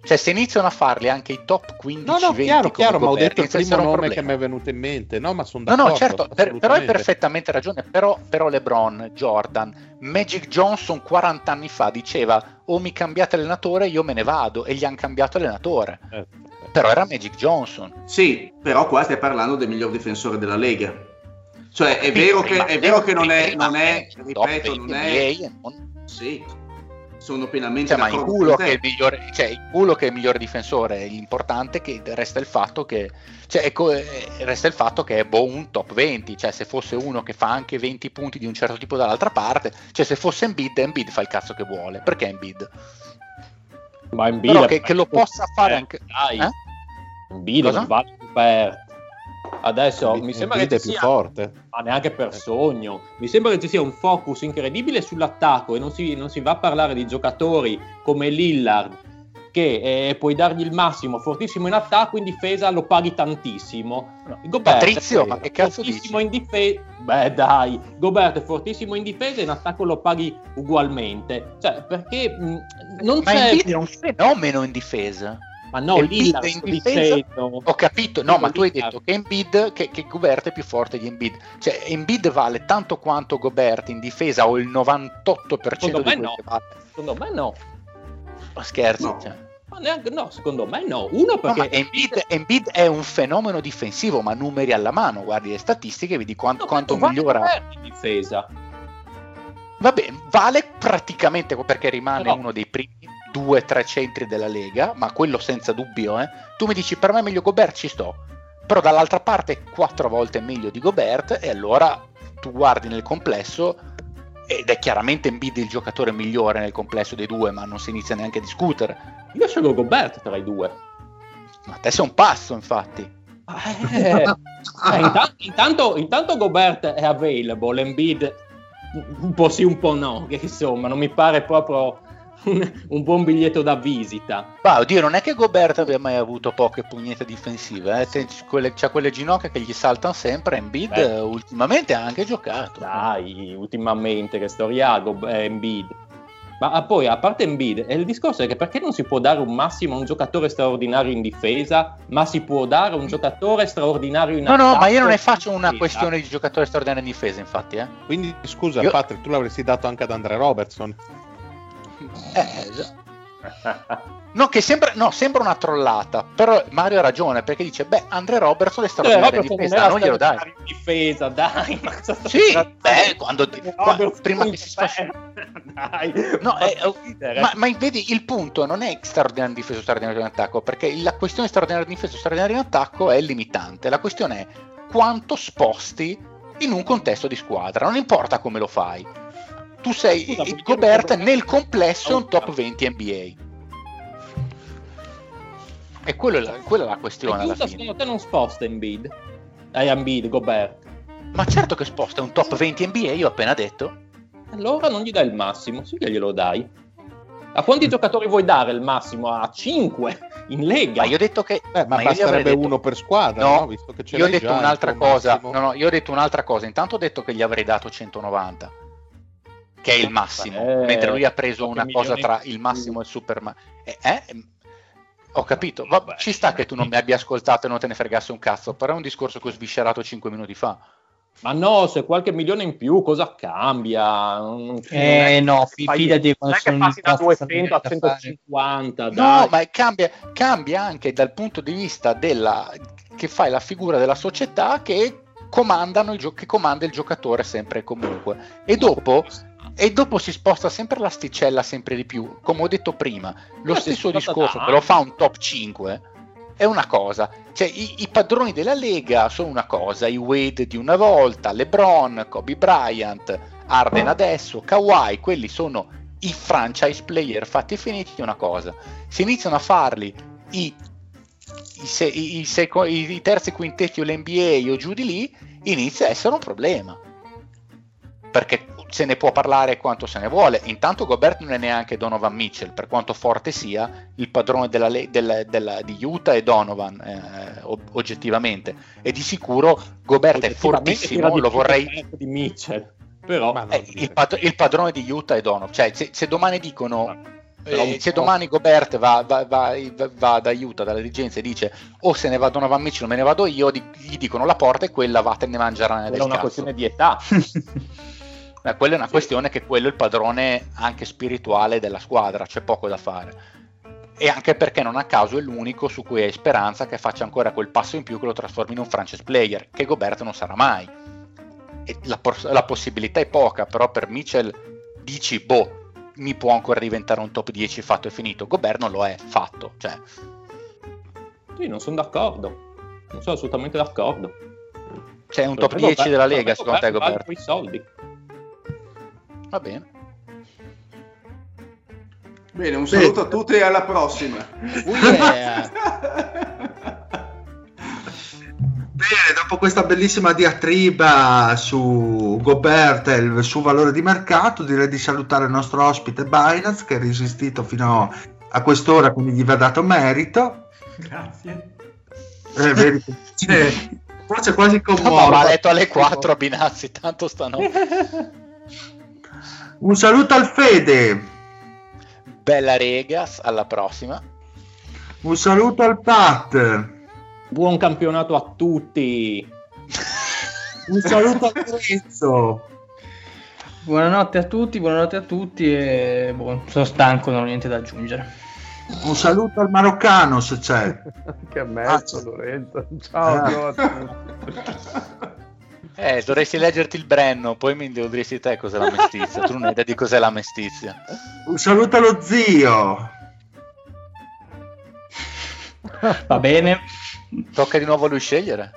[SPEAKER 3] Cioè, se iniziano a farli anche i top 15
[SPEAKER 2] No, no,
[SPEAKER 3] 20
[SPEAKER 2] chiaro, chiaro, ma ho detto il primo nome che
[SPEAKER 3] problema.
[SPEAKER 2] mi è venuto in mente. No, ma sono
[SPEAKER 3] No,
[SPEAKER 2] d'accordo.
[SPEAKER 3] no, certo, per- però hai perfettamente ragione. Però, però LeBron, Jordan, Magic Johnson 40 anni fa diceva o mi cambiate allenatore io me ne vado e gli hanno cambiato allenatore.
[SPEAKER 2] Eh,
[SPEAKER 3] Però era Magic Johnson.
[SPEAKER 6] Sì, però qua stai parlando del miglior difensore della Lega. Cioè, è
[SPEAKER 3] Sì,
[SPEAKER 6] vero che,
[SPEAKER 3] prima-
[SPEAKER 6] è, vero che non è, non è
[SPEAKER 3] top
[SPEAKER 6] ripeto, non
[SPEAKER 3] 20
[SPEAKER 6] è... Sì, sono pienamente
[SPEAKER 3] Cioè, ma
[SPEAKER 6] d'accordo
[SPEAKER 3] culo,
[SPEAKER 6] con
[SPEAKER 3] che è
[SPEAKER 6] te.
[SPEAKER 3] il migliore, cioè, in culo che è il migliore difensore, l'importante è che resta il fatto che cioè, ecco, eh, resta il fatto che è boh, un top 20, cioè se fosse uno che fa anche 20 punti di un certo tipo dall'altra parte, cioè se fosse Embiid, Embiid fa il cazzo che vuole, perché Embiid?
[SPEAKER 7] Ma Embiid
[SPEAKER 3] Però
[SPEAKER 7] è
[SPEAKER 3] che, che lo possa fare
[SPEAKER 7] eh,
[SPEAKER 3] anche...
[SPEAKER 7] Dai,
[SPEAKER 3] Eh?
[SPEAKER 7] Embiid
[SPEAKER 3] Cosa?
[SPEAKER 7] non vale per... Adesso
[SPEAKER 2] Embiid-
[SPEAKER 7] mi sembra che
[SPEAKER 2] è
[SPEAKER 7] ci
[SPEAKER 2] più
[SPEAKER 7] sia
[SPEAKER 2] forte.
[SPEAKER 7] ma neanche per sogno. Mi sembra che ci sia un focus incredibile sull'attacco e non si, non si va a parlare di giocatori come Lillard che eh, puoi dargli il massimo, fortissimo in attacco, in difesa lo paghi tantissimo. Gobert
[SPEAKER 3] Patrizio, ma che cazzo
[SPEAKER 7] fortissimo
[SPEAKER 3] dici?
[SPEAKER 7] in difesa. Beh, dai, Gobert è fortissimo in difesa e in attacco lo paghi ugualmente. Cioè, perché mh, non
[SPEAKER 3] Ma
[SPEAKER 7] c'è
[SPEAKER 3] è un fenomeno in difesa.
[SPEAKER 7] Ma no, Lillard
[SPEAKER 3] in difesa-
[SPEAKER 7] dicendo.
[SPEAKER 3] Ho capito, no, ma tu hai detto che Embiid, che, che Gobert è più forte di Embiid. Cioè, Embiid vale tanto quanto Gobert in difesa o il 98%
[SPEAKER 7] Secondo
[SPEAKER 3] di
[SPEAKER 7] me no.
[SPEAKER 3] che vale.
[SPEAKER 7] Secondo me no.
[SPEAKER 3] Ma scherzi,
[SPEAKER 6] No.
[SPEAKER 3] cioè.
[SPEAKER 7] Ma neanche, no, secondo me no. Uno
[SPEAKER 3] No,
[SPEAKER 7] perché
[SPEAKER 3] ma Embiid, Embiid è un fenomeno difensivo, ma numeri alla mano, guardi le statistiche, vedi quanto,
[SPEAKER 7] No,
[SPEAKER 3] quanto migliora.
[SPEAKER 7] Gobert in difesa.
[SPEAKER 3] Vabbè, vale praticamente perché rimane
[SPEAKER 7] No.
[SPEAKER 3] uno dei primi due, tre centri della Lega, ma quello senza dubbio, eh. Tu mi dici per me è meglio Gobert, ci sto. Però dall'altra parte è quattro volte meglio di Gobert e allora tu guardi nel complesso ed è chiaramente Embiid il giocatore migliore nel complesso dei due, ma non si inizia neanche a discutere.
[SPEAKER 7] Io scelgo Gobert tra i due.
[SPEAKER 3] Ma te sei un passo, infatti.
[SPEAKER 7] Eh, eh, intanto, intanto, intanto Gobert è available, Embiid un po' sì, un po' no, che insomma non mi pare proprio un, un buon biglietto da visita.
[SPEAKER 3] Ma oddio, non è che Gobert abbia mai avuto poche pugnette difensive, eh. Quelle- c'ha quelle ginocchia che gli saltano sempre. Embiid
[SPEAKER 7] Beh.
[SPEAKER 3] eh, ultimamente ha anche giocato.
[SPEAKER 7] Dai, ultimamente che storia ha eh, Embiid. Ma ah, poi, a parte Embiid, eh, il discorso è che perché non si può dare un massimo a un giocatore straordinario in difesa, ma si può dare un giocatore straordinario in
[SPEAKER 3] No,
[SPEAKER 7] attacco?
[SPEAKER 3] no, ma io non ne faccio una
[SPEAKER 7] difesa?
[SPEAKER 3] questione di giocatore straordinario in difesa, infatti, eh.
[SPEAKER 2] Quindi scusa,
[SPEAKER 3] Io-
[SPEAKER 2] Patrick, tu l'avresti dato anche ad Andre Robertson.
[SPEAKER 3] Eh, già. No, che sembra, no, sembra una trollata, però Mario ha ragione perché dice, beh, Andre Robertson è
[SPEAKER 7] Cioè,
[SPEAKER 3] straordinario in difesa,
[SPEAKER 7] non
[SPEAKER 3] glielo dai.
[SPEAKER 7] in difesa, dai. Ma cosa stai
[SPEAKER 3] Sì, beh, quando- qua-
[SPEAKER 7] Robertson
[SPEAKER 3] prima che si sfasci-
[SPEAKER 7] difesa, Dai,
[SPEAKER 3] No, eh, oh, ma, ma vedi, il punto non è straordinario in difesa o straordinario in attacco, perché la questione straordinaria in difesa o straordinario in attacco è limitante. La questione è quanto sposti in un contesto di squadra, non importa come lo fai. Tu sei
[SPEAKER 7] Scusa,
[SPEAKER 3] Gobert nel complesso è un top 20 NBA. E quello è la, quella è la questione alla fine.
[SPEAKER 7] secondo te non sposta Embiid? Eh, Embiid, Gobert.
[SPEAKER 3] Ma certo che sposta è un top 20 NBA, io ho appena detto.
[SPEAKER 7] Allora non gli dai il massimo, sì che glielo dai. A quanti giocatori vuoi dare il massimo? A 5 in Lega?
[SPEAKER 3] Ma io ho detto che...
[SPEAKER 2] Eh, ma,
[SPEAKER 3] ma
[SPEAKER 2] basterebbe
[SPEAKER 3] detto-
[SPEAKER 2] uno per squadra,
[SPEAKER 3] No,
[SPEAKER 2] no? Visto che ce
[SPEAKER 3] Io ho detto
[SPEAKER 2] già,
[SPEAKER 3] un'altra cosa. No, no, io ho detto un'altra cosa. Intanto ho detto che gli avrei dato 190, che è il massimo.
[SPEAKER 7] Eh,
[SPEAKER 3] mentre lui ha preso una cosa tra il massimo e il super. ma- eh, eh? Ho capito. Vabbè, ci sta che tu non mi abbia ascoltato e non te ne fregasse un cazzo. Però è un discorso che ho sviscerato 5 minuti fa.
[SPEAKER 7] Ma no, se qualche milione in più cosa cambia? Non- non è-
[SPEAKER 5] Eh no, fi-
[SPEAKER 7] fai-
[SPEAKER 5] fidati
[SPEAKER 7] non
[SPEAKER 5] quando
[SPEAKER 7] è che
[SPEAKER 5] sono
[SPEAKER 7] passi da
[SPEAKER 5] incazzo
[SPEAKER 7] 200 a
[SPEAKER 5] da fare.
[SPEAKER 7] 150,
[SPEAKER 3] No,
[SPEAKER 7] dai.
[SPEAKER 3] ma cambia, cambia anche dal punto di vista della che fai la figura della società che comandano il gio- che comanda il giocatore sempre e comunque. E dopo E dopo si sposta sempre l'asticella sempre di più. Come ho detto prima, lo
[SPEAKER 7] Ma
[SPEAKER 3] stesso discorso che lo fa un top 5 è una cosa. Cioè, i, i padroni della Lega sono una cosa, i Wade di una volta, LeBron, Kobe Bryant, Arden adesso, Kawhi, quelli sono i franchise player fatti e finiti una cosa. Se iniziano a farli i, i, se- i- seco- i- i terzi quintetti o l'NBA o giù di lì, inizia a essere un problema perché se ne può parlare quanto se ne vuole. Intanto Gobert non è neanche Donovan Mitchell, per quanto forte sia il padrone della della- della- di Utah e Donovan, eh, oggettivamente. E di sicuro Gobert è fortissimo, lo vorrei...
[SPEAKER 7] di Mitchell. Però
[SPEAKER 3] eh, il, pad- il padrone di Utah è Donovan. Cioè, se, se domani dicono Eh, se domani Gobert va, va, va, va- va ad aiuto dalla dirigenza e dice o se ne va Donovan Mitchell o me ne vado io, gli dicono la porta e quella vattene a mangiare
[SPEAKER 7] Quella
[SPEAKER 3] del
[SPEAKER 7] è una
[SPEAKER 3] cazzo.
[SPEAKER 7] questione di età.
[SPEAKER 3] Eh, quella è una questione che quello è il padrone anche spirituale della squadra, c'è poco da fare. E anche perché non a caso è l'unico su cui hai speranza che faccia ancora quel passo in più che lo trasformi in un franchise player, che Gobert non sarà mai. La, pos- la possibilità è poca, però per Mitchell dici, boh, mi può ancora diventare un top 10 fatto e finito. Gobert non lo è fatto, cioè,
[SPEAKER 7] Sì, non sono d'accordo. Non sono assolutamente d'accordo.
[SPEAKER 3] c'è un
[SPEAKER 7] Per
[SPEAKER 3] top
[SPEAKER 7] me
[SPEAKER 3] 10
[SPEAKER 7] Gobert-
[SPEAKER 3] della Lega, secondo te
[SPEAKER 7] vale
[SPEAKER 3] Gobert?
[SPEAKER 7] quei soldi.
[SPEAKER 3] Va bene.
[SPEAKER 6] Bene, un
[SPEAKER 1] Beh.
[SPEAKER 6] saluto a tutti e alla prossima.
[SPEAKER 2] Yeah.
[SPEAKER 1] Bene, dopo questa bellissima diatriba su Gobert e il suo valore di mercato, direi di salutare il nostro ospite Binance che è resistito fino a quest'ora, quindi gli va dato merito.
[SPEAKER 8] Grazie.
[SPEAKER 1] Eh, vedi, eh, forse quasi
[SPEAKER 3] Ma va a
[SPEAKER 1] commosso.
[SPEAKER 3] letto alle 4 a Binazzi, tanto stanotte.
[SPEAKER 1] Un saluto al Fede,
[SPEAKER 3] Bella Regas, alla prossima.
[SPEAKER 1] un saluto al Pat,
[SPEAKER 7] Buon campionato a tutti.
[SPEAKER 1] un saluto al Lorenzo.
[SPEAKER 5] Buonanotte a tutti, buonanotte a tutti e boh, sono stanco, non ho niente da aggiungere.
[SPEAKER 1] Un saluto al maroccano se c'è.
[SPEAKER 4] Che
[SPEAKER 1] Ah,
[SPEAKER 4] mezzo,
[SPEAKER 1] sì.
[SPEAKER 4] Lorenzo. Ciao,
[SPEAKER 1] Ah.
[SPEAKER 3] Eh, dovresti leggerti il Brenno, poi mi diresti te cos'è la mestizia. Tu non hai idea di cos'è la mestizia.
[SPEAKER 1] Un saluto allo zio.
[SPEAKER 5] Va bene?
[SPEAKER 3] Tocca di nuovo a lui scegliere.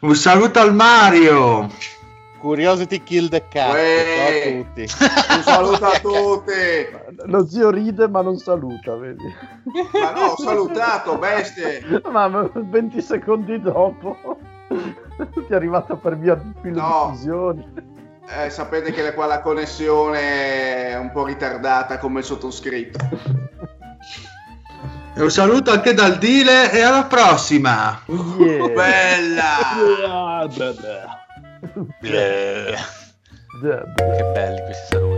[SPEAKER 1] Un saluto al Mario.
[SPEAKER 2] Curiosity kill the cat.
[SPEAKER 6] Uè.
[SPEAKER 2] Ciao a tutti.
[SPEAKER 6] Un saluto a tutti.
[SPEAKER 4] Lo zio ride ma non saluta, vedi?
[SPEAKER 6] Ma no, ho salutato, bestie.
[SPEAKER 4] Ma 20 secondi dopo ti è arrivata per via di filo
[SPEAKER 6] No.
[SPEAKER 4] di fusioni.
[SPEAKER 6] Eh, sapete che qua la connessione è un po' ritardata come il sottoscritto.
[SPEAKER 1] E un saluto anche dal Dile e alla prossima.
[SPEAKER 4] Yeah.
[SPEAKER 6] Bella!
[SPEAKER 7] Ah.
[SPEAKER 3] Eh,
[SPEAKER 4] Yeah.
[SPEAKER 3] che belli questi saluti.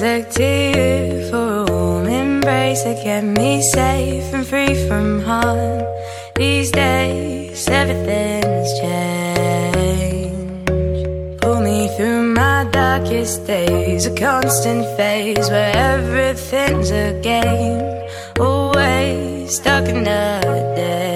[SPEAKER 9] Look to you for a warm embrace that kept me safe and free from harm. These days, everything's changed. Pull me through my darkest days, a constant phase where everything's a game. Always stuck in the day.